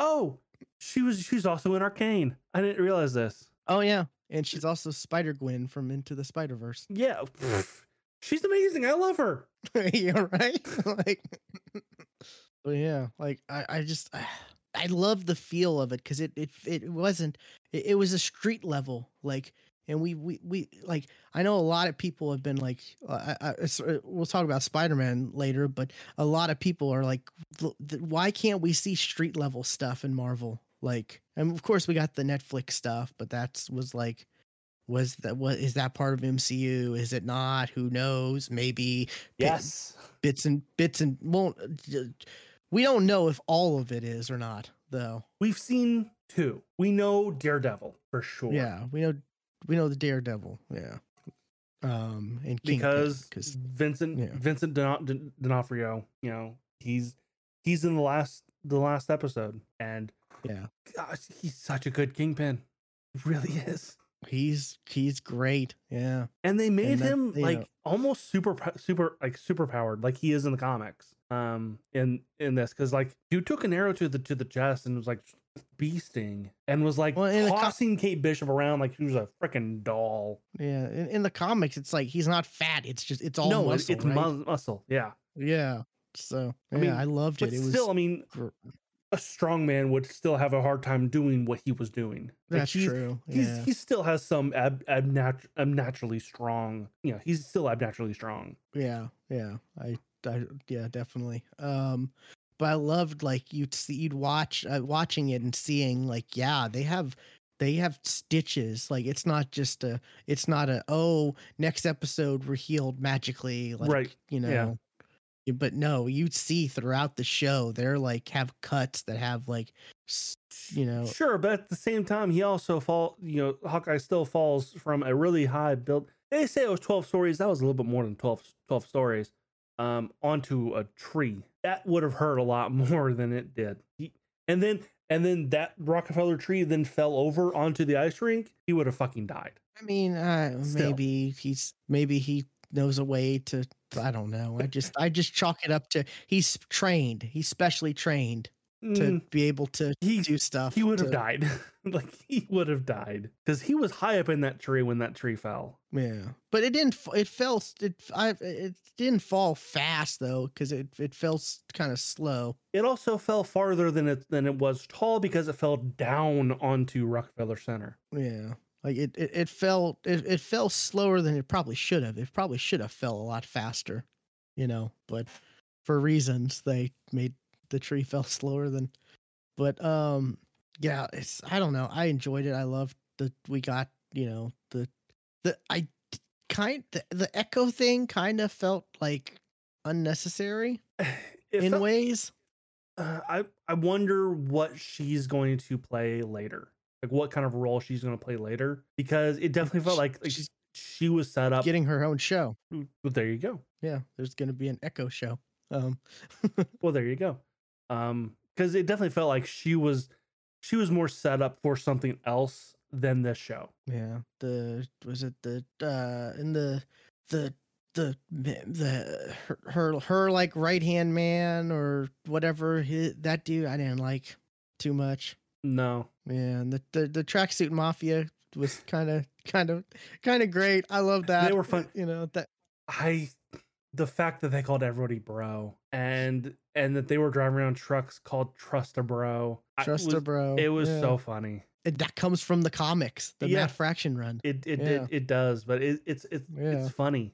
Oh, She was she's also in Arcane. I didn't realize this. Oh yeah, and she's also Spider Gwen from Into the Spider Verse. Yeah. She's amazing. I love her. <laughs> yeah, right. <laughs> like, but yeah, like I, I just, I love the feel of it because it, it, it wasn't, it, it was a street level, like, and we, we, we, like, I know a lot of people have been like, uh, I, I, uh, we'll talk about Spider Man later, but a lot of people are like, why can't we see street level stuff in Marvel? Like, and of course we got the Netflix stuff, but that's was like was that what is that part of MCU? Is it not? Who knows? Maybe yes. Bits and bits and won't. We don't know if all of it is or not, though. We've seen two. We know Daredevil for sure. Yeah, we know we know the Daredevil. Yeah. Um, and because because Vincent yeah. Vincent D'Onofrio, you know, he's he's in the last the last episode, and yeah, gosh, he's such a good Kingpin. He really is. He's he's great. Yeah. And they made and him like know. almost super super like super powered like he is in the comics. Um in in this cuz like dude took an arrow to the to the chest and was like beasting and was like well, tossing com- Kate Bishop around like she was a freaking doll. Yeah, in, in, the comics it's like he's not fat, it's just it's all no, muscle, it's right? muscle. Yeah. Yeah. So, yeah, I mean I loved it. It was still I mean a strong man would still have a hard time doing what he was doing. Like That's he's, true. He's, he still has some ab, abnat- abnaturally strong. You know, he's still abnaturally strong. Yeah, yeah. I, I, yeah, definitely. Um, but I loved like you'd see, you'd watch, uh, watching it and seeing like, yeah, they have they have stitches like it's not just a it's not a oh next episode we're healed magically like right you know yeah but no, you'd see throughout the show they're like have cuts that have like you know sure, but at the same time he also fall you know Hawkeye still falls from a really high build. They say it was twelve stories. That was a little bit more than 12, 12 stories. Um, onto a tree. That would have hurt a lot <laughs> more than it did. He, and then and then that Rockefeller tree then fell over onto the ice rink. He would have fucking died. I mean, uh, maybe he's maybe he knows a way to I don't know. I just I just chalk it up to he's trained. He's specially trained to mm, be able to he, do stuff. He would have died. <laughs> like he would have died because he was high up in that tree when that tree fell. Yeah, but it didn't. It fell. It I it didn't fall fast though because it it fell kind of slow. It also fell farther than it than it was tall because it fell down onto Rockefeller Center. Yeah. Like it, it, it fell it, it fell slower than it probably should have. It probably should have fell a lot faster, you know, but for reasons they made the tree <laughs> fell slower than but um yeah, it's I don't know. I enjoyed it. I loved the we got, you know, the the I kind the, the echo thing kind of felt like unnecessary <sighs> it in felt, ways. Uh, I I wonder what she's going to play later like what kind of role she's going to play later because it definitely felt like, like she's she was set up getting her own show. Well, there you go. Yeah, there's going to be an Echo show. Um <laughs> well, there you go. Um cuz it definitely felt like she was she was more set up for something else than this show. Yeah. The was it the uh in the the the the her her, her like right hand man or whatever his, that dude I didn't like too much. No. Yeah, and the the, the tracksuit mafia was kind of kind of kind of great. I love that. They were fun. You know that I the fact that they called everybody bro and and that they were driving around trucks called Trust a Bro. Trust a Bro. It was yeah. so funny. It, that comes from the comics, the yeah. Matt Fraction run. It it, yeah. it it does, but it, it's it's it's funny.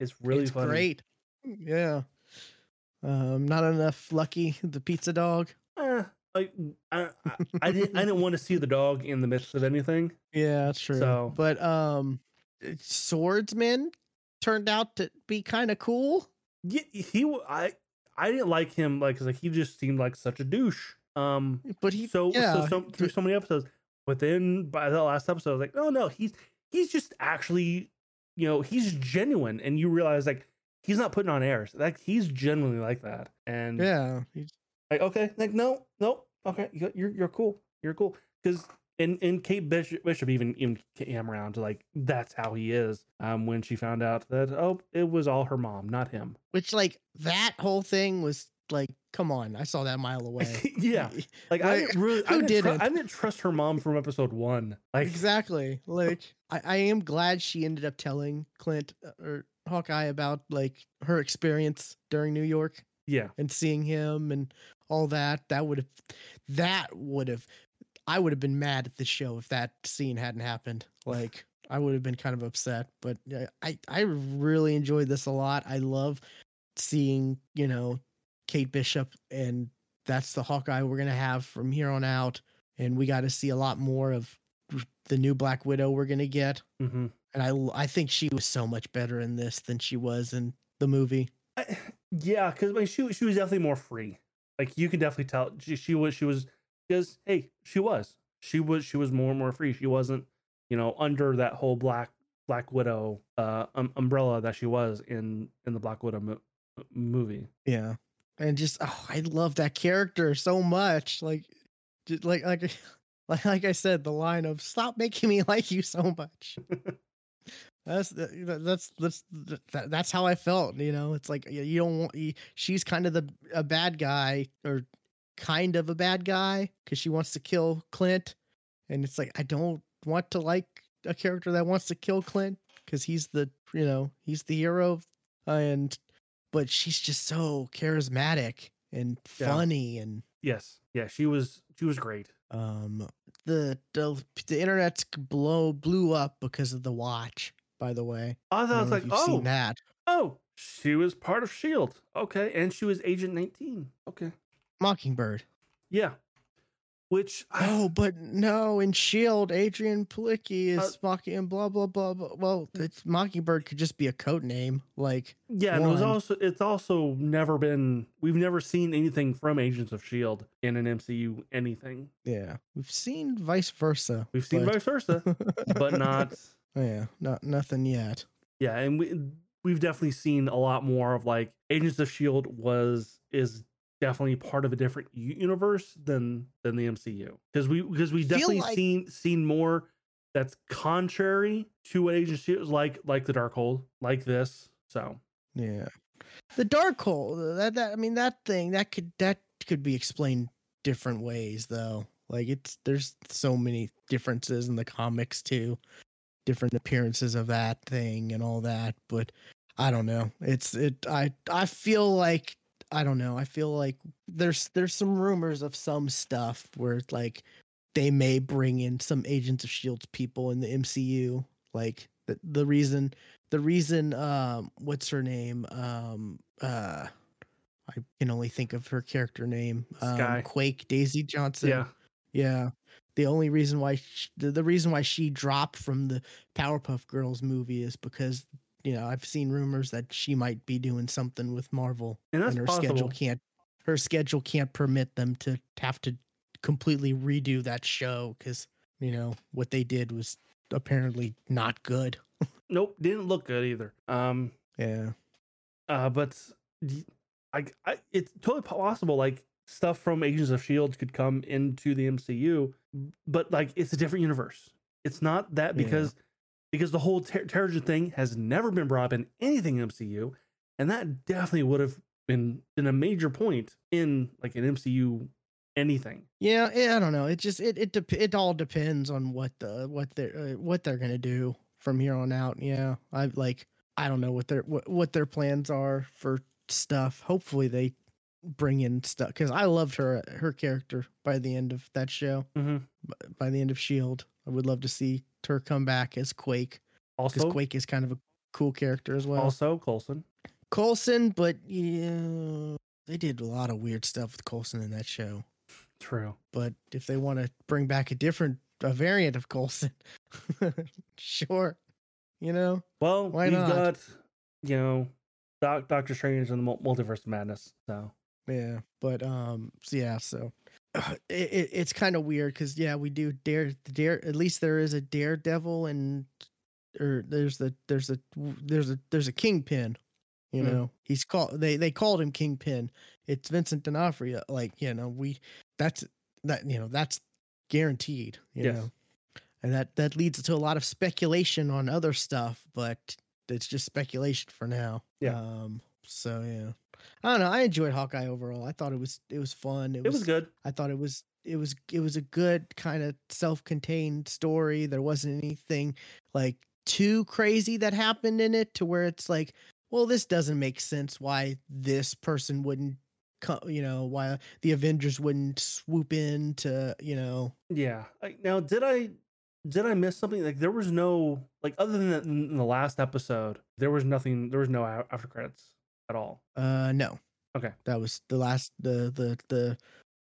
It's really it's funny. great. Yeah. Um, not enough Lucky the pizza dog. Eh, like I, I, I didn't I didn't want to see the dog in the midst of anything. Yeah, that's true. So, but um, swordsman turned out to be kind of cool. Yeah, he I I didn't like him like cause like he just seemed like such a douche. Um, but he so yeah, so, so through so many episodes. But then by the last episode, I was like, oh no, he's he's just actually you know he's genuine, and you realize like he's not putting on airs. Like he's genuinely like that. And yeah, he's like, okay, like no, no, okay, you're you're cool, you're cool. Because in in Kate Bishop, Bishop even even came around to like that's how he is. Um, when she found out that oh, it was all her mom, not him. Which like that whole thing was like come on, I saw that mile away. <laughs> yeah, <laughs> like I didn't really, I didn't, didn't? I didn't trust her mom from episode one. Like, exactly. Like I, I am glad she ended up telling Clint uh, or Hawkeye about like her experience during New York yeah, and seeing him and all that. That would have that would have I would have been mad at the show if that scene hadn't happened. <sighs> Like I would have been kind of upset. But I I really enjoyed this a lot. I love seeing you know Kate Bishop and that's the Hawkeye we're gonna have from here on out. And we got to see a lot more of the new Black Widow we're gonna get. hmm And I I think she was so much better in this than she was in the movie. I, <sighs> yeah, because I mean, she she was definitely more free. Like you can definitely tell she, she was she was because hey she was she was she was more and more free. She wasn't you know under that whole black Black Widow uh um, umbrella that she was in in the Black Widow mo- movie. Yeah. And just oh, I love that character so much. Like just like like <laughs> like like I said, the line of "Stop making me <laughs> like you so much." <laughs> that's that's that's that's how I felt. You know, it's like you don't want. You, she's kind of the a bad guy or kind of a bad guy because she wants to kill Clint, and it's like I don't want to like a character that wants to kill Clint because he's the you know he's the hero, and but she's just so charismatic and Yeah. funny and Yes, yeah, she was she was great. um the the the internet's blow blew up because of the watch by the way I I thought it's know like oh that oh she was part of Shield. Okay, and she was Agent Nineteen. Okay, mockingbird. Yeah, which I- oh but no in shield Adrianne Palicki is Uh, mocking and blah blah blah blah. Well it's mockingbird could just be a code name like Yeah, and it was also it's also never been we've never seen anything from Agents of Shield in an MCU anything. yeah we've seen vice versa We've seen but- vice versa, but <laughs> not yeah not nothing yet. Yeah, and we we've definitely seen a lot more of like Agents of Shield was is definitely part of a different universe than than the MCU because we because we definitely like- seen seen more that's contrary to what Shield is like like the Darkhold like this. So Yeah. The Darkhold, uh, that that I mean that thing that could that could be explained different ways though. Like it's there's so many differences in the comics too. Different appearances of that thing and all that, but I don't know. It's it I I feel like I don't know. I feel like there's there's some rumors of some stuff where it's like they may bring in some Agents of Shields people in the MCU. Like the the reason the reason um what's her name um uh I can only think of her character name um, Skye. Quake Daisy Johnson. yeah, Yeah. The only reason why sh the, the reason why she dropped from the Powerpuff Girls movie is because you know I've seen rumors that she might be doing something with Marvel and and her possible. schedule can't her schedule can't permit them to have to completely redo that show because you know what they did was apparently not good. <laughs> Nope, didn't look good either. Um, Yeah. uh, but I, I, it's totally possible. Like stuff from Agents of Shield could come into the MCU, but like it's a different universe. It's not that Yeah. Because the whole ter- Terrigen thing has never been brought up in anything MCU, and that definitely would have been been a major point in like an MCU anything. Yeah, I don't know. It just it it dep- it all depends on what the what they're uh, what they're gonna do from here on out. Yeah, I like I don't know what their what, what their plans are for stuff. Hopefully they bring in stuff because I loved her her character by the end of that show. Mm-hmm. By the end of Shield, I would love to see her come back as Quake because Also, Quake is kind of a cool character as well. also Colson. Coulson, but yeah, they did a lot of weird stuff with Coulson in that show. True. but if they want to bring back a different a variant of Coulson, <laughs> sure. You know, Well, Why we've not? got you know Doc, Doctor Strange and the Multiverse of Madness. So yeah. But um, so yeah. So it, it it's kind of weird because yeah, we do dare dare. At least there is a Daredevil and or there's the there's a there's a there's a Kingpin. You Hmm. know, he's called they they called him Kingpin. It's Vincent D'Onofrio. Like you know, we that's that you know that's guaranteed. You Yes. know, and that that leads to a lot of speculation on other stuff, but it's just speculation for now. Yeah. Um. So yeah. I don't know. I enjoyed Hawkeye overall. I thought it was it was fun. It was good. I thought it was it was it was a good kind of self-contained story. There wasn't anything like too crazy that happened in it to where it's like, well, this doesn't make sense. Why this person wouldn't come? You know, why the Avengers wouldn't swoop in to you know? Yeah. Now, did I did I miss something? Like there was no like other than in the last episode, there was nothing. There was no after credits at all. Uh, no. Okay. That was the last the the the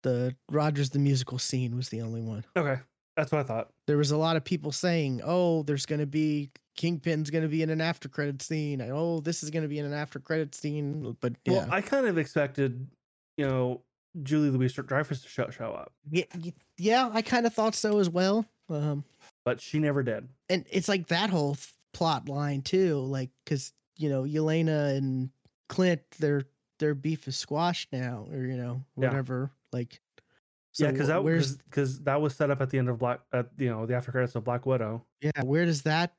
the Rogers the musical scene was the only one. Okay, that's what I thought. There was a lot of people saying, "Oh, there's going to be Kingpin's going to be in an after credit scene. Oh, this is going to be in an after credit scene." But yeah, Well, I kind of expected, you know, Julia Louis-Dreyfus to show, show up, yeah, yeah, I kind of thought so as well. Um, but she never did. and it's like that whole plot line too, like because you know Yelena and Clint, their their beef is squashed now, or you know Yeah. whatever. Like, yeah, because that where's was because that was set up at the end of Black, at you know, the after credits of Black Widow. yeah, where does that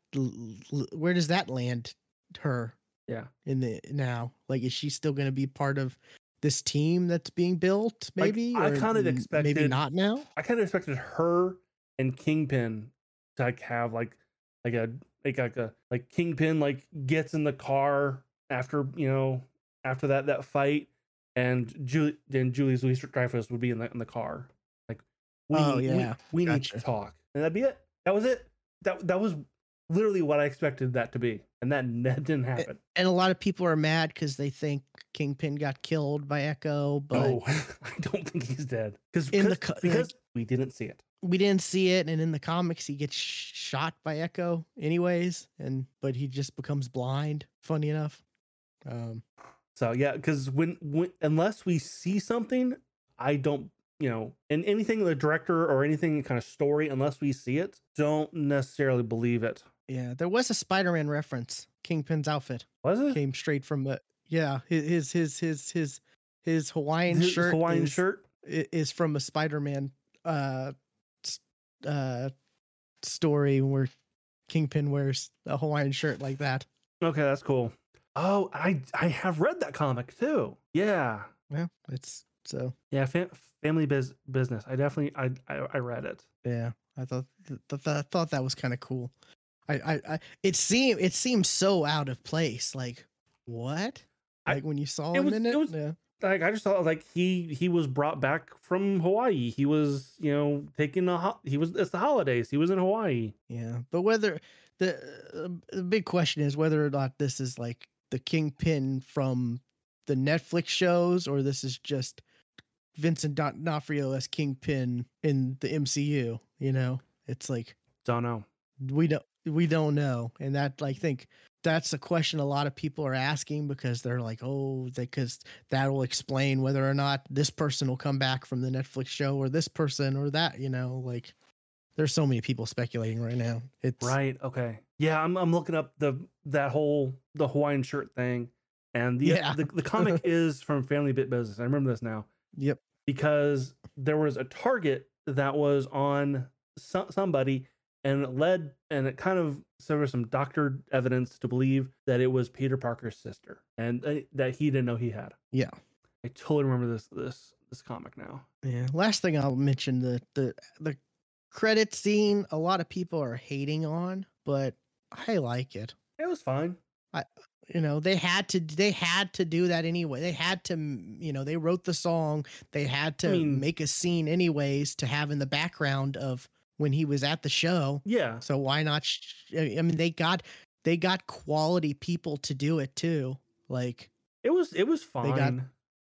where does that land her? Yeah. in the now, like, is she still going to be part of this team that's being built? Like, Maybe I kind of expected, maybe not now. I kind of expected her and Kingpin to like have like like a like like a like Kingpin like gets in the car after you know after that that fight, and Julie then Julie's Louis Dreyfus would be in the in the car. Like, oh, we, Oh, yeah. we, need Gotcha. to talk, and that'd be it. That was it. That that was literally what I expected that to be, and that, <laughs> that didn't happen. And a lot of people are mad because they think Kingpin got killed by Echo, but oh, <laughs> I don't think he's dead because In the co- because we didn't see it. we didn't see it. And in the comics, he gets shot by Echo, anyways, and but he just becomes blind. Funny enough. Um, So yeah, because when, when unless we see something, I don't you know, and anything the director or anything kind of story, unless we see it, don't necessarily believe it. yeah, there was a Spider-Man reference. Kingpin's outfit Was it came straight from the yeah his his his his his Hawaiian His shirt Hawaiian is, shirt? is from a Spider-Man uh uh story where Kingpin wears a Hawaiian shirt like that. Okay, that's cool. Oh, I I have read that comic too. Yeah, Yeah, it's so yeah. Fam- family biz- business. I definitely I, I I read it. yeah. I thought th- th- I thought that was kind of cool. I, I I it seemed it seemed so out of place. Like what? I- Like when you saw it him was- in it it? was- yeah. Like I just thought like he he was brought back from Hawaii. He was you know taking a ho- he was it's the holidays. He was in Hawaii. Yeah, but whether the uh, the big question is whether or not this is like the kingpin from the Netflix shows, or this is just Vincent D'Onofrio as kingpin in the MCU. You know, it's like Don't know. we don't we don't know, and that like think that's a question a lot of people are asking because they're like, oh, because that will explain whether or not this person will come back from the Netflix show, or this person, or that. You know, like there's so many people speculating right now. It's Right. Okay. Yeah, I'm I'm looking up the that whole the Hawaiian shirt thing, and the Yeah. the, the comic <laughs> is from Family Bit Business. I remember this now Yep. because there was a target that was on so, somebody, and it led and it kind of so there was some doctored evidence to believe that it was Peter Parker's sister, and uh, that he didn't know he had. Yeah. I totally remember this this this comic now. Yeah. Last thing I'll mention the the the credit scene. A lot of people are hating on, but I like it. It was fine. I, you know, they had to they had to do that anyway. They had to, you know, they wrote the song. They had to mean- make a scene anyways to have in the background of when he was at the show. Yeah. So why not? Sh- I I mean, they got they got quality people to do it too. Like It was it was fine. They got-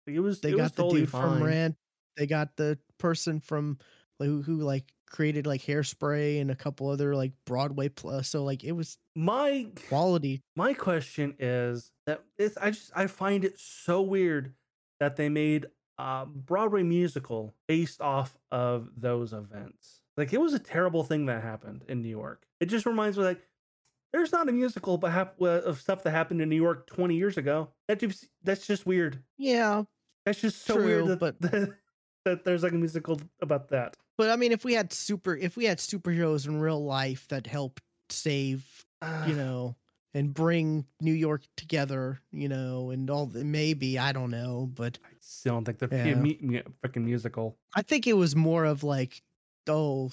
it was they it was got the totally dude fine. from Rand. They got the person from like, who, who like created like hairspray and a couple other like Broadway plus. So like it was My quality. my question is that it's I just I find it so weird that they made a Broadway musical based off of those events. Like it was a terrible thing that happened in New York. It just reminds me like there's not a musical but of stuff that happened in New York 20 years ago. That just that's just weird. Yeah, That's just so True, weird that, but- that that there's like a musical about that. but I mean, if we had super, if we had superheroes in real life that helped save, Uh, you know, and bring New York together, you know, and all the, maybe I don't know, but I still don't think they're Yeah. yeah. freaking musical. I think it was more of like oh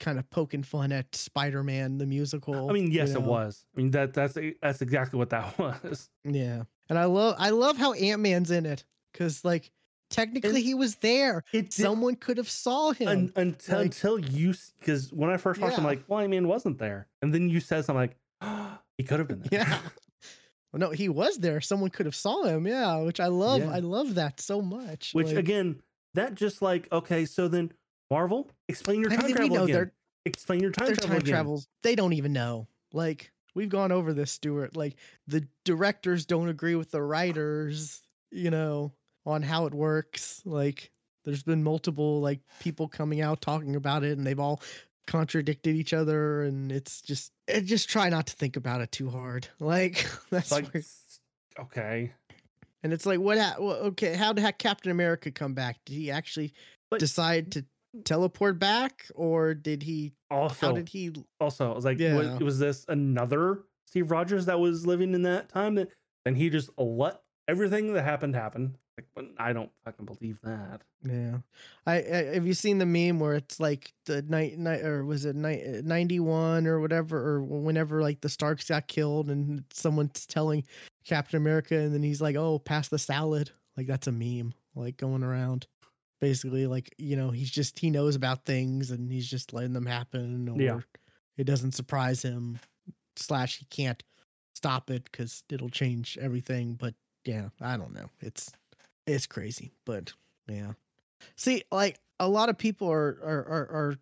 kind of poking fun at Spider-Man the musical. I mean, you yes, it was. I mean that that's that's exactly what that <laughs> was. Yeah. And I love I love how Ant-Man's in it cuz like technically he was there. It did, Someone could have saw him. un, until like- until you because when I first watched, I'm like, well, I mean, wasn't there? And then you said something like, oh, <gasps> he could have been <laughs> there. yeah. Well, no, he was there. Someone could have saw him. Yeah, which I love. Yeah. I love that so much. Which like, again, that just like okay, so then Marvel, explain your time travel again. Explain your time their travel time again. travels they don't even know like we've gone over this stuart like the directors don't agree with the writers you know on how it works like there's been multiple like people coming out talking about it and they've all contradicted each other and it's just it just try not to think about it too hard <laughs> like <laughs> that's Like, where- okay, and it's like what ha- well, okay how did captain america come back did he actually But- decide to teleport back or did he also how did he also, I was like, Yeah. was, was this another Steve Rogers that was living in that time? That then he just let everything that happened happen. Like, but I don't fucking believe that. Yeah, I, I have you seen the meme where it's like the night night or was it night uh, ninety one or whatever or whenever like the Starks got killed and someone's telling Captain America and then he's like, "Oh, pass the salad." Like that's a meme like going around. Basically, like you know, he's just he knows about things and he's just letting them happen, or Yeah. it doesn't surprise him. Slash, he can't stop it because it'll change everything. But yeah, I don't know. It's it's crazy, but yeah. See, like a lot of people are are are, are,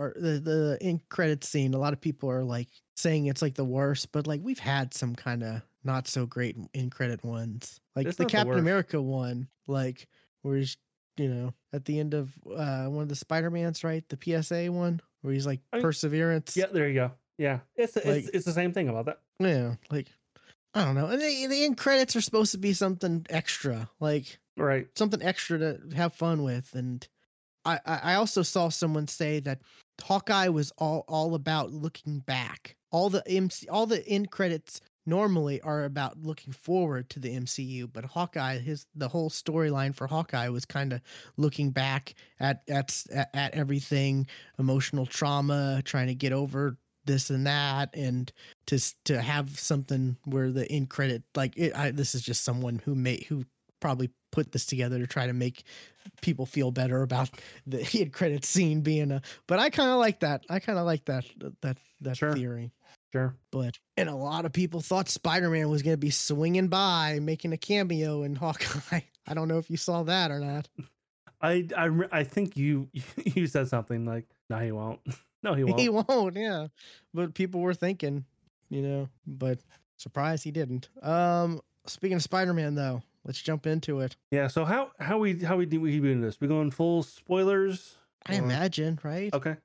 are the the in credit scene. A lot of people are like saying it's like the worst, but like we've had some kind of not so great in credit ones, like It's the not the Captain. America one, like where he's you know at the end of uh one of the Spider Mans, right? The PSA one where he's like I mean, perseverance. Yeah, there you go. Yeah, it's it's, it's the same thing about that. yeah, like I don't know. And the, the end credits are supposed to be something extra, like Right. something extra to have fun with. And I, I also saw someone say that Hawkeye was all all about looking back. All the MC, all the end credits normally are about looking forward to the MCU, but Hawkeye, his the whole storyline for Hawkeye was kind of looking back at at at at everything, emotional trauma, trying to get over this and that, and to to have something where the end credit like it, I, this is just someone who made who probably put this together to try to make people feel better about the <laughs> end credit scene being a but I kind of like that. I kind of like that that that Sure. theory. Sure. But and a lot of people thought Spider-Man was going to be swinging by making a cameo in Hawkeye. <laughs> I don't know if you saw that or not. I I I think you <laughs> you said something like, "No, he won't. no, he won't." He won't, yeah. But people were thinking, you know, but surprise he didn't. Um speaking of Spider-Man though, let's jump into it. Yeah. So how how we how we do we doing this? We going full spoilers? I Or- imagine, right? Okay.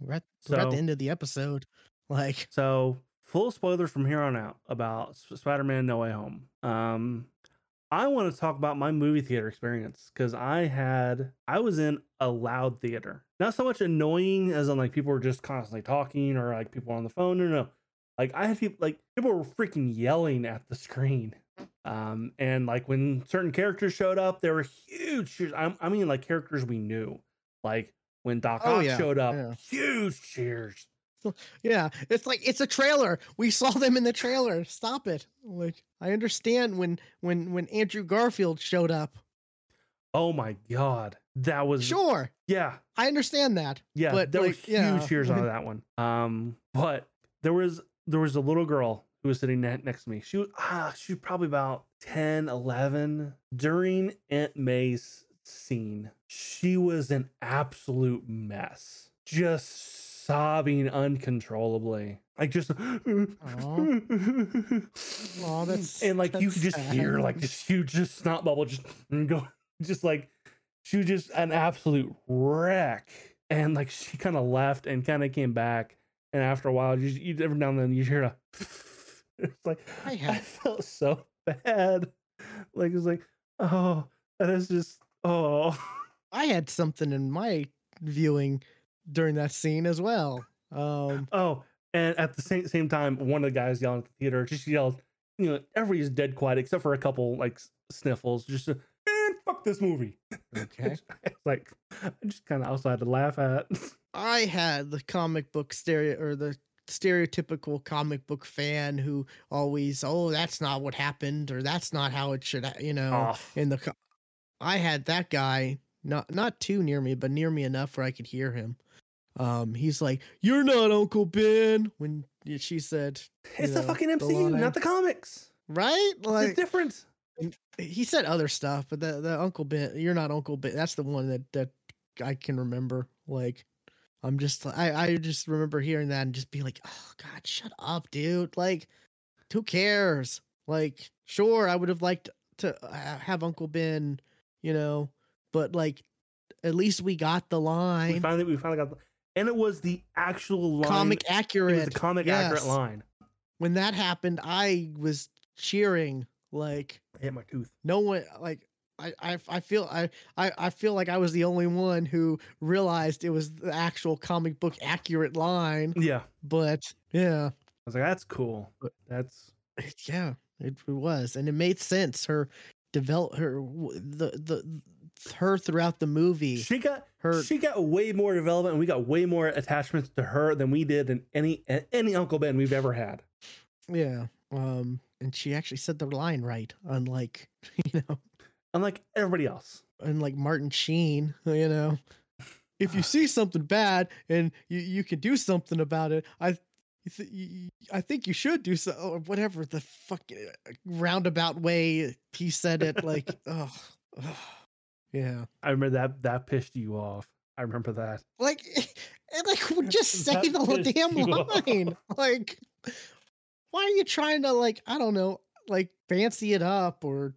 We're, at, we're at the end of the episode. <laughs> Like, So full spoilers from here on out about Spider-Man: No Way Home. Um, I want to talk about my movie theater experience because I had I was in a loud theater. Not so much annoying as in like people were just constantly talking or like people on the phone. No, no. Like I had people like people were freaking yelling at the screen. Um, and like when certain characters showed up, there were huge cheers. I, I mean, like characters we knew. Like when Doc Oh, Ock yeah, showed up, yeah. huge cheers. yeah, it's like it's a trailer. We <laughs> saw them in the trailer. Stop it. Like, I understand when when when Andrew Garfield showed up. Oh my god, that was Sure, yeah, I understand that. yeah. But, there were like, huge yeah. cheers on <laughs> that one. Um, but there was there was a little girl who was sitting ne- next to me. She was ah, she was probably about 10, 11 during Aunt May's scene. She was an absolute mess, just sobbing uncontrollably, like just. Aw, <laughs> that's- and like you that's could just hear like this huge just snot bubble just <laughs> go just like she was just an absolute wreck and like she kind of left and kind of came back and after a while you, you every now and then you hear a <laughs> <laughs> it's like I I, felt so bad like it's like oh that is just oh I had something in my viewing during that scene as well. Um, oh And at the same same time, one of the guys yelling at the theater just yelled, you know, everybody's dead quiet except for a couple like sniffles. Just uh, man, fuck this movie. <laughs> Okay. it's like I just kind of also had to laugh at. I had the comic book stereo or the stereotypical comic book fan who always, oh, that's not what happened or that's not how it should, you know. Oh, In the, co- I had that guy not not too near me, but near me enough where I could hear him. Um, he's like, "You're not Uncle Ben." When she said, it's the fucking MCU, line. not the comics. "Right," It's like different. he said other stuff, but the the Uncle Ben, you're not Uncle Ben. That's the one that that I can remember. Like, I'm just I I just remember hearing that and just be like, oh God, shut up, dude. Like, who cares? Like, sure, I would have liked to uh, have Uncle Ben, you know, but like, at least we got the line. We finally we finally got, the, and it was the actual line. Comic It was accurate. the comic accurate line. When that happened, I was cheering. Like, I hit my tooth. no one like I, I I feel I, I I feel like I was the only one who realized it was the actual comic book accurate line. Yeah, But yeah, I was like, that's cool. But- That's yeah, it, it was, and it made sense. Her develop her the the her throughout the movie. she got her she got way more development, and we got way more attachments to her than we did in any any Uncle Ben we've ever had. yeah, um, and she actually said the line right, unlike <laughs> you know, Unlike everybody else. And like Martin Sheen, you know. If you see something bad and you, you can do something about it, I you th- you- I think you should do so or whatever the fuck uh, roundabout way he said it like <laughs> oh, yeah I remember that that pissed you off. I remember that. like <laughs> and like just <laughs> say the pissed damn you off. line like why are you trying to like I don't know like fancy it up or,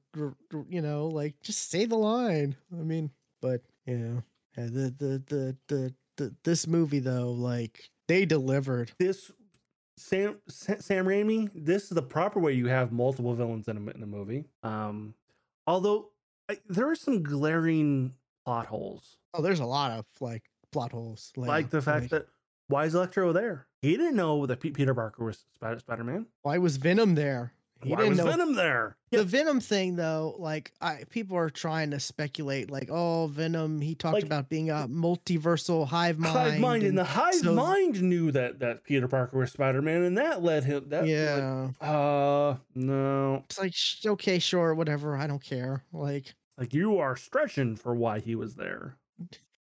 you know like just say the line I mean but yeah the the the the, the this movie though like they delivered This Sam Sa- Sam Raimi. This is the proper way you have multiple villains in a in a movie. Um, although I, there are some glaring plot holes, oh there's a lot of like plot holes like like the fact that why is Electro there? He didn't know that Pe- Peter Parker was Spider Spider Man. why was Venom there he Why didn't was know Venom there? the Venom thing though, like I people are trying to speculate, like, oh, Venom, he talked Like- about being a multiversal hive mind. Hive mind and the hive so- mind knew that that Peter Parker was Spider Man, and that led him. That yeah. uh, no. it's like sh- okay, sure, whatever. I don't care. Like, Like you are stretching for why he was there.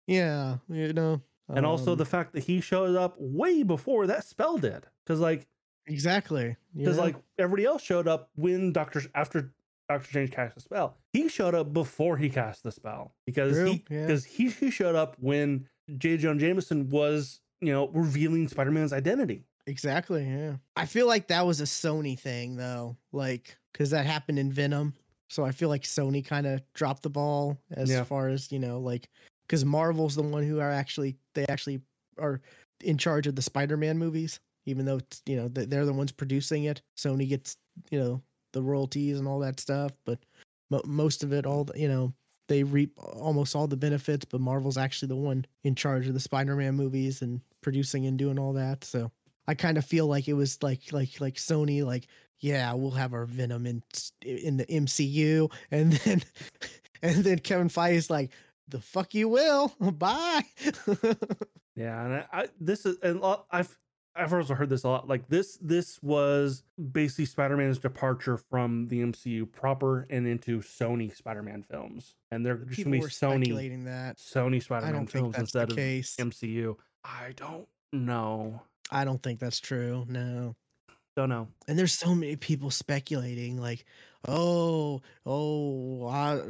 yeah, you know. And also um, the fact that he showed up way before that spell did. Because like exactly because yeah. like everybody else showed up when Doctor after Doctor Strange cast the spell. He showed up before he cast the spell. Because True, he yeah. because he, he showed up when J. Jonah Jameson was, you know, revealing Spider-Man's identity. exactly, yeah. I feel like that was a Sony thing though, like because that happened in Venom. So I feel like Sony kind of dropped the ball as Yeah. far as you know, like because Marvel's the one who are actually they actually are in charge of the Spider-Man movies, even though you know they're the ones producing it. Sony gets you know the royalties and all that stuff, but mo- most of it, all you know, they reap almost all the benefits. But Marvel's actually the one in charge of the Spider-Man movies and producing and doing all that. So I kind of feel like it was like like like Sony like yeah we'll have our Venom in in the MCU <laughs> and then and then Kevin Feige's like the fuck you will <laughs> bye <laughs> Yeah, and I, I this is and I've I've also heard this a lot. Like this this was basically Spider-Man's departure from the MCU proper and into Sony Spider-Man films, and they're just people gonna be Sony speculating that Sony Spider-Man films instead of MCU. I don't know. I don't think that's true no Don't know. and there's so many people speculating like oh oh I,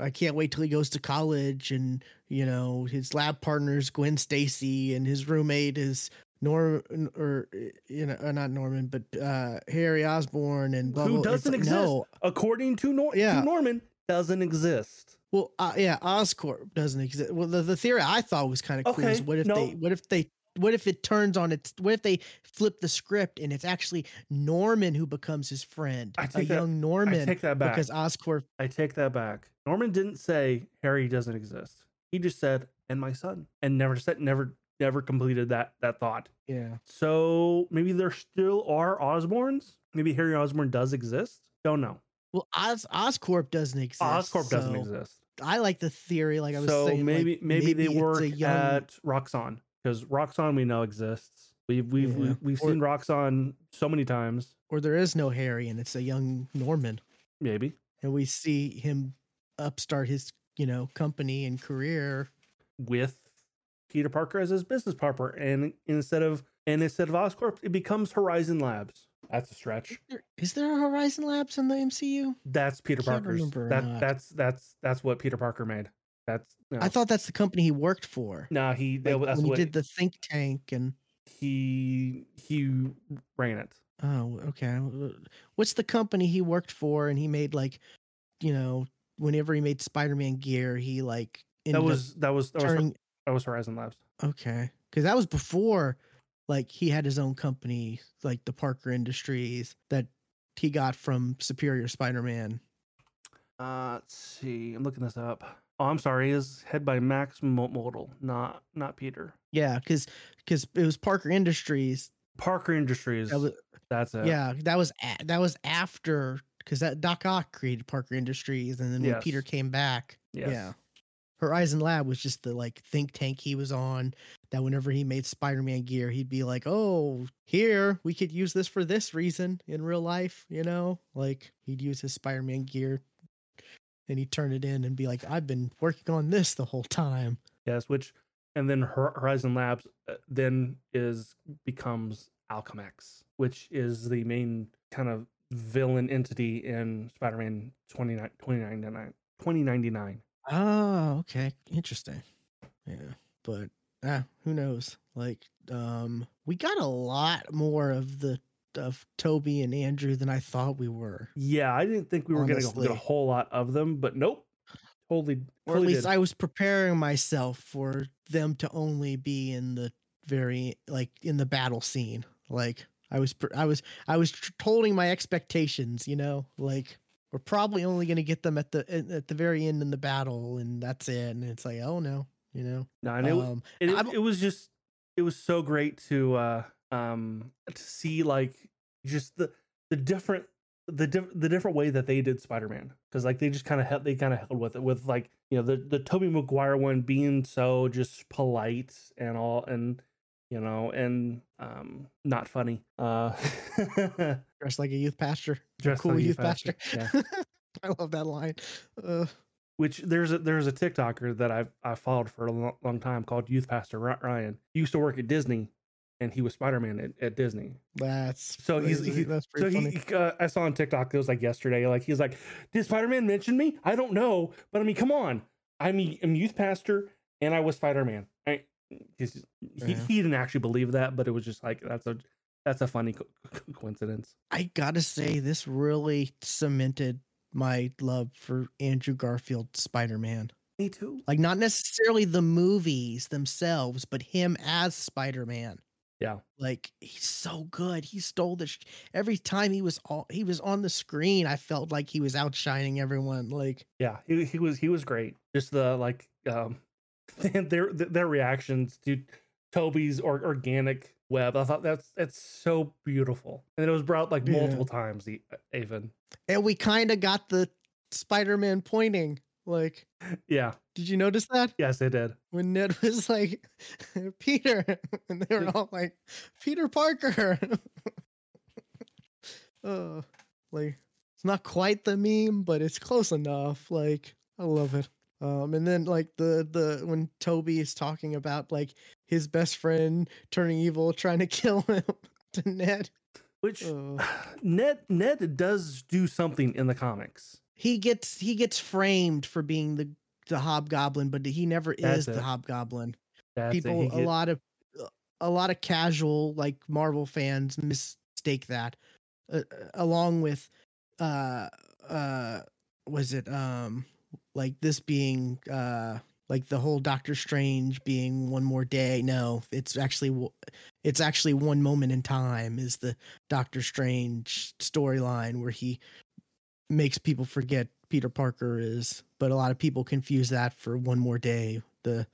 I can't wait till he goes to college and you know his lab partner's Gwen Stacy and his roommate is Norm or you know uh, not Norman but uh Harry Osborn and blah, Who blah. Doesn't like, exist. no According to, Nor- Yeah. to Norman, doesn't exist. well uh, yeah Oscorp doesn't exist well the, the theory I thought was kind of cool is Okay, what if no. they what if they what if it turns on its what if they flip the script and it's actually Norman who becomes his friend I a take that- young I take that back. because Oscorp I take that back. Norman didn't say Harry doesn't exist. He just said, "and my son," and never said, never never completed that that thought. Yeah. So maybe there still are Osborns. Maybe Harry Osborn does exist. Don't know. Well, Oz Oscorp doesn't exist. Oscorp doesn't exist. I like the theory. Like I was so saying, like, maybe, maybe they it's a work young- at Roxxon because Roxxon we know exists. We've we've Yeah. we've, we've Or- seen Roxxon so many times. or there is no Harry, and it's a young Norman, Maybe and we see him upstart his you know company and career. with Peter Parker as his business partner, and instead of and instead of Oscorp, it becomes Horizon Labs. That's a stretch. There- Is there a Horizon Labs in the MCU? That's Peter Parker's. That that's that's that's what Peter Parker made. That's no, I thought that's the company he worked for. no he that, Like, that's he what did the think tank and he he ran it. oh okay, uh, what's the company he worked for? And he made like, you know, whenever he made Spider-Man gear, he like That was that was that was, turning that was Horizon Labs. Okay, because that was before, like he had his own company, like the Parker Industries, that he got from Superior Spider-Man. Uh, let's see. I'm looking this up. Oh, I'm sorry. Is head by Max Mo- Modell, not not Peter. Yeah, because because it was Parker Industries. Parker Industries. That was, that's it. yeah, that was a, that was after because that Doc Ock created Parker Industries, and then when Peter came back, Yes. yeah, Horizon Lab was just the like think tank he was on. That whenever he made Spider-Man gear, he'd be like, "Oh, here we could use this for this reason in real life," you know, like he'd use his Spider-Man gear, and he'd turn it in and be like, "I've been working on this the whole time." Yes. Which, and then Horizon Labs uh, then is becomes Alchemax, which is the main kind of villain entity in Spider-Man 29 2099. 2099. Oh, okay, interesting. Yeah, but ah, who knows? Like, um, we got a lot more of the of Tobey and Andrew than I thought we were, Yeah, I didn't think we were going to get a whole lot of them, but nope. Totally. or at least did. I was preparing myself for them to only be in the very like in the battle scene. Like I was, I was, I was holding my expectations. You know, like we're probably only going to get them at the at the very end in the battle, and that's it. And it's like, oh no, you know. No, and it, Um, it, I'm- it was just it was so great to uh um to see like just the the different the diff- the different way that they did Spider-Man because like they just kind of held they kind of held with it with like you know the the Tobey Maguire one being so just polite and all and you know and um not funny uh <laughs> dressed like a youth pastor. Dressed cool like a youth pastor, pastor. <laughs> I love that line. Uh, which there's a there's a TikToker that I've I followed for a long, long time called Youth Pastor Ryan. He used to work at Disney, and he was Spider Man at, at Disney. that's So he's he, that's so pretty he funny. uh, I saw on TikTok it was like yesterday. Like he's like, did Spider Man mention me? I don't know, but I mean, come on, I'm a- I'm youth pastor and I was Spider Man. I he's, he Yeah. he didn't actually believe that, but it was just like that's a that's a funny co- <laughs> co- coincidence. I gotta say, this really cemented my love for Andrew Garfield Spider Man. Me too. Like, not necessarily the movies themselves, but him as Spider Man. Yeah. Like he's so good. He stole the sh- every time he was all he was on the screen. I felt like he was outshining everyone. Like Yeah, he he was he was great. Just the like um <laughs> their their reactions to Tobey's or, organic web. I thought that's that's so beautiful, and it was brought like Yeah. multiple times. e- Even and we kind of got the Spider Man pointing. Like, yeah, did you notice that yes, they did. when Ned <laughs> was like, <laughs> Peter, and they were all like, Peter Parker. uh, like it's not quite the meme, but it's close enough. Like I love it. Um, and then like the the when Tobey is talking about like his best friend turning evil, trying to <laughs> kill him to Ned. Which Uh, <sighs> Ned Ned does do something in the comics. he gets he gets framed for being the the hobgoblin, but he never That's is the hobgoblin. That's People, a lot of a lot of casual like Marvel fans mistake that, uh, along with uh uh was it um like this being uh like the whole Doctor Strange being one more day. No, it's actually it's actually one moment in time is the Doctor Strange storyline where he makes people forget Peter Parker is, but a lot of people confuse that for one more day. The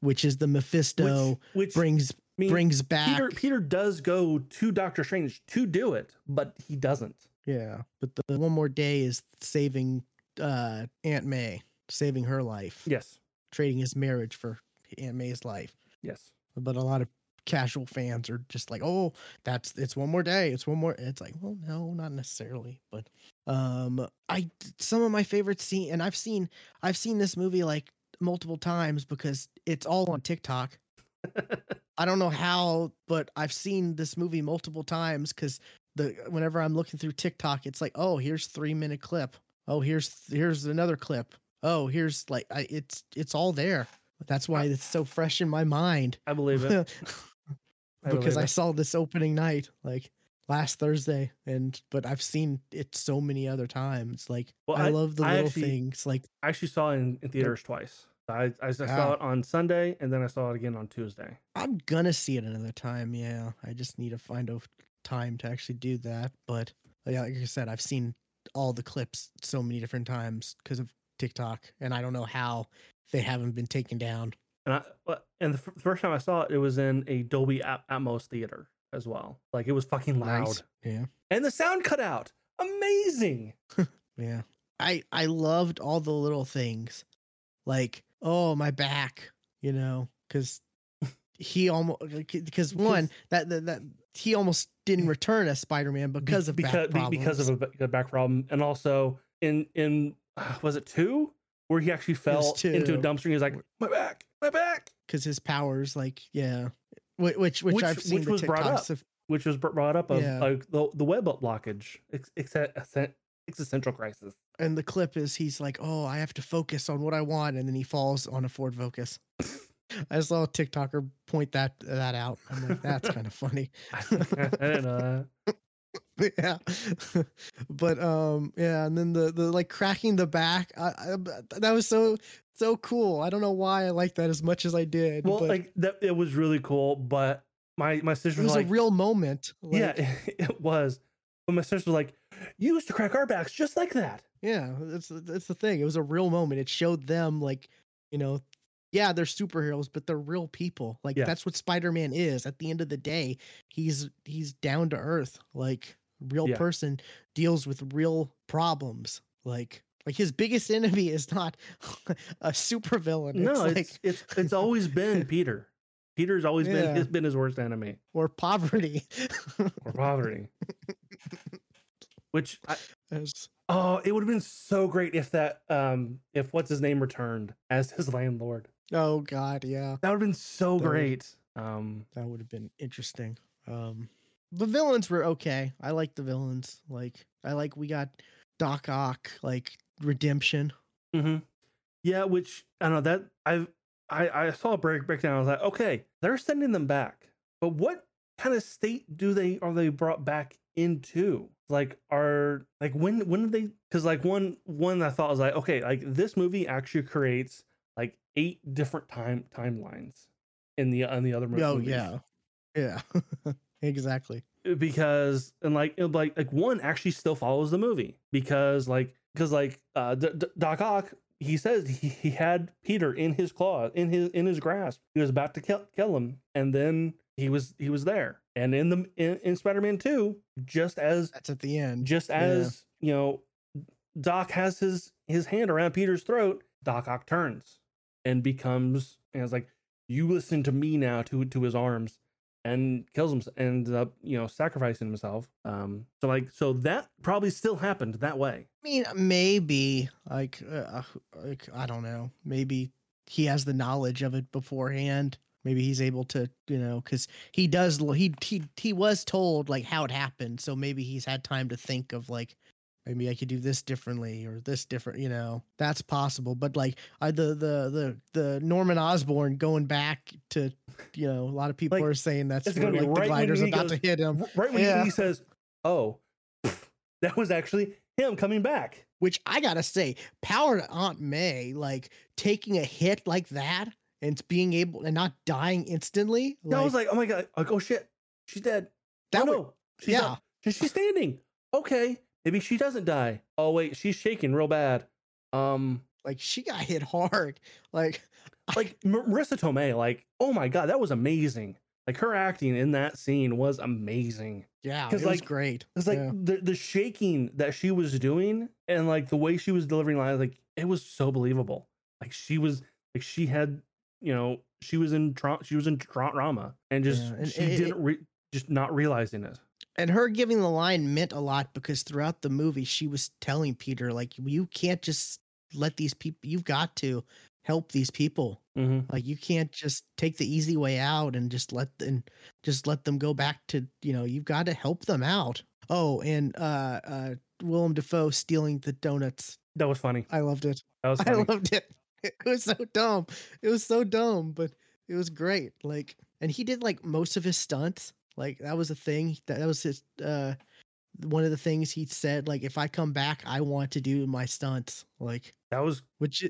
which is the Mephisto which, which brings I mean, brings back. Peter Peter does go to Doctor Strange to do it, but he doesn't. Yeah, but the one more day is saving uh Aunt May, saving her life, Yes. trading his marriage for Aunt May's life. Yes. But a lot of casual fans are just like, "Oh, that's it's one more day. It's one more." It's like, well, no, not necessarily. But um, I some of my favorite scene, and I've seen I've seen this movie like multiple times because it's all on TikTok. <laughs> I don't know how, but I've seen this movie multiple times because the whenever I'm looking through TikTok, it's like, oh, here's three minute clip. Oh, here's here's another clip. Oh, here's like I, it's it's all there. That's why it's so fresh in my mind I believe it. <laughs> I because believe I it. saw this opening night like last Thursday, and but I've seen it so many other times. Like Well, I, I- love the I little actually- things. Like I actually saw it in, in theaters twice. I, I, I saw Ah. it on Sunday and then I saw it again on Tuesday. I'm gonna see it another time. Yeah, I just need to find a time to actually do that. But yeah, like I said, I've seen all the clips so many different times because of TikTok, and I don't know how they haven't been taken down. And I but- and the, f- the first time I saw it, it was in a Dolby At- Atmos theater as well. Like it was fucking loud, Nice. Yeah. and the sound cut out. Amazing. <laughs> Yeah. I I loved all the little things. Like, oh, my back, you know, cuz <laughs> he almost because one that, that that he almost didn't return as Spider-Man Be- because of because back be- because of a, back problem, and also in in uh, was it two where he actually fell into a dumpster. and He's like, my back, my back, because his powers like yeah which which, Which- I've seen which the was brought up. Of which was brought up of Yeah. like the the web blockage, ex- ex- existential crisis. and the clip is he's like oh I have to focus on what I want and then he falls on a Ford Focus. <laughs> I saw a TikToker point that that out. I'm like that's <laughs> kind of funny. <laughs> I didn't know that. <laughs> yeah but um yeah and then the the like cracking the back I, I, that was so so cool i don't know why i like that as much as i did Well, but like that, it was really cool. But my my sister it was was like, a real moment like, yeah, it was. But my sister was like, you used to crack our backs just like that. yeah that's that's the thing it was a real moment it showed them like you know yeah they're superheroes but they're real people like Yeah. that's what spider-man is at the end of the day he's he's down to earth like real Yeah. person deals with real problems like like his biggest enemy is not <laughs> a supervillain no, it's it's like it's it's always been <laughs> Peter. Peter's always been Yeah. has been his worst enemy or poverty <laughs> or poverty. Which I, As- oh, it would have been so great if that um if what's his name returned as his landlord. Oh god yeah That would have been so That would- great. Um, that would have been interesting um the villains were okay i like the villains like i like we got doc ock like redemption hmm Yeah, which I don't know that I've I I saw a break breakdown. I was like, okay, they're sending them back, but what kind of state do they are they brought back into? Like, are like when when did they? Because like one one I thought was like, okay, like this movie actually creates like eight different time timelines in the on the other oh movies. yeah. Yeah. <laughs> Exactly. Because and like like like one actually still follows the movie because like because like uh D- D- Doc Ock he says he, he had Peter in his claw in his in his grasp. He was about to kill, kill him and then he was he was there. And in the in, in Spider-Man 2 just as that's at the end. just as you know Doc has his his hand around Peter's throat Doc Ock turns and becomes and it's like you listen to me now to to his arms and kills him ends up you know sacrificing himself um so like so that probably still happened that way. I mean maybe like uh, like i don't know maybe he has the knowledge of it beforehand. Maybe he's able to you know because he does he, he he was told like how it happened so maybe he's had time to think of like maybe i could do this differently or this different you know that's possible but like I, the the the the norman osborn going back to you know a lot of people Like, are saying that's where, like the right when glider's about goes- to hit him right when he- Yeah. he, says oh <laughs> that was actually him coming back which I gotta say, power to Aunt May, like taking a hit like that and being able and not dying instantly. i was like oh my god like oh shit she's dead that oh would, no she's yeah. not. she's standing okay maybe she doesn't die oh wait she's shaking real bad um like she got hit hard. Like like Mar- Marisa Tomei, like, oh my god, that was amazing. Like her acting in that scene was amazing. yeah, it 'Cause, was like, great. It's like Yeah. the the shaking that she was doing and like the way she was delivering lines, like it was so believable. Like she was like she had, you know, she was in tra- she was in tra- trauma and just Yeah, and she it- didn't re- just not realizing it. And her giving the line meant a lot because throughout the movie she was telling Peter like you can't just let these people you've got to help these people. Hmm like you can't just take the easy way out and just let and just let them go back to you know you've got to help them out. Oh and uh uh Willem Dafoe stealing the donuts. That was funny. I loved it. That was <laughs> I loved it. It was so dumb. It was so dumb but it was great like and he did like most of his stunts like that was a thing that, that was his uh one of the things he said like if i come back i want to do my stunts like that was which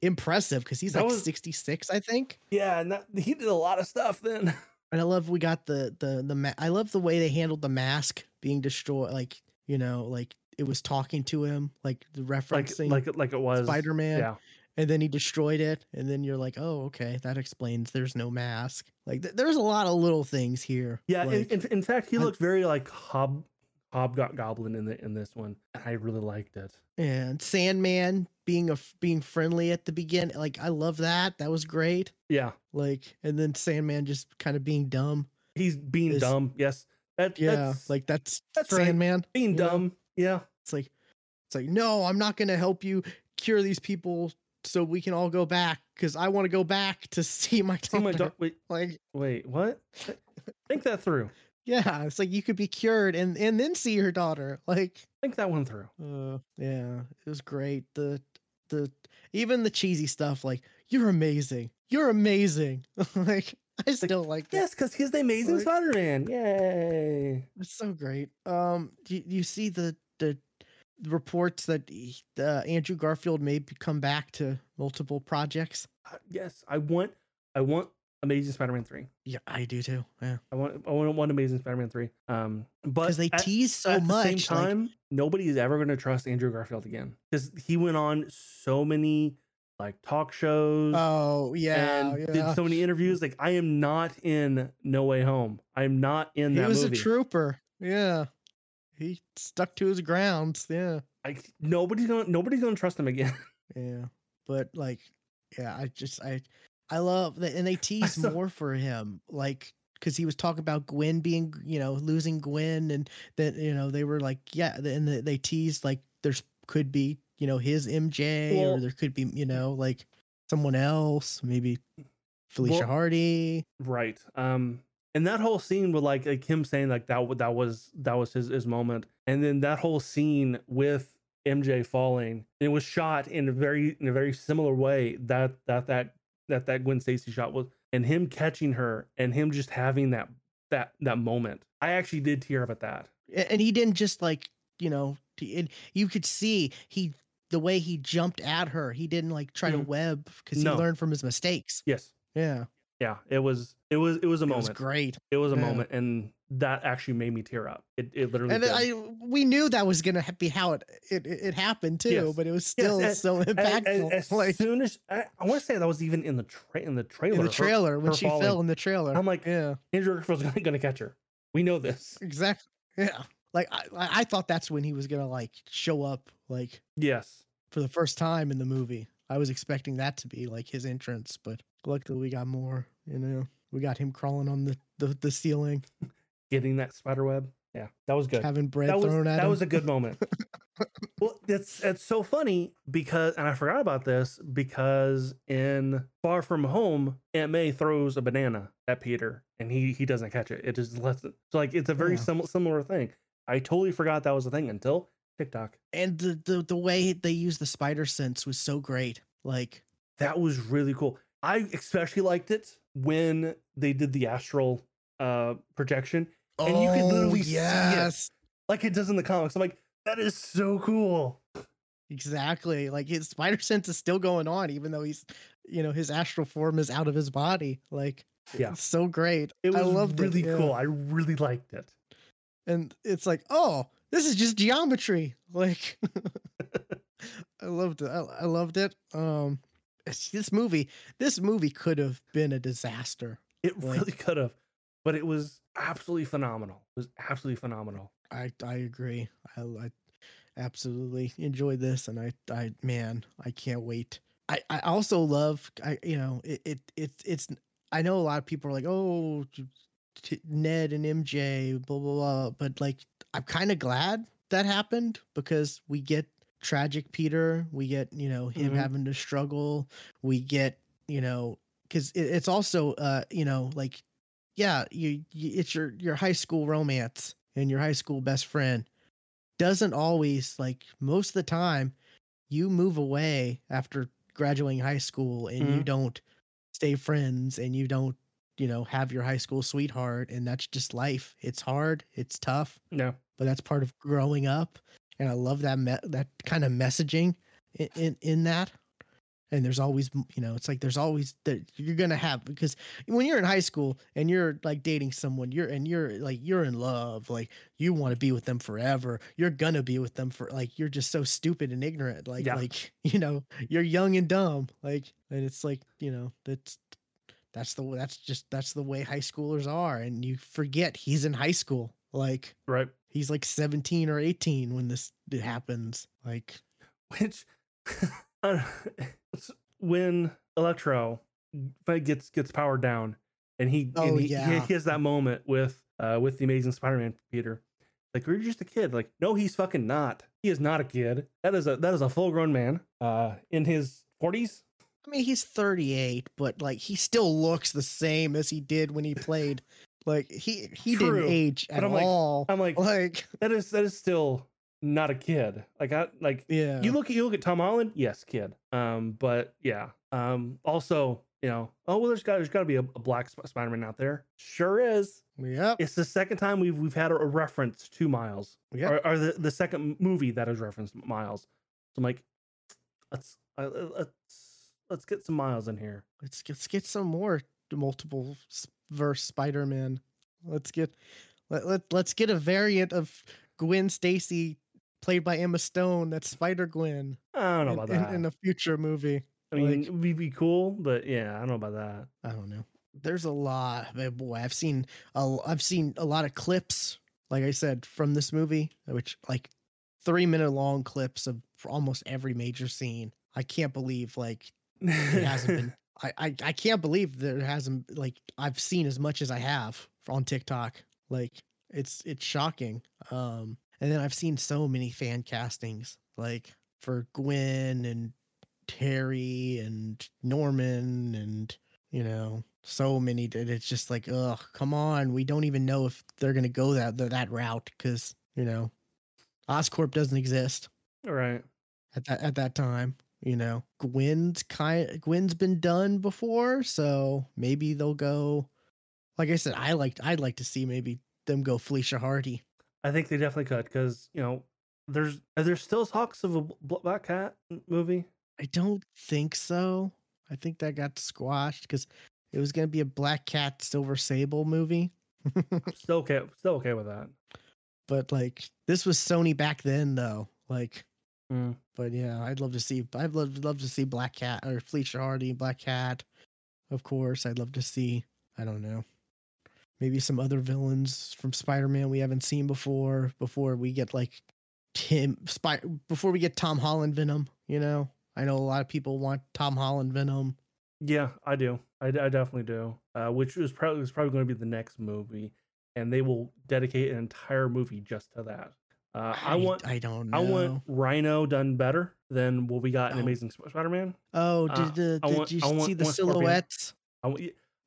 impressive because he's like was- 66 i think yeah, and that, he did a lot of stuff then. <laughs> and i love we got the the the ma- i love the way they handled the mask being destroyed like you know like it was talking to him like the like referencing like like it was spider-man Yeah. And then he destroyed it and then you're like oh okay that explains there's no mask like th- there's a lot of little things here Yeah, in, like, in, in fact, he I- looked very like Hob Hobgoblin in the in this one. and I really liked it. and sandman being a being friendly at the beginning like i love that that was great Yeah, like and then sandman just kind of being dumb he's being dumb. Yes, that, yeah that's, like that's that's right. sandman being you know? dumb. Yeah, it's like it's like no i'm not going to help you cure these people so we can all go back because i want to go back to <laughs> see my see my daughter. Wait, like wait, what? Think that through. yeah it's like you could be cured and and then see your daughter like Think that one through. uh yeah it was great the the even the cheesy stuff like you're amazing you're amazing <laughs> like i still like that Yes, because he's the amazing Like- Spider-Man. Yay! it's so great um you, you see the the reports that he, uh, andrew garfield may come back to multiple projects Uh, Yes, I want. I want Amazing Spider-Man three. yeah i do too yeah I want. I want one Amazing Spider-Man three. Um, but because they tease so at much the same time, nobody is ever going to trust Andrew Garfield again because he went on so many like talk shows oh yeah and yeah did so many interviews. Like, I am not in No Way Home. I am not in he that He was movie. a trooper yeah he stuck to his grounds yeah I, nobody's gonna nobody's gonna trust him again. <laughs> Yeah, but like, yeah, I just I I love that, and they tease saw- more for him, like because he was talking about Gwen being, you know, losing Gwen, and then you know they were like, yeah, and they, they teased like there's could be, you know, his MJ, Well- or there could be, you know, like someone else, maybe Felicia Well- Hardy. right. Um. And that whole scene with like like him saying like that that was that was his his moment, and then that whole scene with MJ falling, it was shot in a very in a very similar way that that that that that Gwen Stacy shot was, and him catching her and him just having that that that moment. I actually did tear up at that. And he didn't just like you know and you could see he the way he jumped at her he didn't like try to Mhm. web because No. he learned from his mistakes Yes. yeah Yeah. It was it was it was a it moment. was great It was a Yeah. moment, and that actually made me tear up. It it literally and uh, did. I we knew that was gonna be how it it, it happened too, Yes. but it was still as- so impactful. As, like soon as I, I want to say that was even in the tra- in the trailer. in the her- trailer when her she fell in the trailer. I'm like, yeah, Andrew Garfield's gonna, gonna catch her. We know this. exactly. Yeah, like I I I thought that's when he was gonna like show up like Yes. for the first time in the movie. I was expecting that to be like his entrance, but luckily we got more. You know, we got him crawling on the the, the ceiling, Getting that spider web. Yeah, that was good. having bread that was thrown at that him. was a good moment. <laughs> well, it's it's so funny because, and I forgot about this because in Far From Home, Aunt May throws a banana at Peter, and he he doesn't catch it. It just lets it. So like it's a very Yeah. sim- similar thing. I totally forgot that was a thing until TikTok. and the, the the way they used the spider sense was so great. Like That was really cool. I especially liked it when they did the astral uh projection, And you could literally see it. Oh, yes. like it does in the comics. I'm like, that is so cool. Exactly. Like his spider sense is still going on, even though he's, you know, his astral form is out of his body. Like, Yeah. it's so great. It was I loved really it. yeah. cool. I really liked it. And it's like, oh, this is just geometry. Like, <laughs> I loved it. I, I loved it. Um, this movie, this movie could have been a disaster. It Like- really could have, but it was absolutely phenomenal. It was absolutely phenomenal. I I agree. I, I absolutely enjoyed this, and I I man, I can't wait. I I also love I you know it it, it it's I know a lot of people are like oh t- Ned and MJ blah blah blah, but like I'm kind of glad that happened because we get tragic Peter, we get you know him Mhm. having to struggle, we get you know because it, it's also uh you know like yeah you, you it's your your high school romance and your high school best friend doesn't always like most of the time you move away after graduating high school and you Mhm. don't stay friends and you don't you know have your high school sweetheart and that's just life. It's hard it's tough Yeah, but that's part of growing up and i love that me- that kind of messaging in, in in that. And there's always you know it's like there's always that you're gonna have because when you're in high school and you're like dating someone you're and you're like you're in love like you want to be with them forever you're gonna be with them for like you're just so stupid and ignorant like Yeah. like <laughs> you know you're young and dumb like and it's like you know that's that's the that's just that's the way high schoolers are and you forget he's in high school like right. he's like 17 or 18 when this happens like Which <laughs> when Electro gets gets powered down, and he Oh, and he, yeah. he has that moment with uh with the Amazing Spider-Man Peter. Like you're just a kid. Like no, he's fucking not. He is not a kid. That is a that is a full grown man. Uh, in his forties. I mean he's 38 but like he still looks the same as he did when he <laughs> played like he he True, didn't age at I'm like- all I'm like like <laughs> that is that is still not a kid. Like I like yeah you look at you look at Tom Holland, yes, kid. Um, but yeah. Um, also, you know, oh well, there's got there's got to be a, a black Sp- Spider-Man out there. Sure is. Yeah. It's the second time we've we've had a, a reference to Miles, Yeah. or, or the the second movie that has referenced Miles. So I'm like, let's uh, let's let's get some Miles in here. let's let's get some more multiple verse spider-man let's get let, let, let's get a variant of gwen stacy played by emma stone that's spider gwen I don't know in, about in- that. in a future movie I mean, like- it would be cool, but yeah, I don't know about that. I don't know. There's a lot, but boy. I've seen a, I've seen a lot of clips, like I said, from this movie, which like three minute long clips of almost every major scene. I can't believe like it <laughs> hasn't been. I, I I can't believe there hasn't like I've seen as much as I have on TikTok. Like it's it's shocking. Um, and then I've seen so many fan castings, like for Gwen and Terry and Norman and you know so many that it's just like ugh come on we don't even know if they're gonna go that that, that route because you know oscorp doesn't exist right at that at that time you know gwen's kind gwen's been done before so maybe they'll go like i said i liked i'd like to see maybe them go felicia hardy I think they definitely could because you know there's are there still talks of a Black Cat movie? i don't think so i think that got squashed because it was gonna be a black cat silver sable movie <laughs> Still okay. Still okay with that. but like this was Sony back then though. Like Mm. but yeah, I'd love to see I'd love love to see Black Cat or Felicia Hardy, Black Cat. Of course, I'd love to see I don't know. Maybe some other villains from Spider-Man we haven't seen before before we get like Tim Spy before we get Tom Holland Venom, you know. I know a lot of people want Tom Holland Venom. Yeah, I do. I definitely do. Uh, which is probably is probably going to be the next movie, and they will dedicate an entire movie just to that. Uh, I, want I don't know. I want Rhino done better than what we got in Oh. Amazing Spider-Man. Oh, uh, did, the, I did want- you want- see the silhouettes? I, want,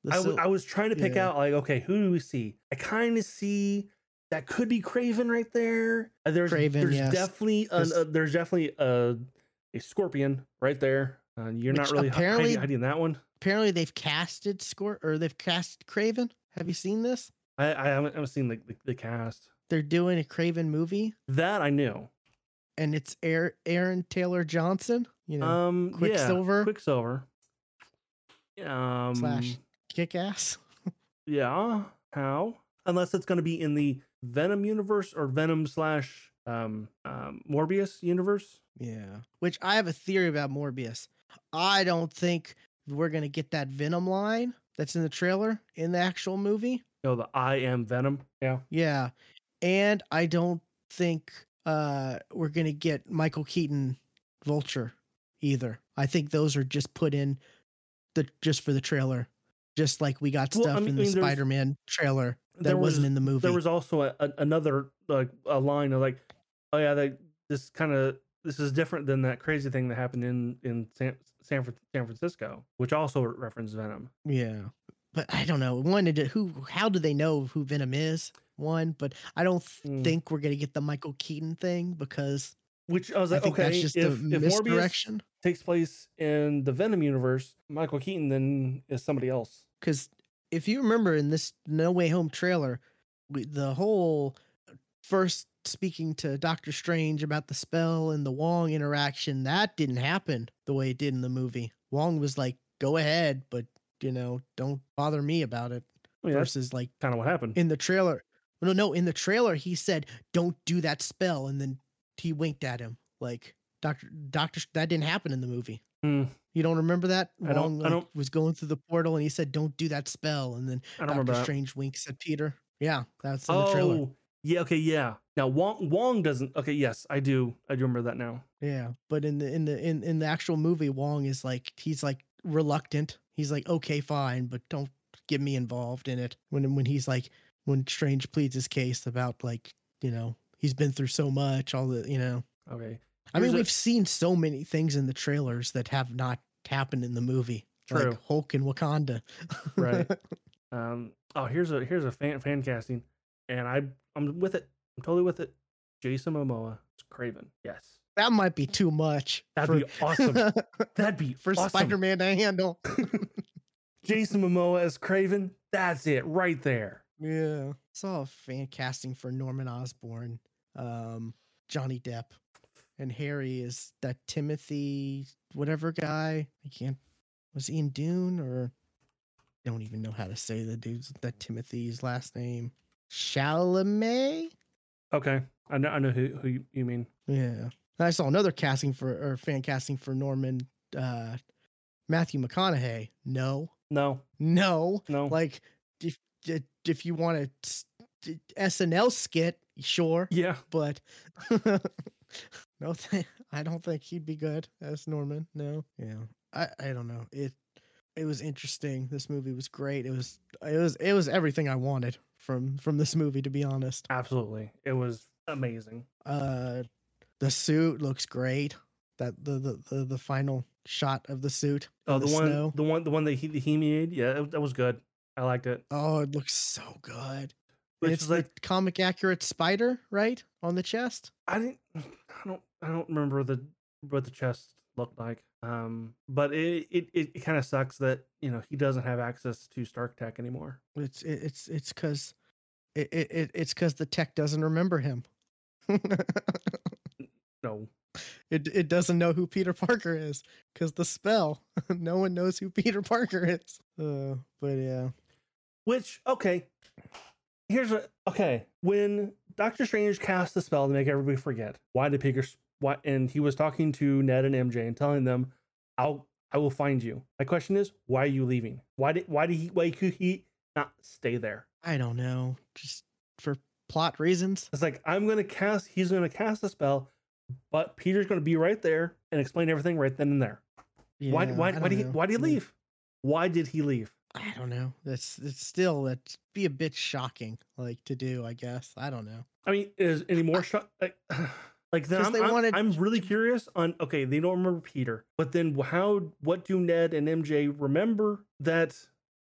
The I, sil- I was trying to pick yeah. out like, okay, who do we see? I kind of see that could be Kraven right there. Uh, There's Kraven, there's yes. definitely an, This- uh, there's definitely a a scorpion right there. Uh, you're not really apparently- hiding, hiding that one. apparently they've casted Scor or they've cast Kraven. Have you seen this? I, I haven't, I haven't seen the, the, the cast. They're doing a Kraven movie, That I knew. and it's Aaron, Aaron Taylor Johnson. You know, Um, Quicksilver? Yeah, Quicksilver. Um, slash kick ass. Yeah. How? Unless it's going to be in the Venom universe or Venom slash um, um, Morbius universe. Yeah. Which I have a theory about Morbius. I don't think we're gonna get that Venom line that's in the trailer in the actual movie. No, the I am Venom. Yeah. Yeah. And I don't think uh we're gonna get Michael Keaton Vulture either. I think those are just put in the just for the trailer. Just like we got Well, I stuff mean- in I the mean, Spider Man trailer that There wasn't in the movie. There was also a, a, another like a line of like, oh yeah, they, this kind of this is different than that crazy thing that happened in in San San, San Francisco, which also referenced Venom. Yeah. But I don't know. One, who? How do they know who Venom is? One, but I don't Mm. think we're gonna get the Michael Keaton thing because Which I was I like, think okay, that's just if, a if Morbius misdirection. takes place in the Venom universe, Michael Keaton then is somebody else. Because if you remember in this No Way Home trailer, we, the whole first speaking to Doctor Strange about the spell and the Wong interaction that didn't happen the way it did in the movie. Wong was like, "Go ahead, but you know, don't bother me about it." I that's versus like kind of what happened. in the trailer. No, no, in the trailer he said, "Don't do that spell," and then he winked at him like Doctor Doctor. That didn't happen in the movie. Hmm, You don't remember that? I don't- Wong, I don't- was going through the portal and he said, "Don't do that spell," and then I don't remember Doctor. Strange winks at Peter. Yeah, that's in the trailer. Oh, yeah, okay, yeah. Now Wong Wong doesn't. Okay, yes, I do. I do remember that now. Yeah, but in the in the in in the actual movie, Wong is like he's like reluctant. He's like, "Okay, fine, but don't get me involved in it." When when he's like when Strange pleads his case about like you know he's been through so much, all the you know. Okay, I mean, a- we've seen so many things in the trailers that have not happened in the movie, True. like Hulk and Wakanda. Right. <laughs> Um. Oh, here's a here's a fan fan casting, and I I'm with it. I'm totally with it. Jason Momoa, it's Kraven. Yes, that might be too much. That'd be awesome. <laughs> that'd be for awesome. Spider-Man to handle. <laughs> Jason Momoa as Kraven. That's it right there. Yeah. Saw a fan casting for Norman Osborn, um, Johnny Depp, and Harry is that Timothy whatever guy. I can't. Was he in Dune or? I don't even know how to say the dude's that Timothy's last name. Chalamet. Okay, I know I know who who you, you mean. Yeah. And I saw another casting for or fan casting for Norman, uh, Matthew McConaughey. No, No, no. no. Like if if you want a SNL skit, sure. yeah, but <laughs> no, th- I don't think he'd be good as Norman. No, yeah, I, I don't know. It it was interesting. This movie was great. It was it was it was everything I wanted from from this movie. To be honest, absolutely. It was amazing. uh, the suit looks great. That the the the, the final shot of the suit. Oh, in the, one, snow. the one, the one that he he made. Yeah, that was good. I liked it. Oh, it looks so good. Which it's is the like comic accurate spider, right, on the chest. I didn't. I don't. I don't remember the what the chest looked like. Um, but it it it, kind of sucks that you know he doesn't have access to Stark Tech anymore. It's it, it's it's because it, it, it it's because the tech doesn't remember him. No. <laughs> it it doesn't know who Peter Parker is because the spell. <laughs> no one knows who Peter Parker is. Uh, but yeah, Which okay. Here's a okay. When Doctor Strange cast the spell to make everybody forget, why did Peter? Why? And he was talking to Ned and MJ and telling them, "I'll I will find you." My question is, why are you leaving? Why did why did he why could he not stay there? I don't know, just for plot reasons. It's like I'm gonna cast. He's gonna cast a spell, but Peter's gonna be right there and explain everything right then and there. why? Yeah, Why? Why don't did he? Why did he hmm. leave? Why did he leave? I don't know. That's it's still that'd be a bit shocking, like to do. I guess I don't know. I mean, is any more shot? Like, <sighs> like then I'm, they I'm, wanted- I'm really curious on. Okay, they don't remember Peter, but then how? What do Ned and MJ remember that?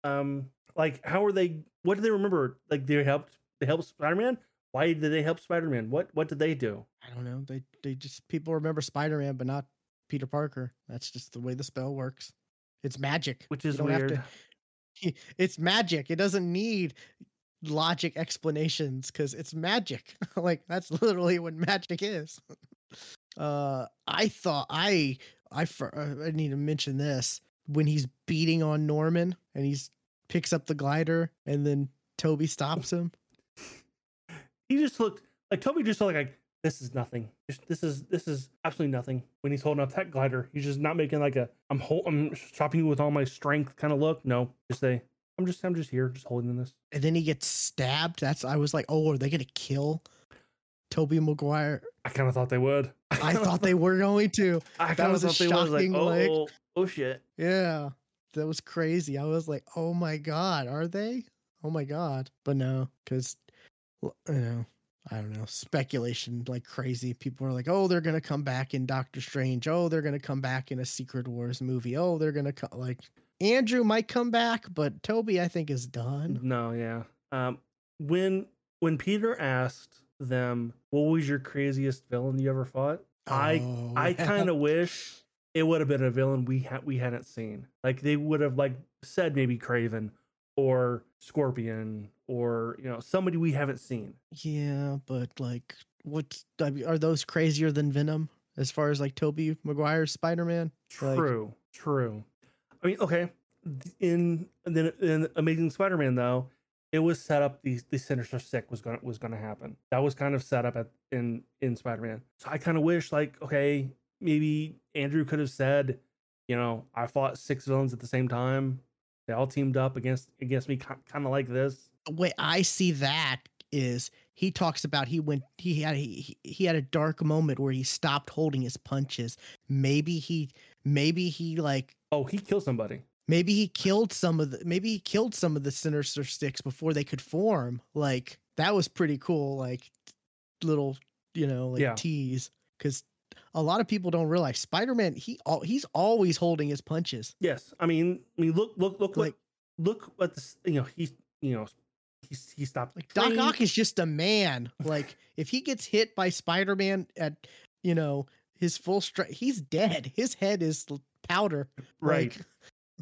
Um, like how are they? What do they remember? Like they helped. They helped Spider Man. Why did they help Spider Man? What What did they do? I don't know. They they just people remember Spider Man, but not Peter Parker. That's just the way the spell works. It's magic. Which is weird. to- it's magic. It doesn't need logic explanations because it's magic. <laughs> like that's literally what magic is. uh, I thought I I uh, I need to mention this when he's beating on Norman and he's picks up the glider and then Tobey stops him. he just looked like Tobey just looked like this is nothing. This is this is absolutely nothing. When he's holding up that glider, he's just not making like a I'm hol- I'm stopping you with all my strength kind of look. No, just say I'm just I'm just here, just holding this. And then he gets stabbed. That's I was like, oh, are they gonna kill Tobey Maguire? I kind of thought they would. <laughs> I thought they were going to. I that kind of was a thought they was like, shocking, oh, like- oh, oh shit. Yeah, that was crazy. I was like, oh my god, are they? Oh my god. But no, because you know, I don't know, speculation like crazy. People are like, oh, they're gonna come back in Doctor Strange. Oh, they're gonna come back in a Secret Wars movie. Oh, they're gonna come like Andrew might come back, but Tobey I think is done. No, yeah. Um, when when Peter asked them, "What was your craziest villain you ever fought?" I Oh, I yeah. kind of wish it would have been a villain we had we hadn't seen. Like they would have like said maybe Kraven or Scorpion or you know somebody we haven't seen. Yeah, but like, what I mean, are those crazier than Venom as far as like Tobey Maguire's Spider Man? Like- True, true. I mean, okay. In then in Amazing Spider-Man though, it was set up the the Sinister Six was gonna was gonna happen. That was kind of set up at in in Spider-Man. So I kind of wish like okay maybe Andrew could have said, you know, I fought six villains at the same time. They all teamed up against against me, kind of like this. The way I see that is he talks about he went he had he, he had a dark moment where he stopped holding his punches. Maybe he maybe he like Oh, he killed somebody. maybe he killed some of the maybe he killed some of the sinister six before they could form. Like that was pretty cool. Like little you know like Yeah. tease because a lot of people don't realize Spider-Man he al- he's always holding his punches. Yes, I mean, I mean, look, look, look, Like- look at this. You know, he, you know, he he stopped. Like Doc. Ock is just a man. Like if he gets hit by Spider Man at you know his full strength, he's dead. His head is powder. right? Like,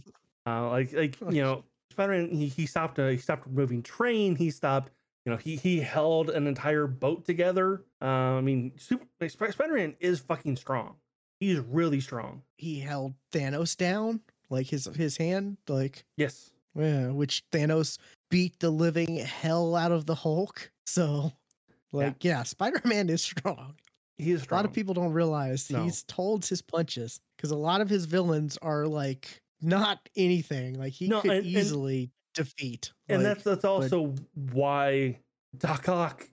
<laughs> Uh, like like you know, Spider-Man he, he stopped uh, he stopped moving train. He stopped. You know, he he held an entire boat together. Uh, I mean, Super Sp- Spider-Man is fucking strong. He's really strong. he held Thanos down, like his his hand, like Yes. yeah, which Thanos beat the living hell out of the Hulk. So, like yeah, Spider Man is strong. He is A lot of people don't realize No. he's holds his punches because a lot of his villains are like not anything. Like he No, could and- and- easily defeat. and like, that's that's also why Doc Ock,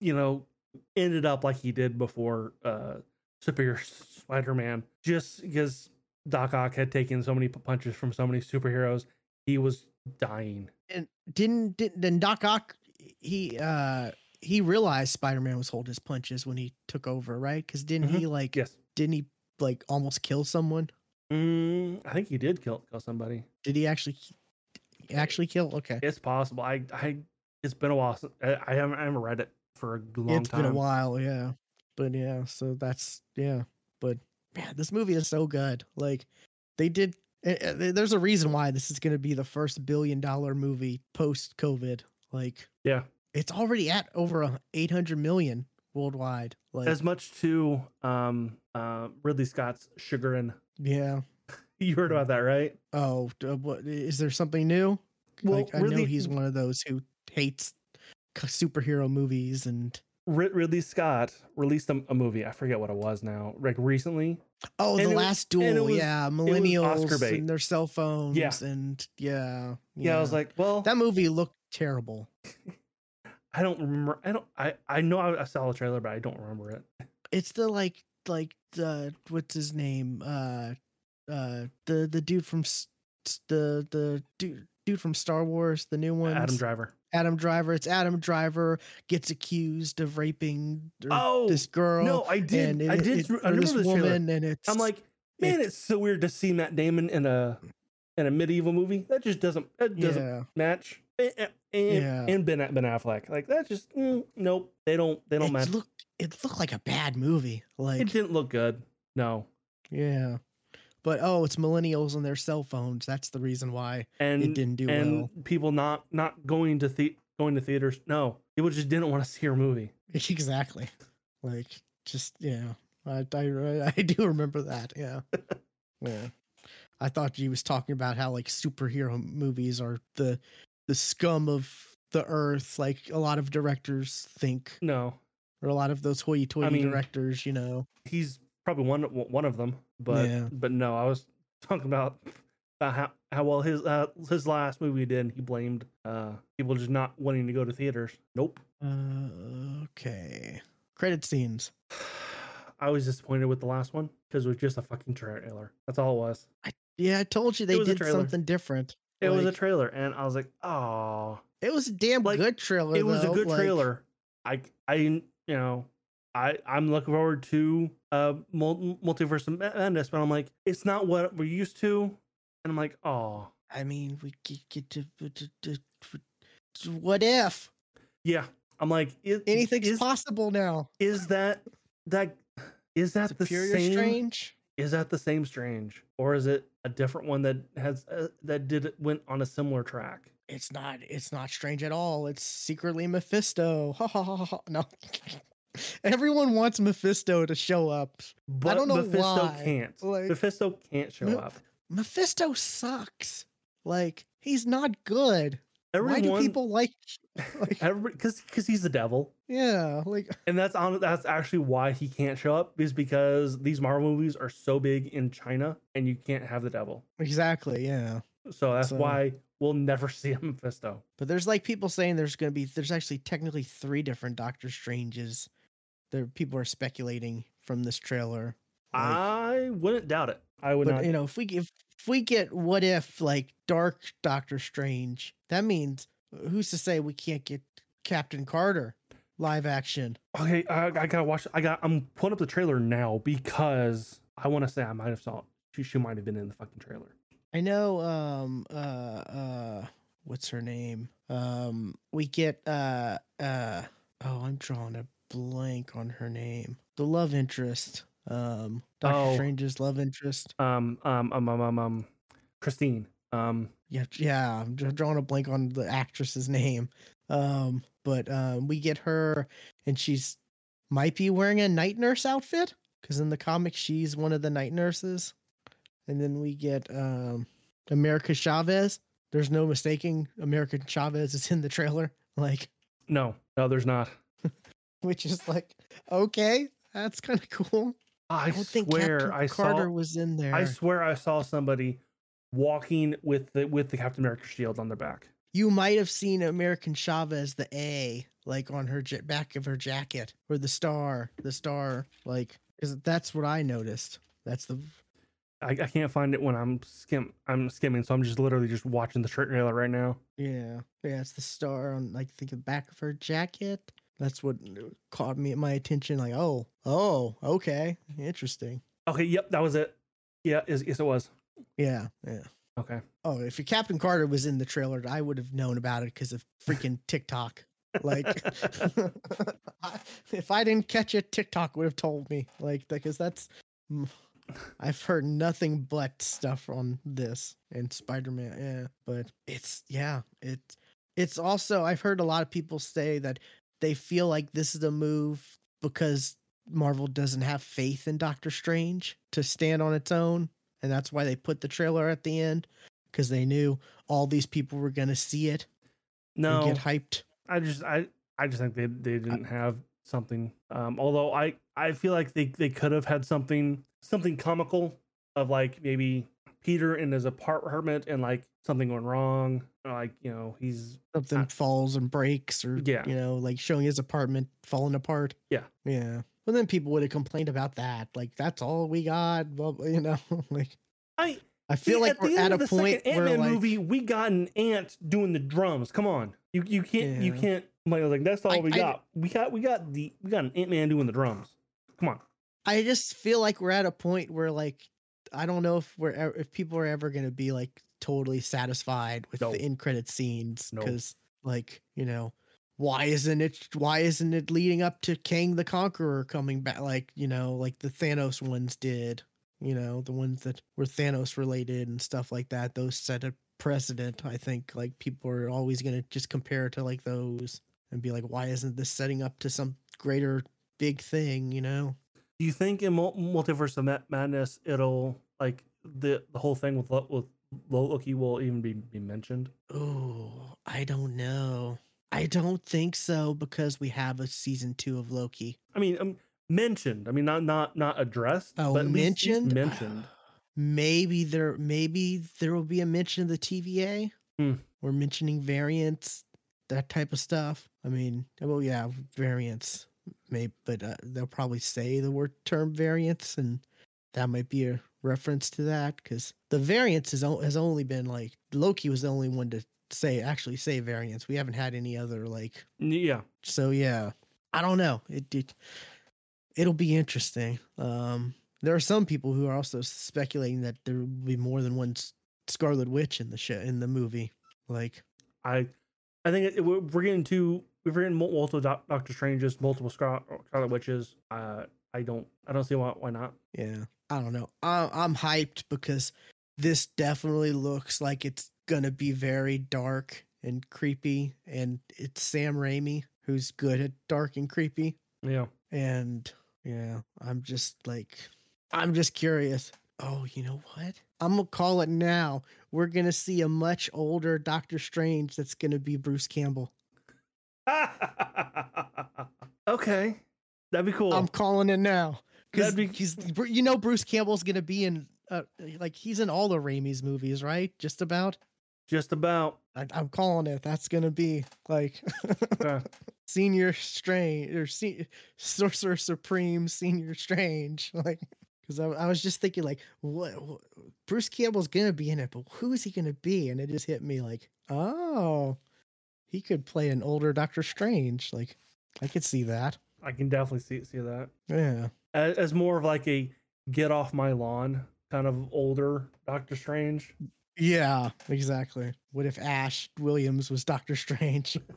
you know, ended up like he did before uh Superior Spider-Man, just because Doc Ock had taken so many punches from so many superheroes, he was dying. and didn't didn't then Doc Ock he uh he realized Spider Man was holding his punches when he took over, right? Because didn't he like Yes, didn't he like almost kill someone? mm, I think he did kill kill somebody. Did he actually actually kill? Okay, It's possible. I I it's been a while. Since, I, I haven't I haven't read it for a long It's time. It's been a while, yeah. But yeah, so that's yeah. But man, this movie is so good. Like they did. Eh, eh, There's a reason why this is going to be the first billion dollar movie post COVID. Like Yeah, it's already at over a 800 million worldwide. Like as much to um uh Ridley Scott's Sugar and yeah. <laughs> you heard about that right? Oh, what is there something new? Well, like I know he's one of those who hates superhero movies and Rid- Ridley Scott released a, a movie. I forget what it was now. Like recently. Oh, And the was- last duel, was- yeah, millennials and their cell phones, Yeah. and yeah, Yeah, I was like, well, that movie looked terrible. <laughs> I don't remember. I don't. I I know I, saw the trailer, but I don't remember it. It's the like like the what's his name? Uh, uh, the the dude from the the dude dude from Star Wars, the new one, Adam Driver. Adam Driver. It's Adam Driver gets accused of raping Oh, this girl. No, I did. it, I did. it- I remember this the trailer. woman, and it's I'm like, man, it's- it's so weird to see Matt Damon in a in a medieval movie. That just doesn't. That doesn't yeah, match. And, and, Yeah. and Ben Ben Affleck, like that, just mm, nope. They don't. They don't it match. looked it looked like a bad movie. Like it didn't look good. No. yeah, but oh, it's millennials and their cell phones. That's the reason why And it didn't do well. and well. people not not going to the going to theaters. No, people just didn't want to see your movie. <laughs> Exactly. Like just yeah, I I, I <laughs> do remember that. Yeah, <laughs> yeah. I thought he was talking about how like superhero movies are the the scum of the earth. Like a lot of directors think, No, or a lot of those hoity-toity mean, directors. You know, He's probably one one of them, but Yeah. but no, I was <laughs> talking about, about how how well his uh, his last movie did. He blamed uh people just not wanting to go to theaters. Nope. uh, okay. Credit scenes. <sighs> I was disappointed with the last one because it was just a fucking trailer. That's all it was. I, Yeah, I told you they did something different. It was a trailer, and I was like, oh, It was a damn like, good trailer. it was a good like- trailer. I I you know. I, I'm looking forward to uh mul- multiverse of madness, but I'm like, it's not what we're used to, and I'm like, oh, I mean, we get, to, to, to, to- what if yeah. I'm like, anything's is, possible now? is that that is that the same? Strange. Is that the same strange, or is it a different one that has uh, that did it went on a similar track? It's not. It's not strange at all. It's secretly Mephisto. <laughs> Ha ha ha. ha. No. <laughs> Everyone wants Mephisto to show up. But I don't know Mephisto why, can't. like- Mephisto can't show Me- up. Mephisto sucks. Like he's not good. Everyone, Why do people like? <laughs> Like everybody, because because he's the devil, yeah, like and that's on. That's actually why he can't show up is because these Marvel movies are so big in China, and you can't have the devil. exactly. Yeah. So that's So- why we'll never <laughs> see a Mephisto. But there's like people saying there's going to be there's actually technically three different Doctor Stranges. There people are speculating from this trailer. Like, I wouldn't doubt it. I would but not. you know, if we if, if we get what if like Dark Doctor Strange, that means who's to say we can't get Captain Carter live action? Okay, I, I gotta watch. I got. I'm pulling up the trailer now because I want to say I might have saw. She, she might have been in the fucking trailer. I know um uh uh what's her name? Um we get uh uh oh I'm drawing a blank on her name. The love interest. Um Doctor Oh. Strange's love interest. Um, um, um, um, um, um Christine. Um, Yeah, yeah, I'm dra- drawing a blank on the actress's <laughs> name. Um but um we get her and she's might be wearing a night nurse outfit cuz in the comic she's one of the night nurses. And then we get um America Chavez. There's no mistaking American Chavez is in the trailer. <laughs> Like no, no, there's not. Which is like okay, that's kind of cool. I, don't think swear Captain I Carter saw. was in there. I swear I saw somebody walking with the with the Captain America shield on their back. you might have seen American Chavez the A like on her ja- back of her jacket or the star, the star like cuz that's what I noticed. That's the I, I can't find it when I'm skim I'm skimming, so I'm just literally just watching the trailer right now. yeah. Yeah, it's the star on like think the back of her jacket. That's what caught me my attention like, "Oh, oh, okay. Interesting." Okay, yep, that was it. Yeah, yes, yes it was. Yeah, yeah. Okay. Oh, if your Captain Carter was in the trailer, I would have known about it because of freaking <laughs> TikTok. Like, <laughs> if I didn't catch it, TikTok would have told me. Like, because that's, mm, I've heard nothing but stuff on this and Spider Man. Yeah, but it's yeah, it it's also I've heard a lot of people say that they feel like this is a move because Marvel doesn't have faith in Doctor Strange to stand on its own, and that's why they put the trailer at the end because they knew all these people were gonna see it and No, get hyped. I just I I just think they they didn't have something. Um, although I I feel like they they could have had something something comical of like maybe Peter in his apartment and like something going wrong, like you know he's Something Uh, falls and breaks, or Yeah. you know, like showing his apartment falling apart. Yeah. yeah. But then people would have complained about that. Like that's all we got. Well, you know, <laughs> like I I feel like we're at a point Ant where like movie we got an ant doing the drums. Come on, you you can't you can't like, like that's all I- we I- got. we got we got the we got an Ant Man doing the drums. Come on. I just feel like we're at a point where like I don't know if we're if people are ever going to be like totally satisfied with No. the end credit scenes No. because like you know why isn't it why isn't it leading up to Kang the Conqueror coming back like you know like the Thanos ones did you know the ones that were Thanos related and stuff like that those set a precedent I think like people are always going to just compare to like those and be like why isn't this setting up to some greater big thing you know Do you think in Multiverse of Madness it'll like the the whole thing with with Loki will even be, be mentioned? Oh, I don't know. I don't think so because we have a season two of Loki. I mean, um, mentioned. I mean, not not not addressed. Oh, but at least- at least mentioned? mentioned. Maybe there, maybe there will be a mention of the TVA. Hmm. Or mentioning variants, that type of stuff. I mean, well, yeah, variants. Maybe, but uh, they'll probably say the word term variants, and that might be a reference to that because the variance has o- has only been like Loki was the only one to say actually say variants. We haven't had any other like Yeah. so yeah i don't know it, it it'll be interesting um there are some people who are also speculating that there will be more than one scarlet witch in the show in the movie like I I think it, we're we're getting too we're getting multiple doc, Doctor Stranges, multiple Scar- Scarlet Witches. Uh, I don't I don't see why why not. yeah i don't know I, i'm hyped because this definitely looks like it's gonna be very dark and creepy and it's sam raimi who's good at dark and creepy Yeah. and yeah i'm just like i'm just curious oh you know what? I'm gonna call it now. We're gonna see a much older doctor strange that's gonna be bruce campbell. <laughs> Okay, that'd be cool. i'm calling it now. Because That'd be- he's you know bruce campbell's gonna be in uh, like he's in all the Raimi's movies right? Just about? Just about. I, i'm calling it. That's gonna be like Okay. <laughs> senior strange or se- sorcerer supreme senior strange <laughs> like because I, I was just thinking like what, what bruce campbell's gonna be in it but who is he gonna be? And it just hit me like oh he could play an older doctor strange. Like i could see that. I can definitely see see that. Yeah. As, as more of like a get off my lawn kind of older Doctor Strange. yeah exactly. What if ash williams was doctor strange? <laughs>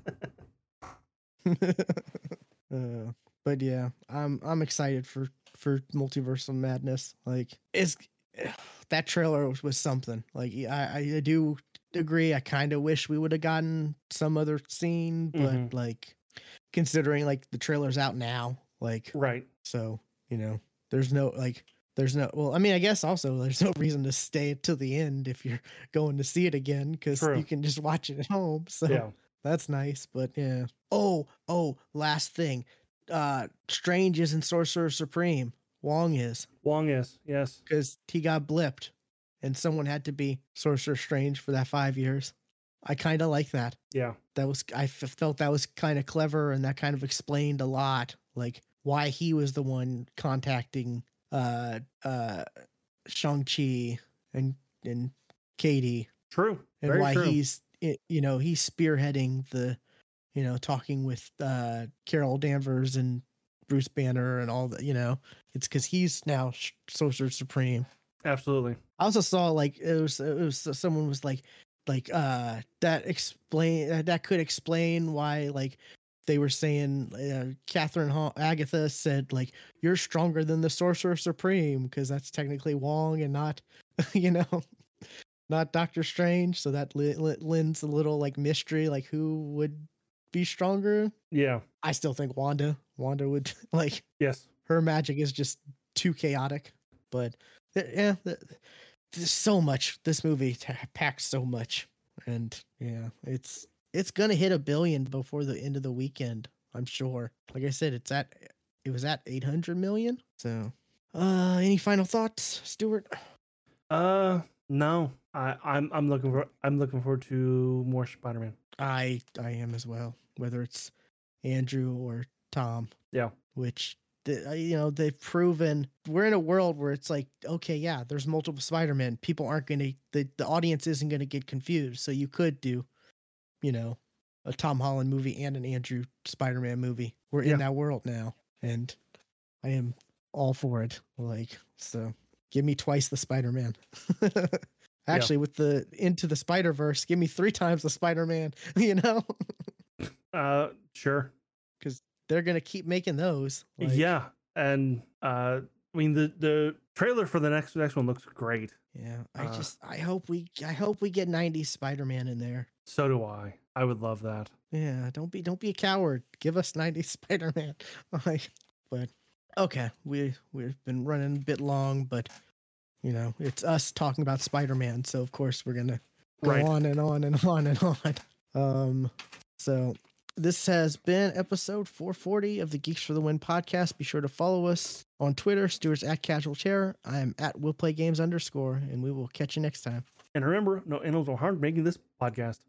<laughs> Uh, but yeah i'm i'm excited for for Multiverse of Madness like it's <sighs> that trailer was, was something like i i do agree i kind of wish we would have gotten some other scene but Mhm. like considering like the trailer's out now like Right. so you know there's no like there's no well i mean i guess also there's <laughs> no reason to stay till the end if you're <laughs> going to see it again because you can just watch it at home <laughs> so Yeah. that's nice, but yeah. Oh, oh, last thing. Uh Strange isn't Sorcerer Supreme. Wong is Wong is yes. because he got blipped and someone had to be Sorcerer Strange for that five years. I kind of like that. Yeah. That was I f- felt that was kind of clever and that kind of explained a lot, like why he was the one contacting uh uh Shang Chi and and Katie True. and Very why true. he's you know he's spearheading the you know talking with uh carol danvers and bruce banner and all the you know it's because he's now sorcerer supreme Absolutely. i also saw like it was it was someone was like like uh that explain uh, that could explain why like they were saying uh, Kathryn Hahn, Agatha said like you're stronger than the Sorcerer Supreme because that's technically Wong and not <laughs> you know not Doctor Strange so that li- li- lends a little like mystery like who would be stronger Yeah. I still think Wanda Wanda would <laughs> like Yes. her magic is just too chaotic but yeah there's so much this movie packs so much and yeah it's it's gonna hit a billion before the end of the weekend i'm sure like i said it's at it was at 800 million so uh any final thoughts stuart Uh no. I I'm I'm looking for I'm looking forward to more Spider-Man. I i am as well whether it's andrew or tom. Yeah. which the, you know they've proven we're in a world where it's like okay yeah there's multiple spider-man. People aren't gonna the, the audience isn't gonna get confused. So you could do you know a tom holland movie and an andrew spider-man movie. We're Yeah. in that world now and i am all for it like so give me twice the spider-man <laughs> actually with the into the spider-verse give me three times the spider-man <laughs> you know Uh sure. Because they're gonna keep making those like- yeah. And uh I mean the the trailer for the next next one looks great. Yeah, I Uh, just I hope we I hope we get 90s Spider-Man in there. So do I. I would love that. Yeah, don't be don't be a coward. Give us 90s <laughs> Spider-Man. <laughs> Like, but okay, we we've been running a bit long, but you know, it's us talking about Spider-Man, so of course we're going to go Right. on and on and <laughs> on and on. Um so this has been episode 440 of the Geeks for the Win podcast. Be sure to follow us on Twitter. Stuart's at Casual Chair. I'm at Will Play Games underscore, and we will catch you next time. And remember, no animals were harmed making this podcast.